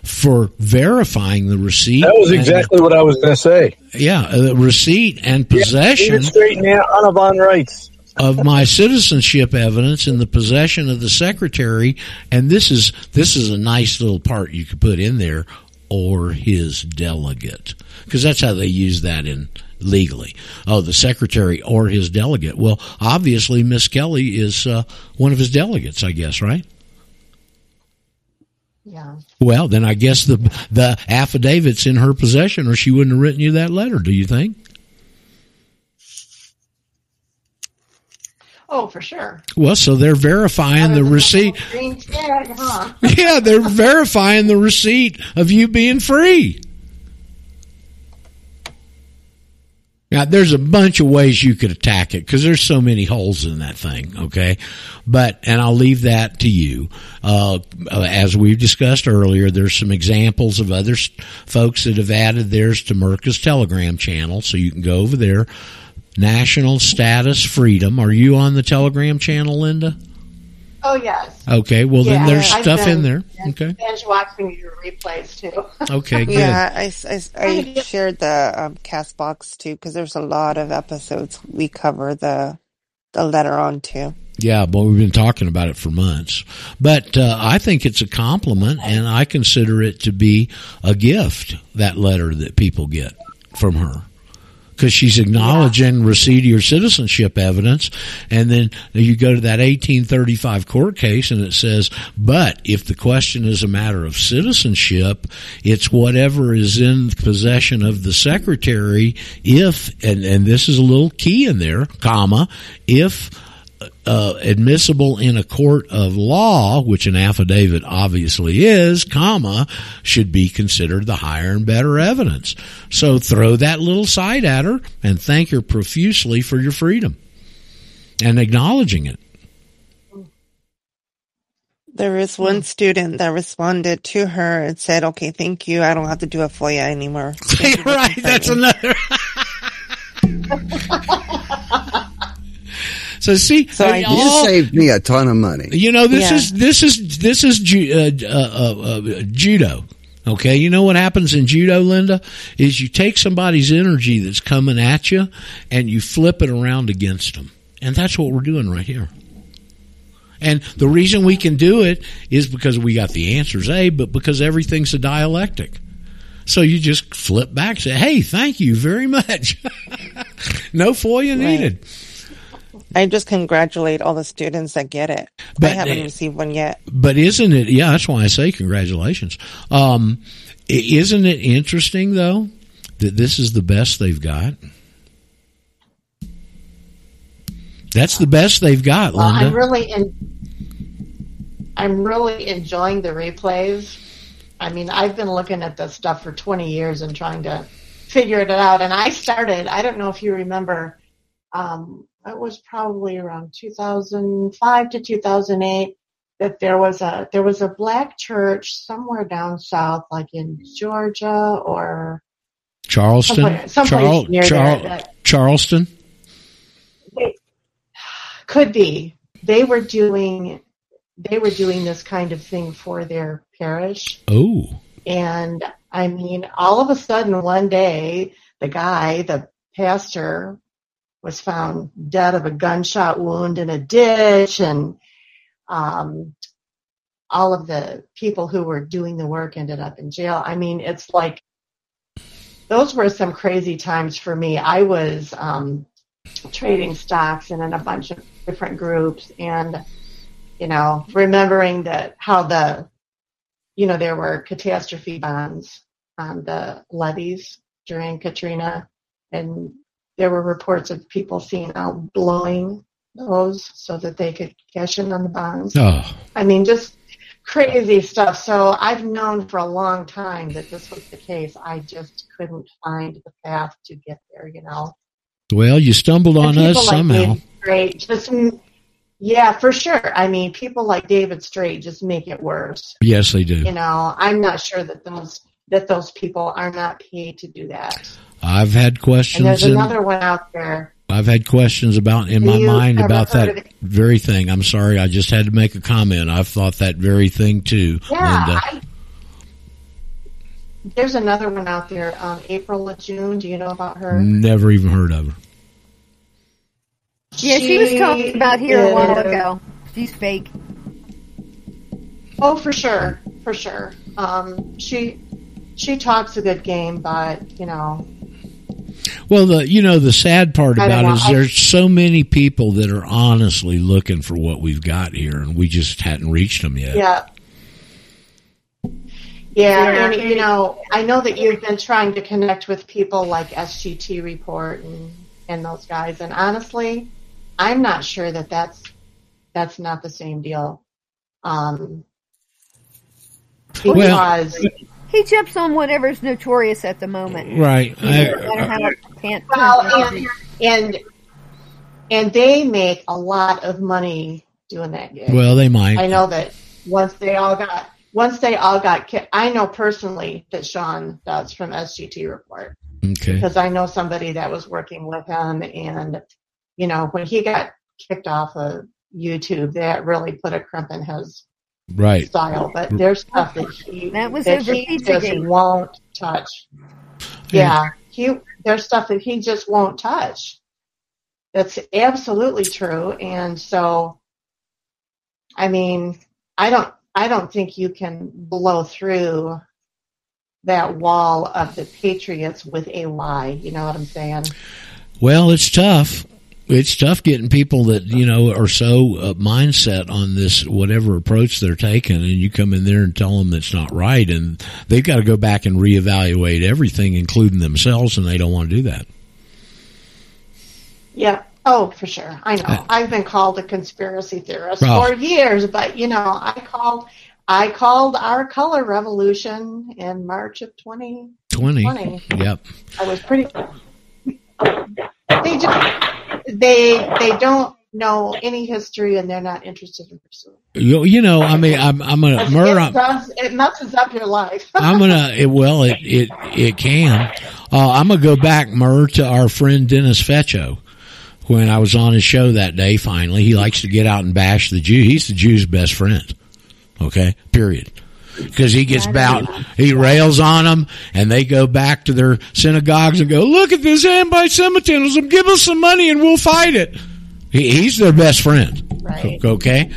S1: for verifying the receipt.
S11: That was
S1: and-
S11: exactly what I was going to say.
S1: yeah, uh, receipt and possession
S11: David Straight and Anna von Reitz.
S1: of my citizenship evidence in the possession of the secretary. And this is this is a nice little part you could put in there, or his delegate, because that's how they use that in legally. Oh, the secretary or his delegate. Well, obviously, Miss Kelly is uh, one of his delegates, I guess, right?
S17: Yeah.
S1: Well, then I guess the the affidavit's in her possession, or she wouldn't have written you that letter. Do you think?
S17: Oh, for sure.
S1: Well, so they're verifying the receipt.
S17: Tag, huh?
S1: Yeah, they're verifying the receipt of you being free. Now, there's a bunch of ways you could attack it because there's so many holes in that thing. Okay, but and I'll leave that to you. Uh, as we've discussed earlier, there's some examples of other folks that have added theirs to Merca's Telegram channel, so you can go over there. National Status Freedom. Are you on the Telegram channel, Linda?
S17: Oh yes.
S1: Okay, well then there's
S17: I've
S1: stuff in
S17: been
S1: there. Okay.
S17: Binge watching your replays too.
S1: Okay, good.
S4: Yeah, I, I, I shared the um, Castbox too because there's a lot of episodes we cover the the letter on too.
S1: Yeah, but we've been talking about it for months. But uh, I think it's a compliment, and I consider it to be a gift. That letter that people get from her. Because she's acknowledging receipt of your citizenship evidence, and then you go to that 1835 court case, and it says, "But if the question is a matter of citizenship, it's whatever is in possession of the secretary. If and and this is a little key in there, comma, if uh, admissible in a court of law, which an affidavit obviously is, comma, should be considered the higher and better evidence. So throw that little side at her and thank her profusely for your freedom and acknowledging it.
S4: There is one student that responded to her and said, "Okay, thank you. I don't have to do a FOIA anymore."
S1: right, that's another. So see,
S4: So I-
S18: You
S1: all-
S18: saved me a ton of money.
S1: You know, this
S4: Yeah.
S1: is this is this is ju- uh, uh, uh, uh, judo. Okay, you know what happens in judo, Linda, is you take somebody's energy that's coming at you and you flip it around against them, and that's what we're doing right here. And the reason we can do it is because we got the answers, A, but because everything's a dialectic. So you just flip back, say, "Hey, thank you very much." no FOIA needed.
S4: I just congratulate all the students that get it.
S1: But,
S4: I haven't
S1: uh,
S4: received one yet.
S1: But isn't it? Yeah, that's why I say congratulations. Um, isn't it interesting though that this is the best they've got? That's the best they've got,
S17: Well,
S1: Linda.
S17: I'm really in, I'm really enjoying the replays. I mean, I've been looking at this stuff for 20 years and trying to figure it out. And I started. I don't know if you remember. Um, it was probably around 2005 to 2008 that there was a there was a black church somewhere down south, like in Georgia or
S1: Charleston,
S17: someplace- someplace
S1: Charl-
S17: near there that-
S1: Charleston.
S17: they, could be. They were doing they were doing this kind of thing for their parish.
S1: Oh,
S17: and i mean all of a sudden one day the guy the pastor was found dead of a gunshot wound in a ditch and um all of the people who were doing the work ended up in jail. I mean it's like those were some crazy times for me. I was um trading stocks and in a bunch of different groups and you know remembering that how the you know there were catastrophe bonds on the levees during katrina and there were reports of people seeing out blowing those so that they could cash in on the bonds
S1: oh,
S17: i mean just crazy stuff. So I've known for a long time that this was the case. I just couldn't find the path to get there, you know.
S1: Well, you stumbled on us
S17: like
S1: somehow.
S17: Straight just, yeah, for sure. I mean, people like David Straight just make it worse.
S1: Yes, they do.
S17: You know, I'm not sure that those that those people are not paid to do that.
S1: I've had
S17: And
S1: questions.
S17: there's
S1: in-
S17: another one out there.
S1: I've had questions about in my mind about that
S17: of
S1: very thing. I'm sorry, I just had to make a comment. I've thought that very thing too,
S17: Yeah,
S1: Linda.
S17: I, there's another one out there. Um, April or June. Do you know about her?
S1: Never even heard of her.
S14: Yeah, she was
S17: She
S14: talking about here a while ago. She's fake.
S17: Oh, for sure, for sure. Um, she she talks a good game, but you know,
S1: Well, the you know the sad part about it
S17: know.
S1: is there's so many people that are honestly looking for what we've got here, and we just hadn't reached them yet.
S17: yeah. Yeah, and you know, I know that you've been trying to connect with people like SGT Report and and those guys, and honestly, I'm not sure that that's that's not the same deal. Um, because
S14: He jumps on whatever's notorious at the moment.
S1: Right.
S14: You know, no matter can't.
S17: well, and, and and they make a lot of money doing that gig.
S1: Well, they might.
S17: I know that once they all got once they all got kicked. I know personally that Sean does from SGT Report
S1: Okay.
S17: because I know somebody that was working with him and you know when he got kicked off of YouTube that really put a crimp in his
S1: Right.
S17: style but there's stuff that he
S14: That was
S17: that
S14: over
S17: he just
S14: Pizzagate.
S17: won't touch yeah he there's stuff that he just won't touch that's absolutely true and so I mean I don't I don't think you can blow through that wall of the patriots with a lie you know what I'm saying
S1: Well, it's tough. It's tough getting people that you know are so uh, mindset on this whatever approach they're taking, and you come in there and tell them that's not right, and they've got to go back and reevaluate everything, including themselves, and they don't want to do that.
S17: Yeah. Oh, for sure. I know. I've been called a conspiracy theorist
S1: Oh.
S17: for years, but you know, I called I called our color revolution in March of 2020.
S1: Twenty. Yep.
S17: I was pretty They just they they don't know any history and they're not interested in pursuing.
S1: You, you know, I mean, I'm, I'm gonna, Mur,
S17: it, it messes up your life.
S1: I'm gonna. It, well, it it it can. Uh, I'm gonna go back, Mur, to our friend Dennis Fetcho. When I was on his show that day, finally, he likes to get out and bash the Jew. He's the Jew's best friend. Okay, period. Because he gets bound, he rails on them, and they go back to their synagogues and go, "Look at this anti-Semitism! Give us some money and we'll fight it." He, he's their best friend.
S17: Right.
S1: Okay.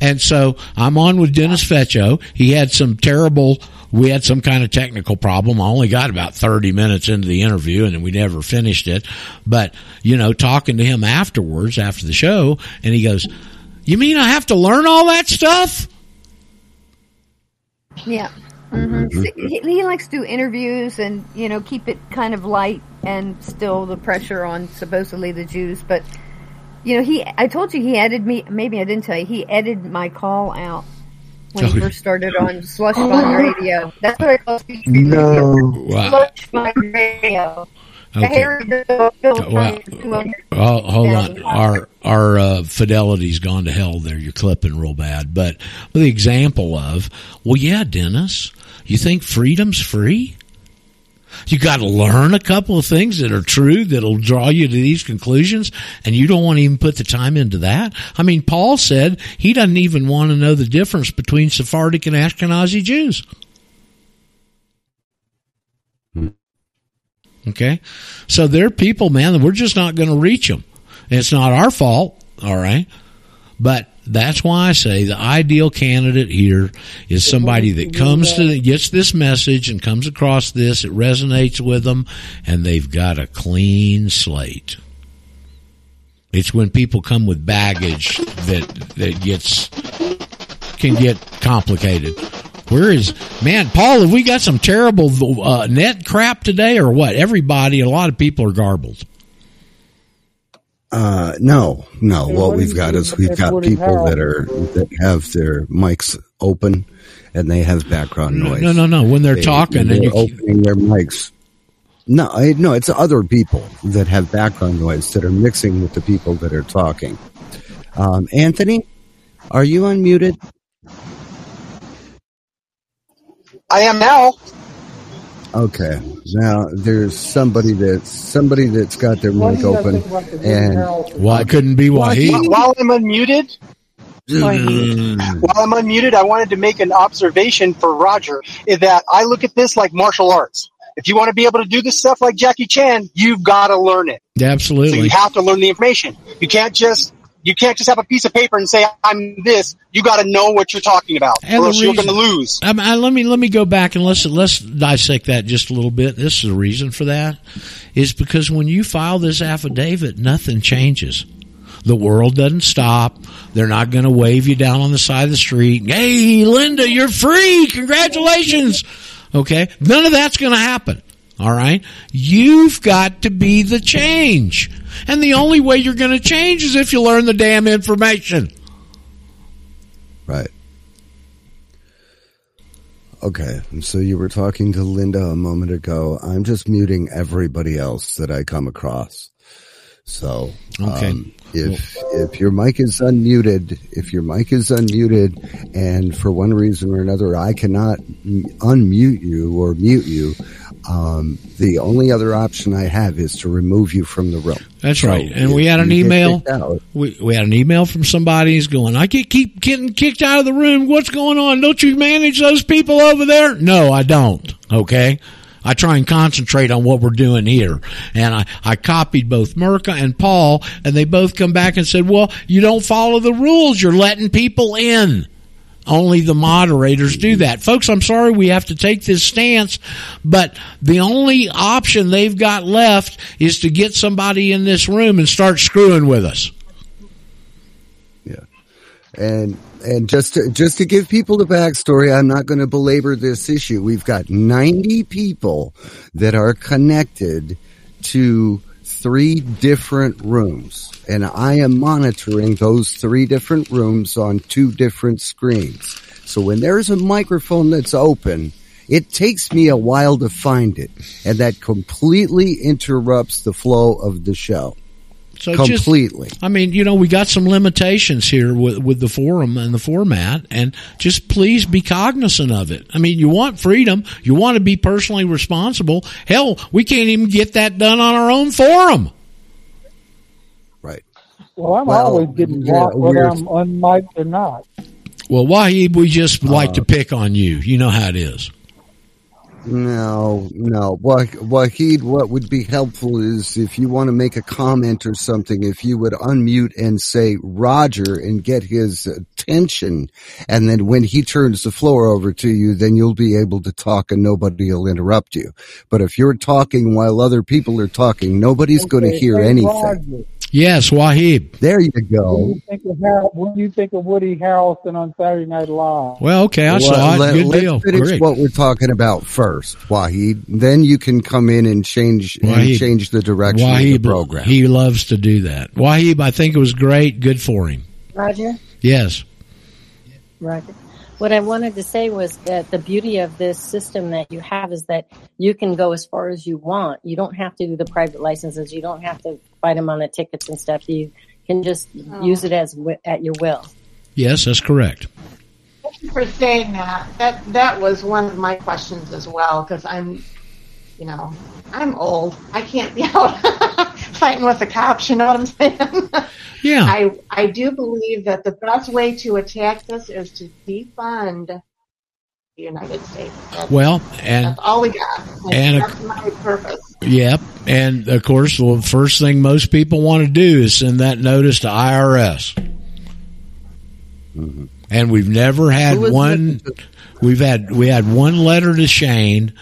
S1: And so I'm on with Dennis Fetcho. He had some terrible, we had some kind of technical problem. I only got about 30 minutes into the interview and we never finished it. But, you know, talking to him afterwards, after the show, and he goes, you mean I have to learn all that stuff?
S14: Yeah. hmm He, he likes to do interviews and you know keep it kind of light and still the pressure on supposedly the Jews. But you know he, I told you he edited me. Maybe I didn't tell you. He edited my call out when he
S18: Oh.
S14: first started on Slush Fund Radio. That's what I call speech
S18: No.
S1: Wow.
S14: Slush Fund Radio.
S1: Okay.
S14: Bill
S1: Well,
S14: Clinton, 200
S1: Oh, hold on. Our our uh, fidelity's gone to hell. There, you're clipping real bad. But the example of, well, yeah, Dennis, you think freedom's free? You got to learn a couple of things that are true that'll draw you to these conclusions, and you don't want to even put the time into that. I mean, Paul said he doesn't even want to know the difference between Sephardic and Ashkenazi Jews. Okay, so they're people, man. that We're just not going to reach them. It's not our fault, all right. But that's why I say the ideal candidate here is somebody that comes to gets this message and comes across this. It resonates with them, and they've got a clean slate. It's when people come with baggage that that gets can get complicated. Where is man, Paul? Have we got some terrible uh, net crap today, or what? Everybody, a lot of people are garbled.
S18: Uh, no, no.
S15: Hey,
S18: what
S15: what
S18: we've got is we've got
S15: Woody
S18: people that are that have their mics open and they have background noise.
S1: no, no, no. When they're
S18: They-
S1: talking and
S18: they're
S1: you-
S18: opening their mics. No, I, no, it's other people that have background noise that are mixing with the people that are talking. Um, Anthony, are you unmuted?
S12: I am now.
S18: Okay. Now there's somebody that's somebody that's got their mic
S15: do you guys
S18: open
S15: think about the Woody
S18: and
S15: Harrelson?
S1: Why couldn't be
S12: While,
S1: Wahid?
S12: while I'm unmuted, while I'm unmuted, I wanted to make an observation for Roger is that I look at this like martial arts. If you want to be able to do this stuff like Jackie Chan, you've got to learn it. So
S1: Absolutely.
S12: you have to learn the information. You can't just you can't just have a piece of paper and say I'm this. You got to know what you're talking about,
S1: And
S12: or else you're going to lose.
S1: Um, I, let me let me go back and let's let's dissect that just a little bit. This is the reason for that is because when you file this affidavit, nothing changes. The world doesn't stop. They're not going to wave you down on the side of the street. Hey, Linda, you're free. Congratulations. Okay, none of that's going to happen. All right, you've got to be the change, and the only way you're going to change is if you learn the damn information.
S18: Right. Okay, so you were talking to Linda a moment ago. I'm just muting everybody else that I come across. So,
S1: Okay.
S18: um, if if your mic is unmuted, if your mic is unmuted, and for one reason or another I cannot unmute you or mute you, um, the only other option I have is to remove you from the room.
S1: That's
S18: So
S1: right. And
S18: if
S1: we had an email. We, we had an email from somebody who's going, I get, keep getting kicked out of the room. What's going on? Don't you manage those people over there? No, I don't. Okay. I try and concentrate on what we're doing here. And I, I copied both Merca and Paul and they both come back and said, well, you don't follow the rules. You're letting people in. Only the moderators do mm-hmm. that. Folks, I'm sorry we have to take this stance, but the only option they've got left is to get somebody in this room and start screwing with us. Yeah.
S18: And and just to, just to give people the backstory, I'm not going to belabor this issue. We've got 90 people that are connected to three different rooms, and I am monitoring those three different rooms on two different screens. So when there's a microphone that's open, it takes me a while to find it, and that completely interrupts the flow of the show.
S1: So just-
S18: completely.
S1: I mean, you know, we got some limitations here with, with the forum and the format, and just please be cognizant of it. I mean, you want freedom, you want to be personally responsible. Hell, we can't even get that done on our own forum.
S18: Right.
S15: Well, I'm
S18: Well,
S15: always getting
S18: yeah,
S15: blocked whether I'm unmiked or not.
S1: Well, Wahib, we just like to uh, pick on you. You know how it is.
S18: No, no. Wah- Wahid, what would be helpful is if you want to make a comment or something, if you would unmute and say Roger and get his attention. And then when he turns the floor over to you, then you'll be able to talk and nobody will interrupt you. But if you're talking while other people are talking, nobody's going to hear anything.
S15: Roger,
S1: Yes, Wahib.
S18: There you
S15: What do
S18: go.
S15: you think of Har- what do you think of Woody Harrelson on Saturday Night Live?
S1: Well, okay, I saw it.
S18: let,
S1: Good
S18: let's
S1: deal.
S18: finish
S1: Great.
S18: what we're talking about first, Wahid. Then you can come in and change and change the direction of the program.
S1: he loves to do that. Wahib, I think it was great. Good for him.
S8: Roger,
S1: Yes.
S8: Roger. What I wanted to say was that the beauty of this system that you have is that you can go as far as you want. You don't have to do the private licenses. You don't have to fight them on the tickets and stuff. You can just oh. use it as at your will.
S1: Yes, that's correct.
S17: Thank you for saying that. That that was one of my questions as well because I'm, you know, I'm old. I can't be out fighting with the cops. You know what I'm saying?
S1: Yeah.
S17: I I do believe that the best way to attack this is to defund the United States. That's,
S1: Well, and
S17: that's all we got. That's,
S1: and-
S17: that's my purpose.
S1: Yep. And of course, the first thing most people want to do is send that notice to IRS. Mm-hmm. And we've never had one, we've had, we had one letter to Shane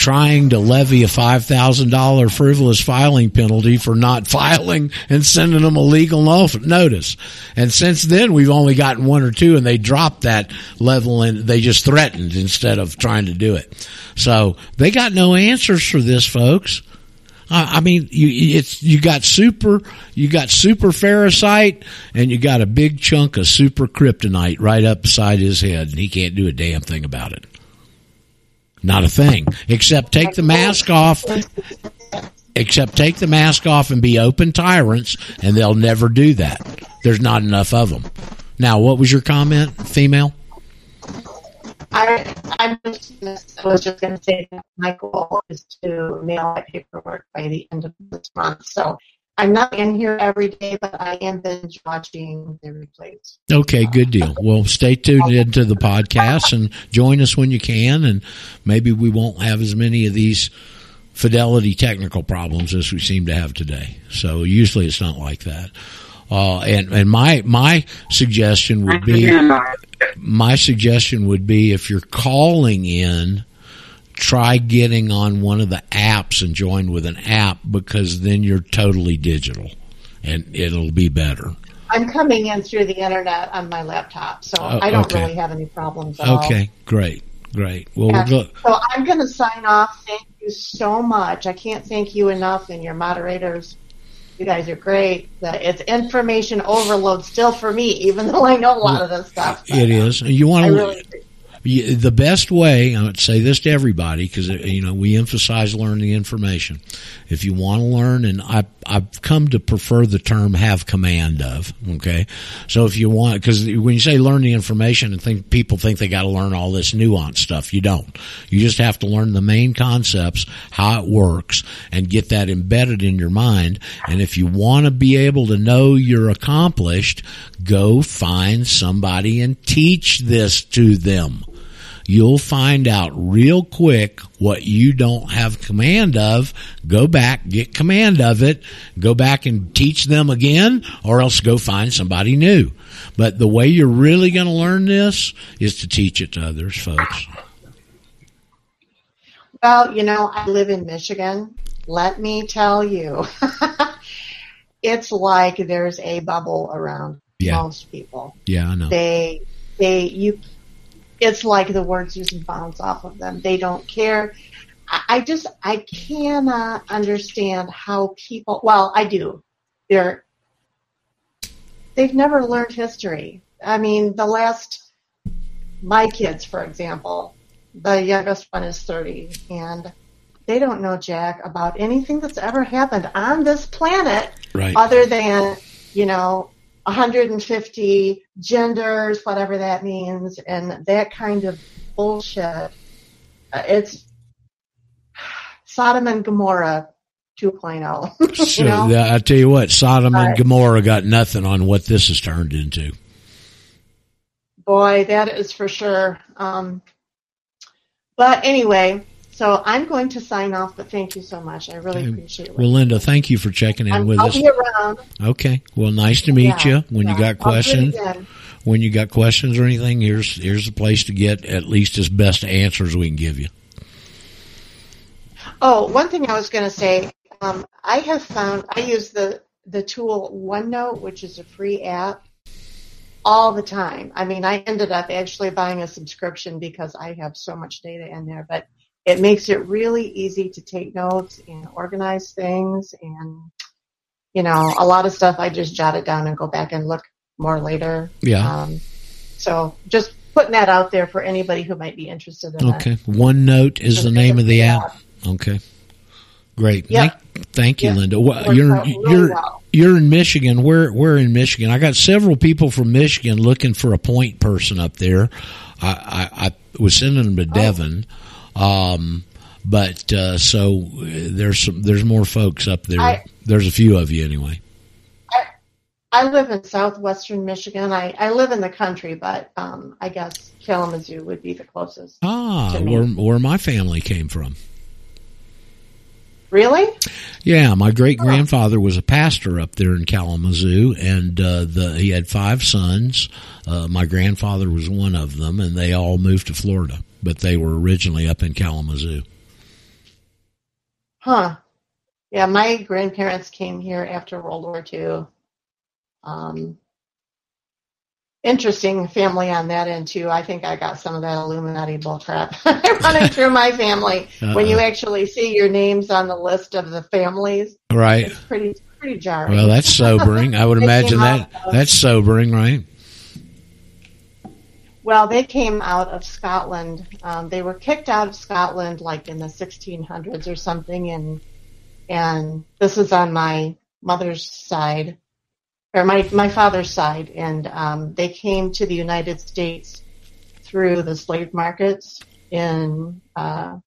S1: trying to levy a $5,000 frivolous filing penalty for not filing and sending them a legal notice. And since then, we've only gotten one or two and they dropped that level and they just threatened instead of trying to do it. So they got no answers for this, folks. I mean, you it's you got super you got super ferrocite and you got a big chunk of super kryptonite right up beside his head, and he can't do a damn thing about it. Not a thing, except take the mask off. Except take the mask off and be open tyrants, and they'll never do that. There's not enough of them. Now, what was your comment, female?
S17: I, I was just going to say that my goal is to mail my paperwork by the end of this month. So I'm not in here every day, but I am binge watching the replays.
S1: Okay, good deal. Well, stay tuned into the podcast and join us when you can, and maybe we won't have as many of these fidelity technical problems as we seem to have today. So usually it's not like that. Uh, and and my my suggestion would be my suggestion would be if you're calling in, try getting on one of the apps and join with an app because then you're totally digital, and it'll be better.
S17: I'm coming in through the internet on my laptop, so
S1: Oh,
S17: I don't
S1: okay.
S17: really have any problems at all.
S1: Okay, great, great. Well,
S17: Yeah.
S1: we'll
S17: So I'm going to sign off. Thank you so much. I can't thank you enough, and your moderators. You guys are great. It's information overload still for me, even though I know a lot of this stuff.
S1: It is. You want to.
S17: really
S1: the best way, I would say this to everybody because uh, you know we emphasize learning the information. If you want to learn, and I I've come to prefer the term "have command of." Okay, so if you want, because when you say learn the information, and think people think they got to learn all this nuanced stuff. You don't. You just have to learn the main concepts, how it works, and get that embedded in your mind. And if you want to be able to know you're accomplished, go find somebody and teach this to them you'll find out real quick what you don't have command of. Go back, get command of it, go back and teach them again, or else go find somebody new. But the way you're really going to learn this is to teach it to others, folks.
S17: Well, you know, I live in Michigan. Let me tell you, it's like there's a bubble around
S1: Yeah.
S17: most people.
S1: Yeah, I know.
S17: They, they, you, it's like the words just bounce off of them. They don't care. I, I just, I cannot understand how people, well, I do. They're, they've never learned history. I mean, the last, my kids, for example, the youngest one is 30 and they don't know jack about anything that's ever happened on this planet
S1: Right.
S17: other than you know 150 genders whatever that means and that kind of bullshit Uh, it's sodom and gomorrah 2.0
S1: So
S17: you know
S1: I tell you what, Sodom and Gomorrah got nothing on what this has turned into.
S17: Boy, that is for sure. Um, but anyway, so I'm going to sign off, but thank you so much. I really appreciate it.
S1: Well, Linda, thank you for checking in
S17: I'm-
S1: with
S17: I'll
S1: us.
S17: be around.
S1: Okay. Well, nice to meet
S17: Yeah,
S1: you. When you got
S17: I'll
S1: questions, when you got questions or anything, here's here's the place to get at least as best answers we can give you.
S17: Oh, one thing I was going to say, um, I have found I use the the tool OneNote, which is a free app, all the time. I mean, I ended up actually buying a subscription because I have so much data in there, but it makes it really easy to take notes and organize things, and you know, a lot of stuff I just jot it down and go back and look more later.
S1: Yeah.
S17: Um, so just putting that out there for anybody who might be interested in that.
S1: Okay. OneNote is the name of the app. Okay. Great.
S17: Yep.
S1: Thank, thank you,
S17: Yep.
S1: Linda. Well, you're
S17: really
S1: you're
S17: well.
S1: you're in Michigan. We're we're in Michigan. I got several people from Michigan looking for a point person up there. I I, I was sending them to
S17: Oh.
S1: Um, but uh, so there's some there's more folks up there.
S17: I-
S1: there's a few of you anyway.
S17: I live in southwestern Michigan. I, I live in the country, but um, I guess Kalamazoo would be the closest.
S1: Ah, where where my family came from.
S17: Really?
S1: Yeah, my great grandfather was a pastor up there in Kalamazoo, and uh, the he had five sons. Uh, my grandfather was one of them, and they all moved to Florida, but they were originally up in Kalamazoo.
S17: Huh. Yeah, my grandparents came here after World War II. Um, interesting family on that end too. I think I got some of that Illuminati bullcrap running through my family. When you actually see your names on the list of the families,
S1: Right.
S17: it's pretty pretty jarring.
S1: Well, that's sobering. I would imagine that that's sobering, right?
S17: Well, they came out of Scotland. Um, they were kicked out of Scotland like in the 1600s or something, and and this is on my mother's side or my my father's side, and um, they came to the United States through the slave markets in uh,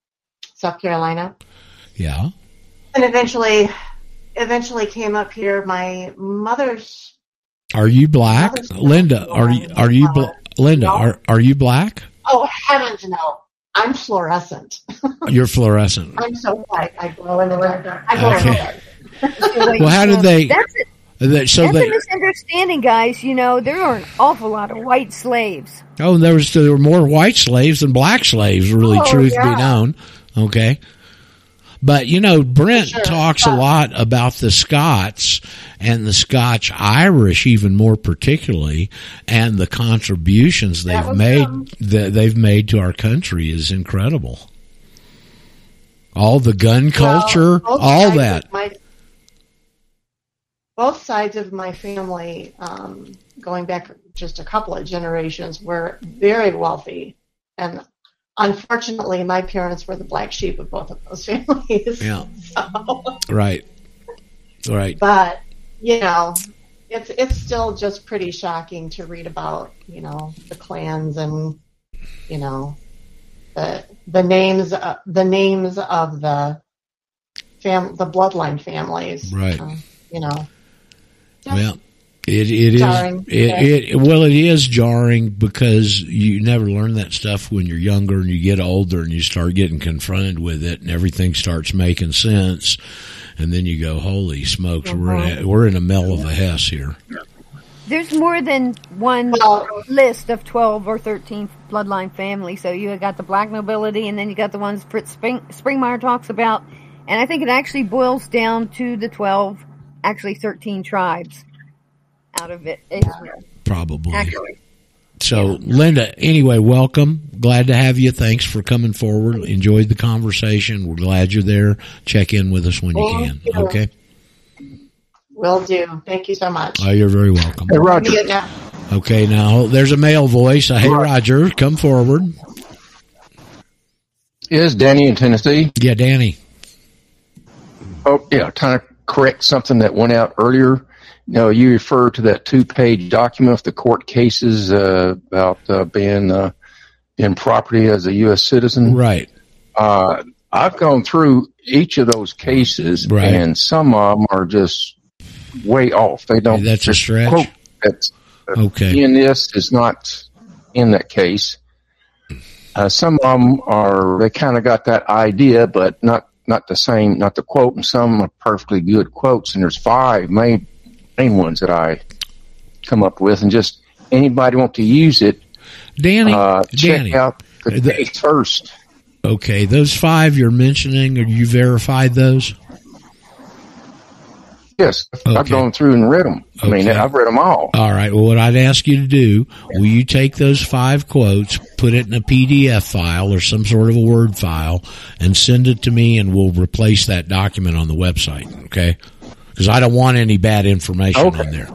S17: South Carolina,
S1: Yeah.
S17: and eventually eventually came up here. My mother's
S1: Are you black, Linda? Are you are you bl- Linda? Are are you black?
S17: oh heavens no, I'm fluorescent.
S1: You're fluorescent.
S17: I'm so white. I glow in the dark. I glow
S1: Okay. Well, how did they?
S14: That's it.
S1: that- so
S14: That's
S1: they.
S14: a misunderstanding, guys. You know, there are an awful lot of white slaves.
S1: Oh, there was there were more white slaves than black slaves. Really,
S14: Oh,
S1: truth
S14: yeah.
S1: be known. Okay. But you know, Brent talks a lot about the Scots and the Scotch Irish, even more particularly, and the contributions they've made
S17: them.
S1: that they've made to our country is incredible. All the gun culture,
S17: Well,
S1: all that.
S17: My, both sides of my family, um, going back just a couple of generations, were very wealthy, and unfortunately, my parents were the black sheep of both of those families.
S1: Yeah.
S17: So,
S1: Right. Right.
S17: but you know, it's it's still just pretty shocking to read about you know the clans and you know the the names uh, the names of the fam the bloodline families.
S1: Right.
S17: Uh, you know,
S1: Well, it it is
S17: Jarring.
S1: it,
S17: Yeah.
S1: it well it is jarring because you never learn that stuff when you're younger and you get older and you start getting confronted with it and everything starts making sense and then you go holy smokes we're in a, uh-huh. we're in a mell of a hess here.
S14: There's more than one list of 12 or 13 bloodline families. So you got the black nobility, and then you got the ones Fritz Spring, Springmeier talks about. And I think it actually boils down to the 12, actually 13 tribes out of it. Israel.
S1: Probably.
S14: Actually.
S1: So Linda, anyway, welcome. Glad to have you. Thanks for coming forward. Enjoyed the conversation. We're glad you're there. Check in with us when you can.
S17: Thank you.
S1: Okay.
S17: will do. Thank you so much.
S1: Oh, you're very welcome.
S17: Hey, Roger. Let me get now.
S1: Okay, now there's a male voice. Uh, Hey, Roger, come forward.
S19: Is Danny in Tennessee?
S1: Yeah, Danny.
S19: Oh, yeah. Trying to correct something that went out earlier. No, you refer to that two-page document of the court cases uh, about uh, being uh, in property as a U.S. citizen.
S1: Right.
S19: Uh, I've gone through each of those cases,
S1: Right.
S19: and some of them are just way off. They don't.
S1: That's a stretch?
S19: Quote that's uh,
S1: Okay.
S19: in this is not in that case. Uh, some of them are they kind of got that idea, but not not the same, not the quote. And some are perfectly good quotes. And there's five main main ones that I come up with, and just anybody want to use it.
S1: Danny,
S19: uh, check
S1: Danny.
S19: out the case first.
S1: Okay, those five you're mentioning, are you verified those?
S19: Yes, I've gone through and read them. I mean, I've read them all.
S1: All right. Well, what I'd ask you to do, will you take those five quotes, put it in a PDF file or some sort of a Word file, and send it to me, and we'll replace that document on the website. Okay? Because I don't want any bad information
S19: Okay.
S1: in there.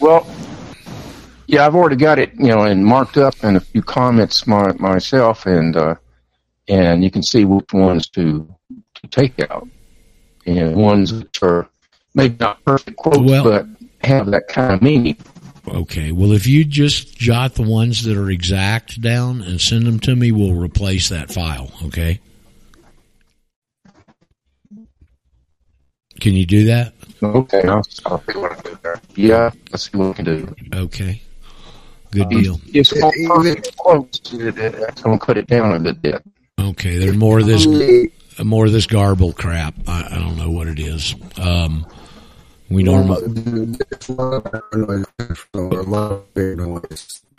S19: Well, yeah, I've already got it, you know, and marked up and a few comments my, myself, and uh, and you can see which ones to to take out, and ones which are maybe not perfect quotes,
S1: Well-
S19: but have that kind of meaning.
S1: Okay. Well, if you just jot the ones that are exact down and send them to me, we'll replace that file. Okay? Can you do that?
S19: Okay, I'll, I'll see what I can do there. Yeah, let's see what we can do.
S1: Okay. Good deal.
S19: It's all perfect quotes. It, it, that's going to cut it down a good bit.
S1: Okay, there's more of this, more of this garble crap. I, I don't know what it is. Um, we normally,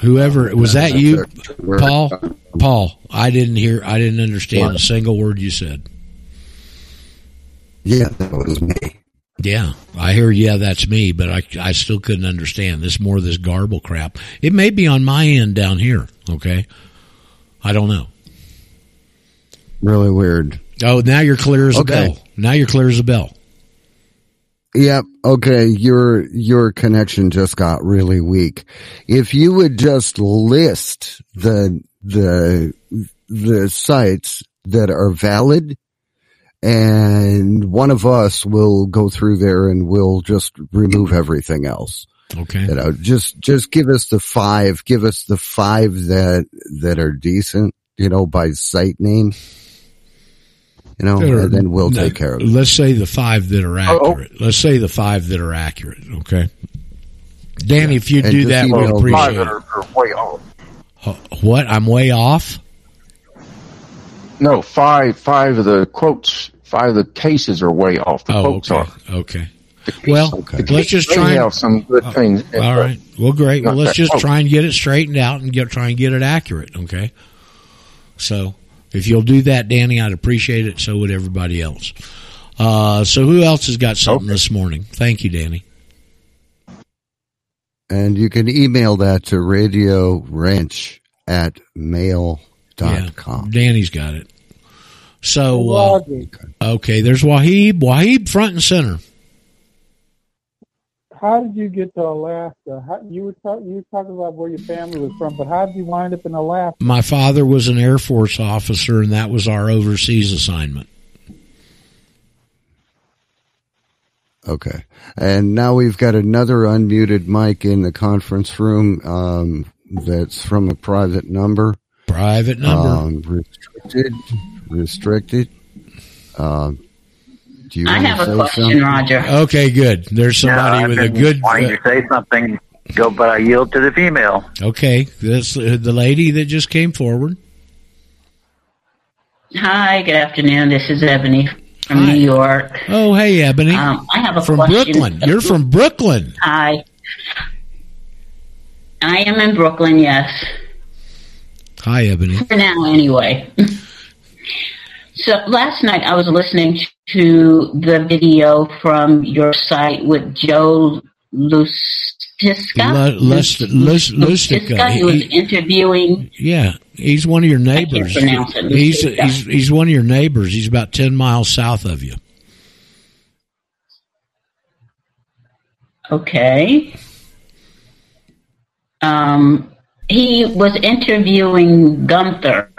S1: whoever was that you, Paul? Paul, I didn't hear. I didn't understand a single word you said.
S18: Yeah, that was me.
S1: Yeah, I hear. Yeah, that's me, but I I still couldn't understand this more of this garble crap. It may be on my end down here. Okay, I don't know.
S18: Really weird.
S1: Oh, now you're clear as a bell. Now you're clear as a bell.
S18: Yep. Okay. Your your connection just got really weak. If you would just list the the the sites that are valid, and one of us will go through there and we'll just remove everything else.
S1: Okay.
S18: You know, just just give us the five. Give us the five that that are decent. You know, by site name. You know,
S1: Or-
S18: and then we'll
S1: no,
S18: take care of it.
S1: Let's say the five that are
S18: Oh, oh.
S1: accurate. Let's say the five that are accurate. Okay, Danny, if you
S18: And
S1: do that, we'll appreciate
S18: Five
S1: it.
S18: that
S19: are, are way off.
S1: What? I'm way off.
S19: No, five five of the quotes, five of the cases are way off. The
S1: Oh,
S19: quotes
S1: okay.
S19: are.
S1: Okay. Well,
S19: The
S1: let's just
S19: may
S1: try.
S19: have some good
S1: Oh,
S19: things. in
S1: All
S19: it,
S1: right. Well, great. Well, let's just try and get it straightened out and get try and get it accurate. Okay. So, if you'll do that, Danny, I'd appreciate it. So would everybody else. Uh, so who else has got something this morning? Thank you, Danny.
S18: And you can email that to radio ranch at mail dot com.
S1: Danny's got it. So, uh, okay, there's Wahib. Wahib front and center.
S15: How did you get to Alaska? How, you were talk, you were talking about where your family was from, but how did you wind up in Alaska?
S1: My father was an Air Force officer, and that was our overseas assignment.
S18: Okay. And now we've got another unmuted mic in the conference room, um, that's from a private number.
S1: Private number.
S18: Um, restricted, restricted. Um, do you
S20: I have a question,
S18: something?
S20: Roger.
S1: Okay, good. There's somebody
S20: No,
S1: with
S20: I've
S1: a
S20: been
S1: good.
S20: wanting
S1: uh,
S20: to say something, go, but I yield to the female.
S1: okay, that's uh, the lady that just came forward.
S20: Hi, good afternoon. This is Ebony from New York.
S1: Oh, hey, Ebony.
S20: Um, I have a
S1: from
S20: question.
S1: Brooklyn. You're from Brooklyn.
S20: Hi. I am in Brooklyn, yes.
S1: Hi, Ebony.
S20: For now, anyway. so last night I was listening to the video from your site with Joe Lustiska.
S1: Lu- Lust- Lust- Lustica.
S20: He was
S1: He-
S20: interviewing.
S1: Yeah, he's one of your neighbors.
S20: pronounce it.
S1: He's he's he's one of your neighbors. He's about ten miles south of you.
S20: Okay. Um, he was interviewing Gunther.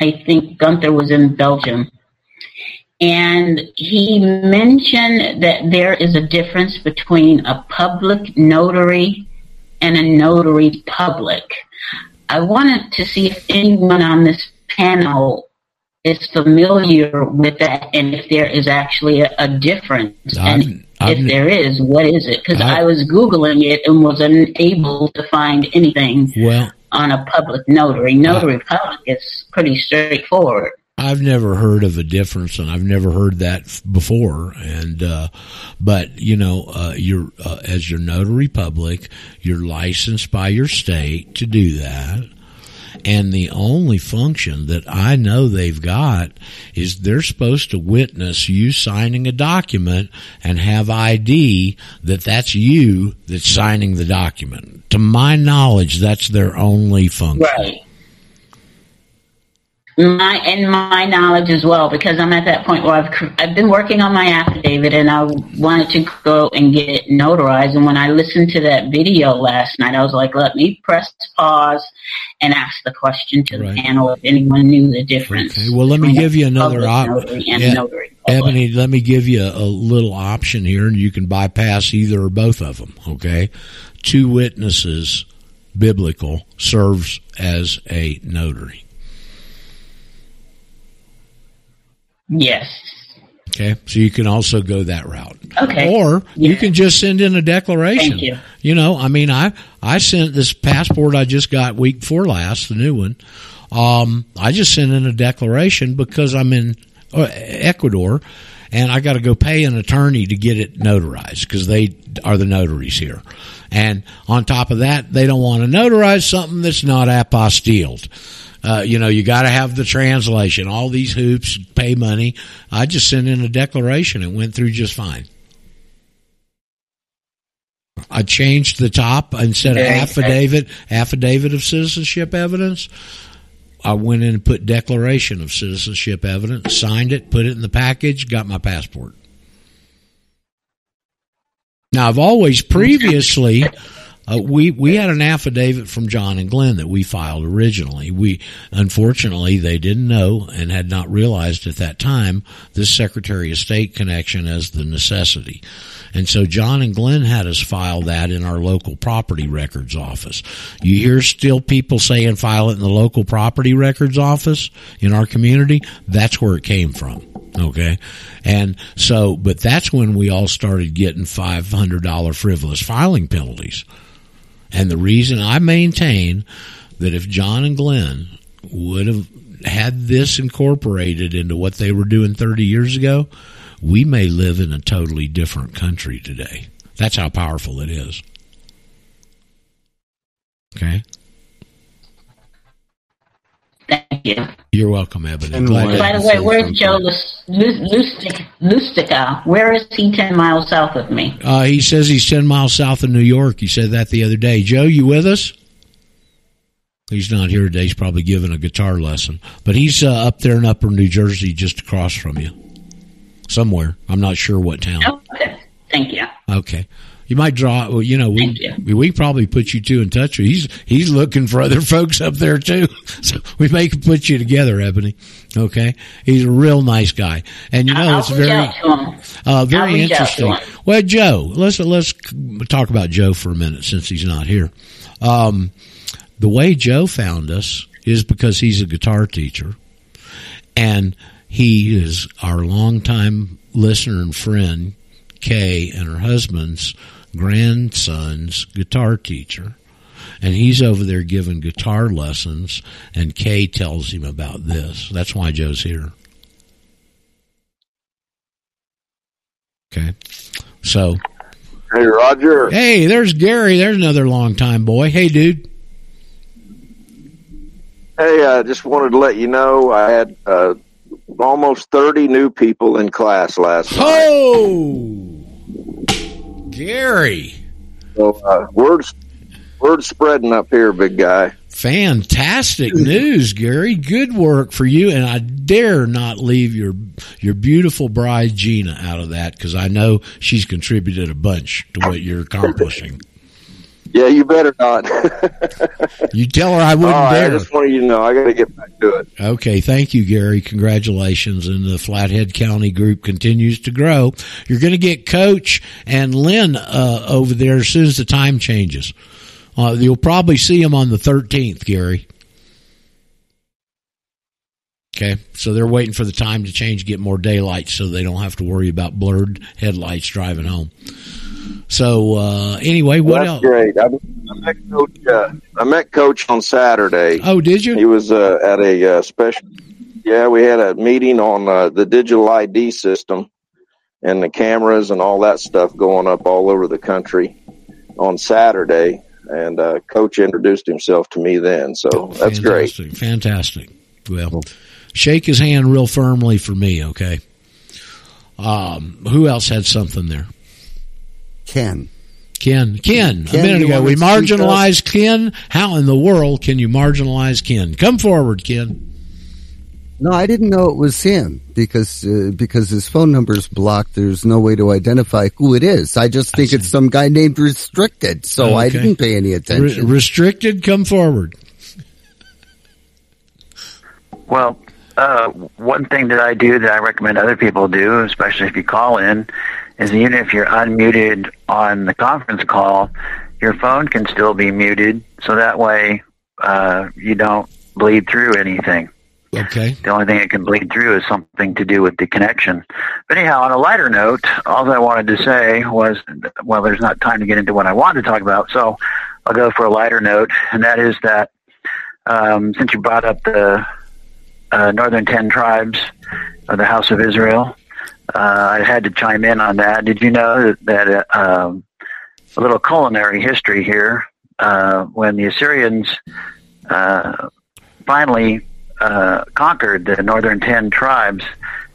S20: I think Gunther was in Belgium. And he mentioned that there is a difference between a public notary and a notary public. I wanted to see if anyone on this panel is familiar with that and if there is actually a, a difference.
S1: I've-
S20: and
S1: I've-
S20: if there is, what is it? Because
S1: I-
S20: I was Googling it and was unable to find anything
S1: Well,
S20: on a public notary. Notary public is pretty straightforward.
S1: I've never heard of a difference, and I've never heard that before. And uh, but you know, uh, you're uh, as your notary public, you're licensed by your state to do that. And the only function that I know they've got is they're supposed to witness you signing a document and have ID that that's you that's signing the document. To my knowledge, that's their only function.
S20: Right. My and my knowledge as well, because I'm at that point where I've I've been working on my affidavit and I wanted to go and get it notarized. And when I listened to that video last night, I was like, let me press pause and ask the question to the panel if anyone knew the difference.
S1: Okay, well, let me give you another
S20: public
S1: op-
S20: notary and
S1: yeah. Ebony, let me give you a, a little option here, and you can bypass either or both of them. Okay, two witnesses, biblical, serves as a notary.
S20: Yes.
S1: Okay, so you can also go that route.
S20: Okay.
S1: Or you can just send in a declaration.
S20: Thank you.
S1: you know, I mean, I I sent this passport I just got week before last, the new one. Um, I just sent in a declaration because I'm in uh, Ecuador, and I got to go pay an attorney to get it notarized because they are the notaries here. And on top of that, they don't want to notarize something that's not apostilled. Uh, you know, you got to have the translation. All these hoops, pay money. I just sent in a declaration. It went through just fine. I changed the top instead of
S20: Okay.
S1: affidavit affidavit of citizenship evidence. I went in and put declaration of citizenship evidence, signed it, put it in the package, got my passport. Now I've always previously uh, we we had an affidavit from John and Glenn that we filed originally. We unfortunately they didn't know and had not realized at that time this Secretary of State connection as the necessity. And so John and Glenn had us file that in our local property records office. You hear still people saying file it in the local property records office in our community. That's where it came from. Okay. And so, but that's when we all started getting $500 frivolous filing penalties. And the reason I maintain that if John and Glenn would have had this incorporated into what they were doing 30 years ago, we may live in a totally different country today. That's how powerful it is. Okay.
S20: Thank you.
S1: You're welcome, Ebony.
S18: And
S1: Glad
S18: why-
S1: to-
S20: By the way, where's Joe Lustica? Lustica? Where is he 10 miles south of me?
S1: Uh, he says he's 10 miles south of New York. He said that the other day. Joe, you with us? He's not here today. He's probably giving a guitar lesson. But he's uh, up there in upper New Jersey, just across from you. Somewhere. I'm not sure what town.
S20: Okay. Thank you.
S1: Okay. You might draw, well, you know, we, we probably put you two in touch with. He's, he's looking for other folks up there too. So we may put you together, Ebony. Okay. He's a real nice guy. And you know,
S20: I'll
S1: it's very, uh, very
S20: reach out to
S1: interesting. Well, Joe, let's let's talk about Joe for a minute since he's not here. Um, the way Joe found us is because he's a guitar teacher, and he is our longtime listener and friend, Kay, and her husband's grandson's guitar teacher. And he's over there giving guitar lessons, and Kay tells him about this. That's why Joe's here. Okay. So,
S21: Hey, Roger.
S1: hey, there's Gary. There's another long time boy. Hey, dude.
S21: Hey, I just wanted to let you know I had uh, almost 30 new people in class last night.
S1: Oh, Gary.
S21: So, uh, word's, word's spreading up here, big guy.
S1: Fantastic news, Gary. Good work for you. And I dare not leave your your beautiful bride Gina out of that because I know she's contributed a bunch to what you're accomplishing.
S21: Yeah, you better not.
S1: You tell her I wouldn't
S21: All right, I just wanted you to know I got to get back to it.
S1: Okay, thank you, Gary. Congratulations. And the Flathead County group continues to grow. You're going to get Coach and Lynn uh, over there as soon as the time changes. Uh, you'll probably see them on the 13th, Gary. Okay, so they're waiting for the time to change, get more daylight, so they don't have to worry about blurred headlights driving home. So uh, anyway, what
S21: That's
S1: else?
S21: great. I, I met Coach. Uh, I met Coach on Saturday.
S1: Oh, did you?
S21: He was uh, at a uh, special. Yeah, we had a meeting on uh, the digital ID system and the cameras and all that stuff going up all over the country on Saturday. And uh, Coach introduced himself to me then, so that's great.
S1: Fantastic. Fantastic. Well, shake his hand real firmly for me, okay? Um, who else had something there?
S18: Ken.
S1: Ken. Ken.
S18: Ken,
S1: a minute ago, we marginalized Ken. How in the world can you marginalize Ken? Come forward, Ken.
S18: No, I didn't know it was him because uh, because his phone number is blocked. There's no way to identify who it is. I just think it's some guy named Restricted. So I
S1: Okay.
S18: didn't pay any
S1: Re-
S18: attention.
S1: restricted, come forward.
S22: Well, uh, one thing that I do that I recommend other people do, especially if you call in, is even if you're unmuted on the conference call, your phone can still be muted, so that way uh, you don't bleed through anything.
S1: Okay.
S22: The only thing it can bleed through is something to do with the connection. But anyhow, on a lighter note, all that I wanted to say was, well, there's not time to get into what I wanted to talk about, so I'll go for a lighter note, and that is that um, since you brought up the uh, Northern Ten Tribes of the House of Israel, I had to chime in on that. Did you know that, uh, um, a little culinary history here? Uh, when the Assyrians uh, finally uh, conquered the northern ten tribes,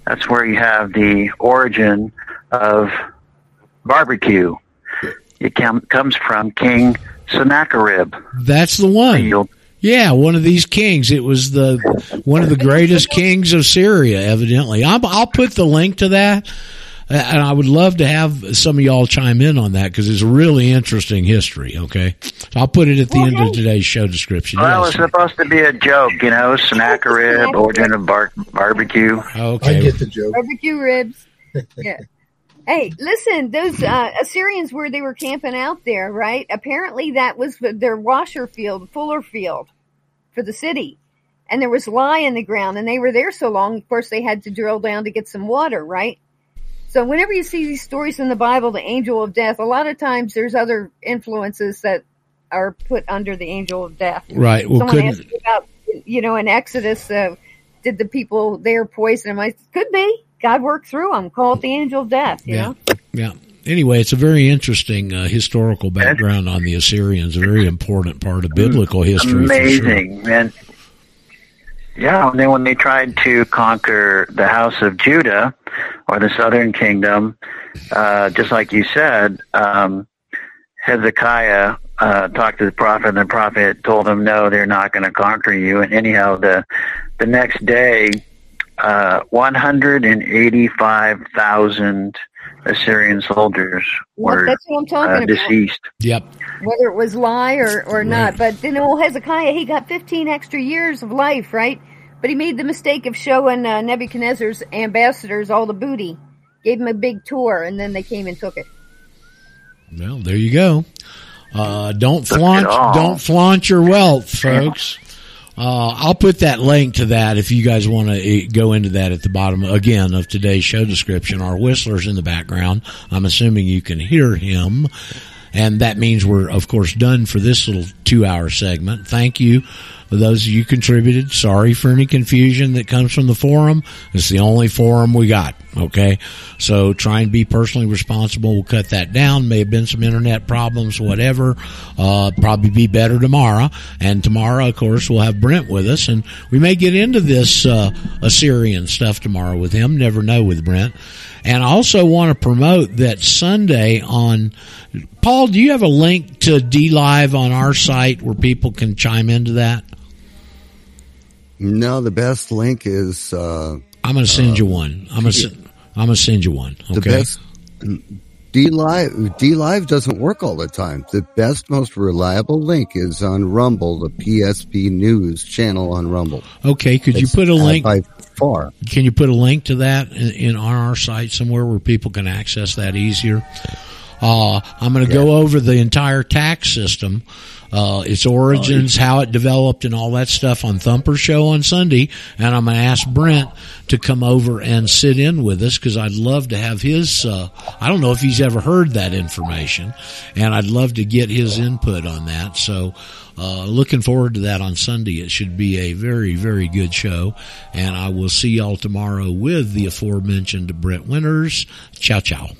S22: that's where you have the origin of barbecue. it com- comes from King Sennacherib.
S1: That's the one. Yeah, one of these kings. It was the one of the greatest kings of Syria, evidently. i will put the link to that, uh, and I would love to have some of y'all chime in on that because it's a really interesting history. Okay, so I'll put it at the end of today's show description.
S22: Well,
S1: Yes.
S22: it was supposed to be a joke, you know, Sennacherib, origin of bar- barbecue.
S1: Okay.
S13: I get the joke.
S14: Barbecue ribs. Yeah. Hey, listen, those uh, Assyrians where they were camping out there, right? Apparently that was their washer field, fuller field for the city. And there was lye in the ground and they were there so long, of course they had to drill down to get some water, right? So whenever you see these stories in the Bible, the angel of death, a lot of times there's other influences that are put under the angel of death.
S1: Right. Well,
S14: Someone
S1: couldn't-
S14: asked me about, you know, in Exodus, uh, did the people there poison him? I could be. God worked through them. Call it the angel of death. You
S1: Yeah.
S14: know.
S1: Yeah. Anyway, it's a very interesting uh, historical background on the Assyrians, a very important part of biblical history. for sure.
S22: Amazing, man. Yeah, and then when they tried to conquer the house of Judah or the southern kingdom, uh, just like you said, um, Hezekiah uh, talked to the prophet, and the prophet told him, "No, they're not going to conquer you." And anyhow, the the next day, uh, one hundred and eighty-five thousand Assyrian soldiers
S14: Well,
S22: were
S14: that's what I'm talking
S22: uh,
S14: about.
S22: deceased.
S1: Yep.
S14: Whether it was lye or, or not. But then old Hezekiah, he got 15 extra years of life, right? But he made the mistake of showing uh, Nebuchadnezzar's ambassadors all the booty. Gave him a big tour, and then they came and took it.
S1: Well, there you go. Uh, don't flaunt, don't flaunt your wealth, folks. Uh, I'll put that link to that if you guys want to go into that at the bottom again of today's show description. Our whistler's in the background. I'm assuming you can hear him. And that means we're, of course, done for this little two hour segment. Thank you for those of you contributed. Sorry for any confusion that comes from the forum. It's the only forum we got. Okay. So try and be personally responsible. We'll cut that down. May have been some internet problems, whatever. Uh, probably be better tomorrow. And tomorrow, of course, we'll have Brent with us and we may get into this, uh, Assyrian stuff tomorrow with him. Never know with Brent. And I also want to promote that Sunday on Paul, do you have a link to D Live on our site where people can chime into that?
S18: No, the best link is. Uh,
S1: I'm going to send you one. I'm going to I'm going to send you one. Okay.
S18: The best D Live D Live doesn't work all the time. The best, most reliable link is on Rumble, the PSP News channel on Rumble.
S1: Okay, could you put a link
S18: by far?
S1: Can you put a link to that in, in on our site somewhere where people can access that easier? Uh, I'm going to go over the entire tax system, uh, its origins, how it developed, and all that stuff on Thumper Show on Sunday. And I'm going to ask Brent to come over and sit in with us because I'd love to have his. Uh, I don't know if he's ever heard that information, and I'd love to get his input on that. So. Uh, looking forward to that on Sunday. It should be a very, very good show. And I will see y'all tomorrow with the aforementioned Brent Winters. Ciao, ciao.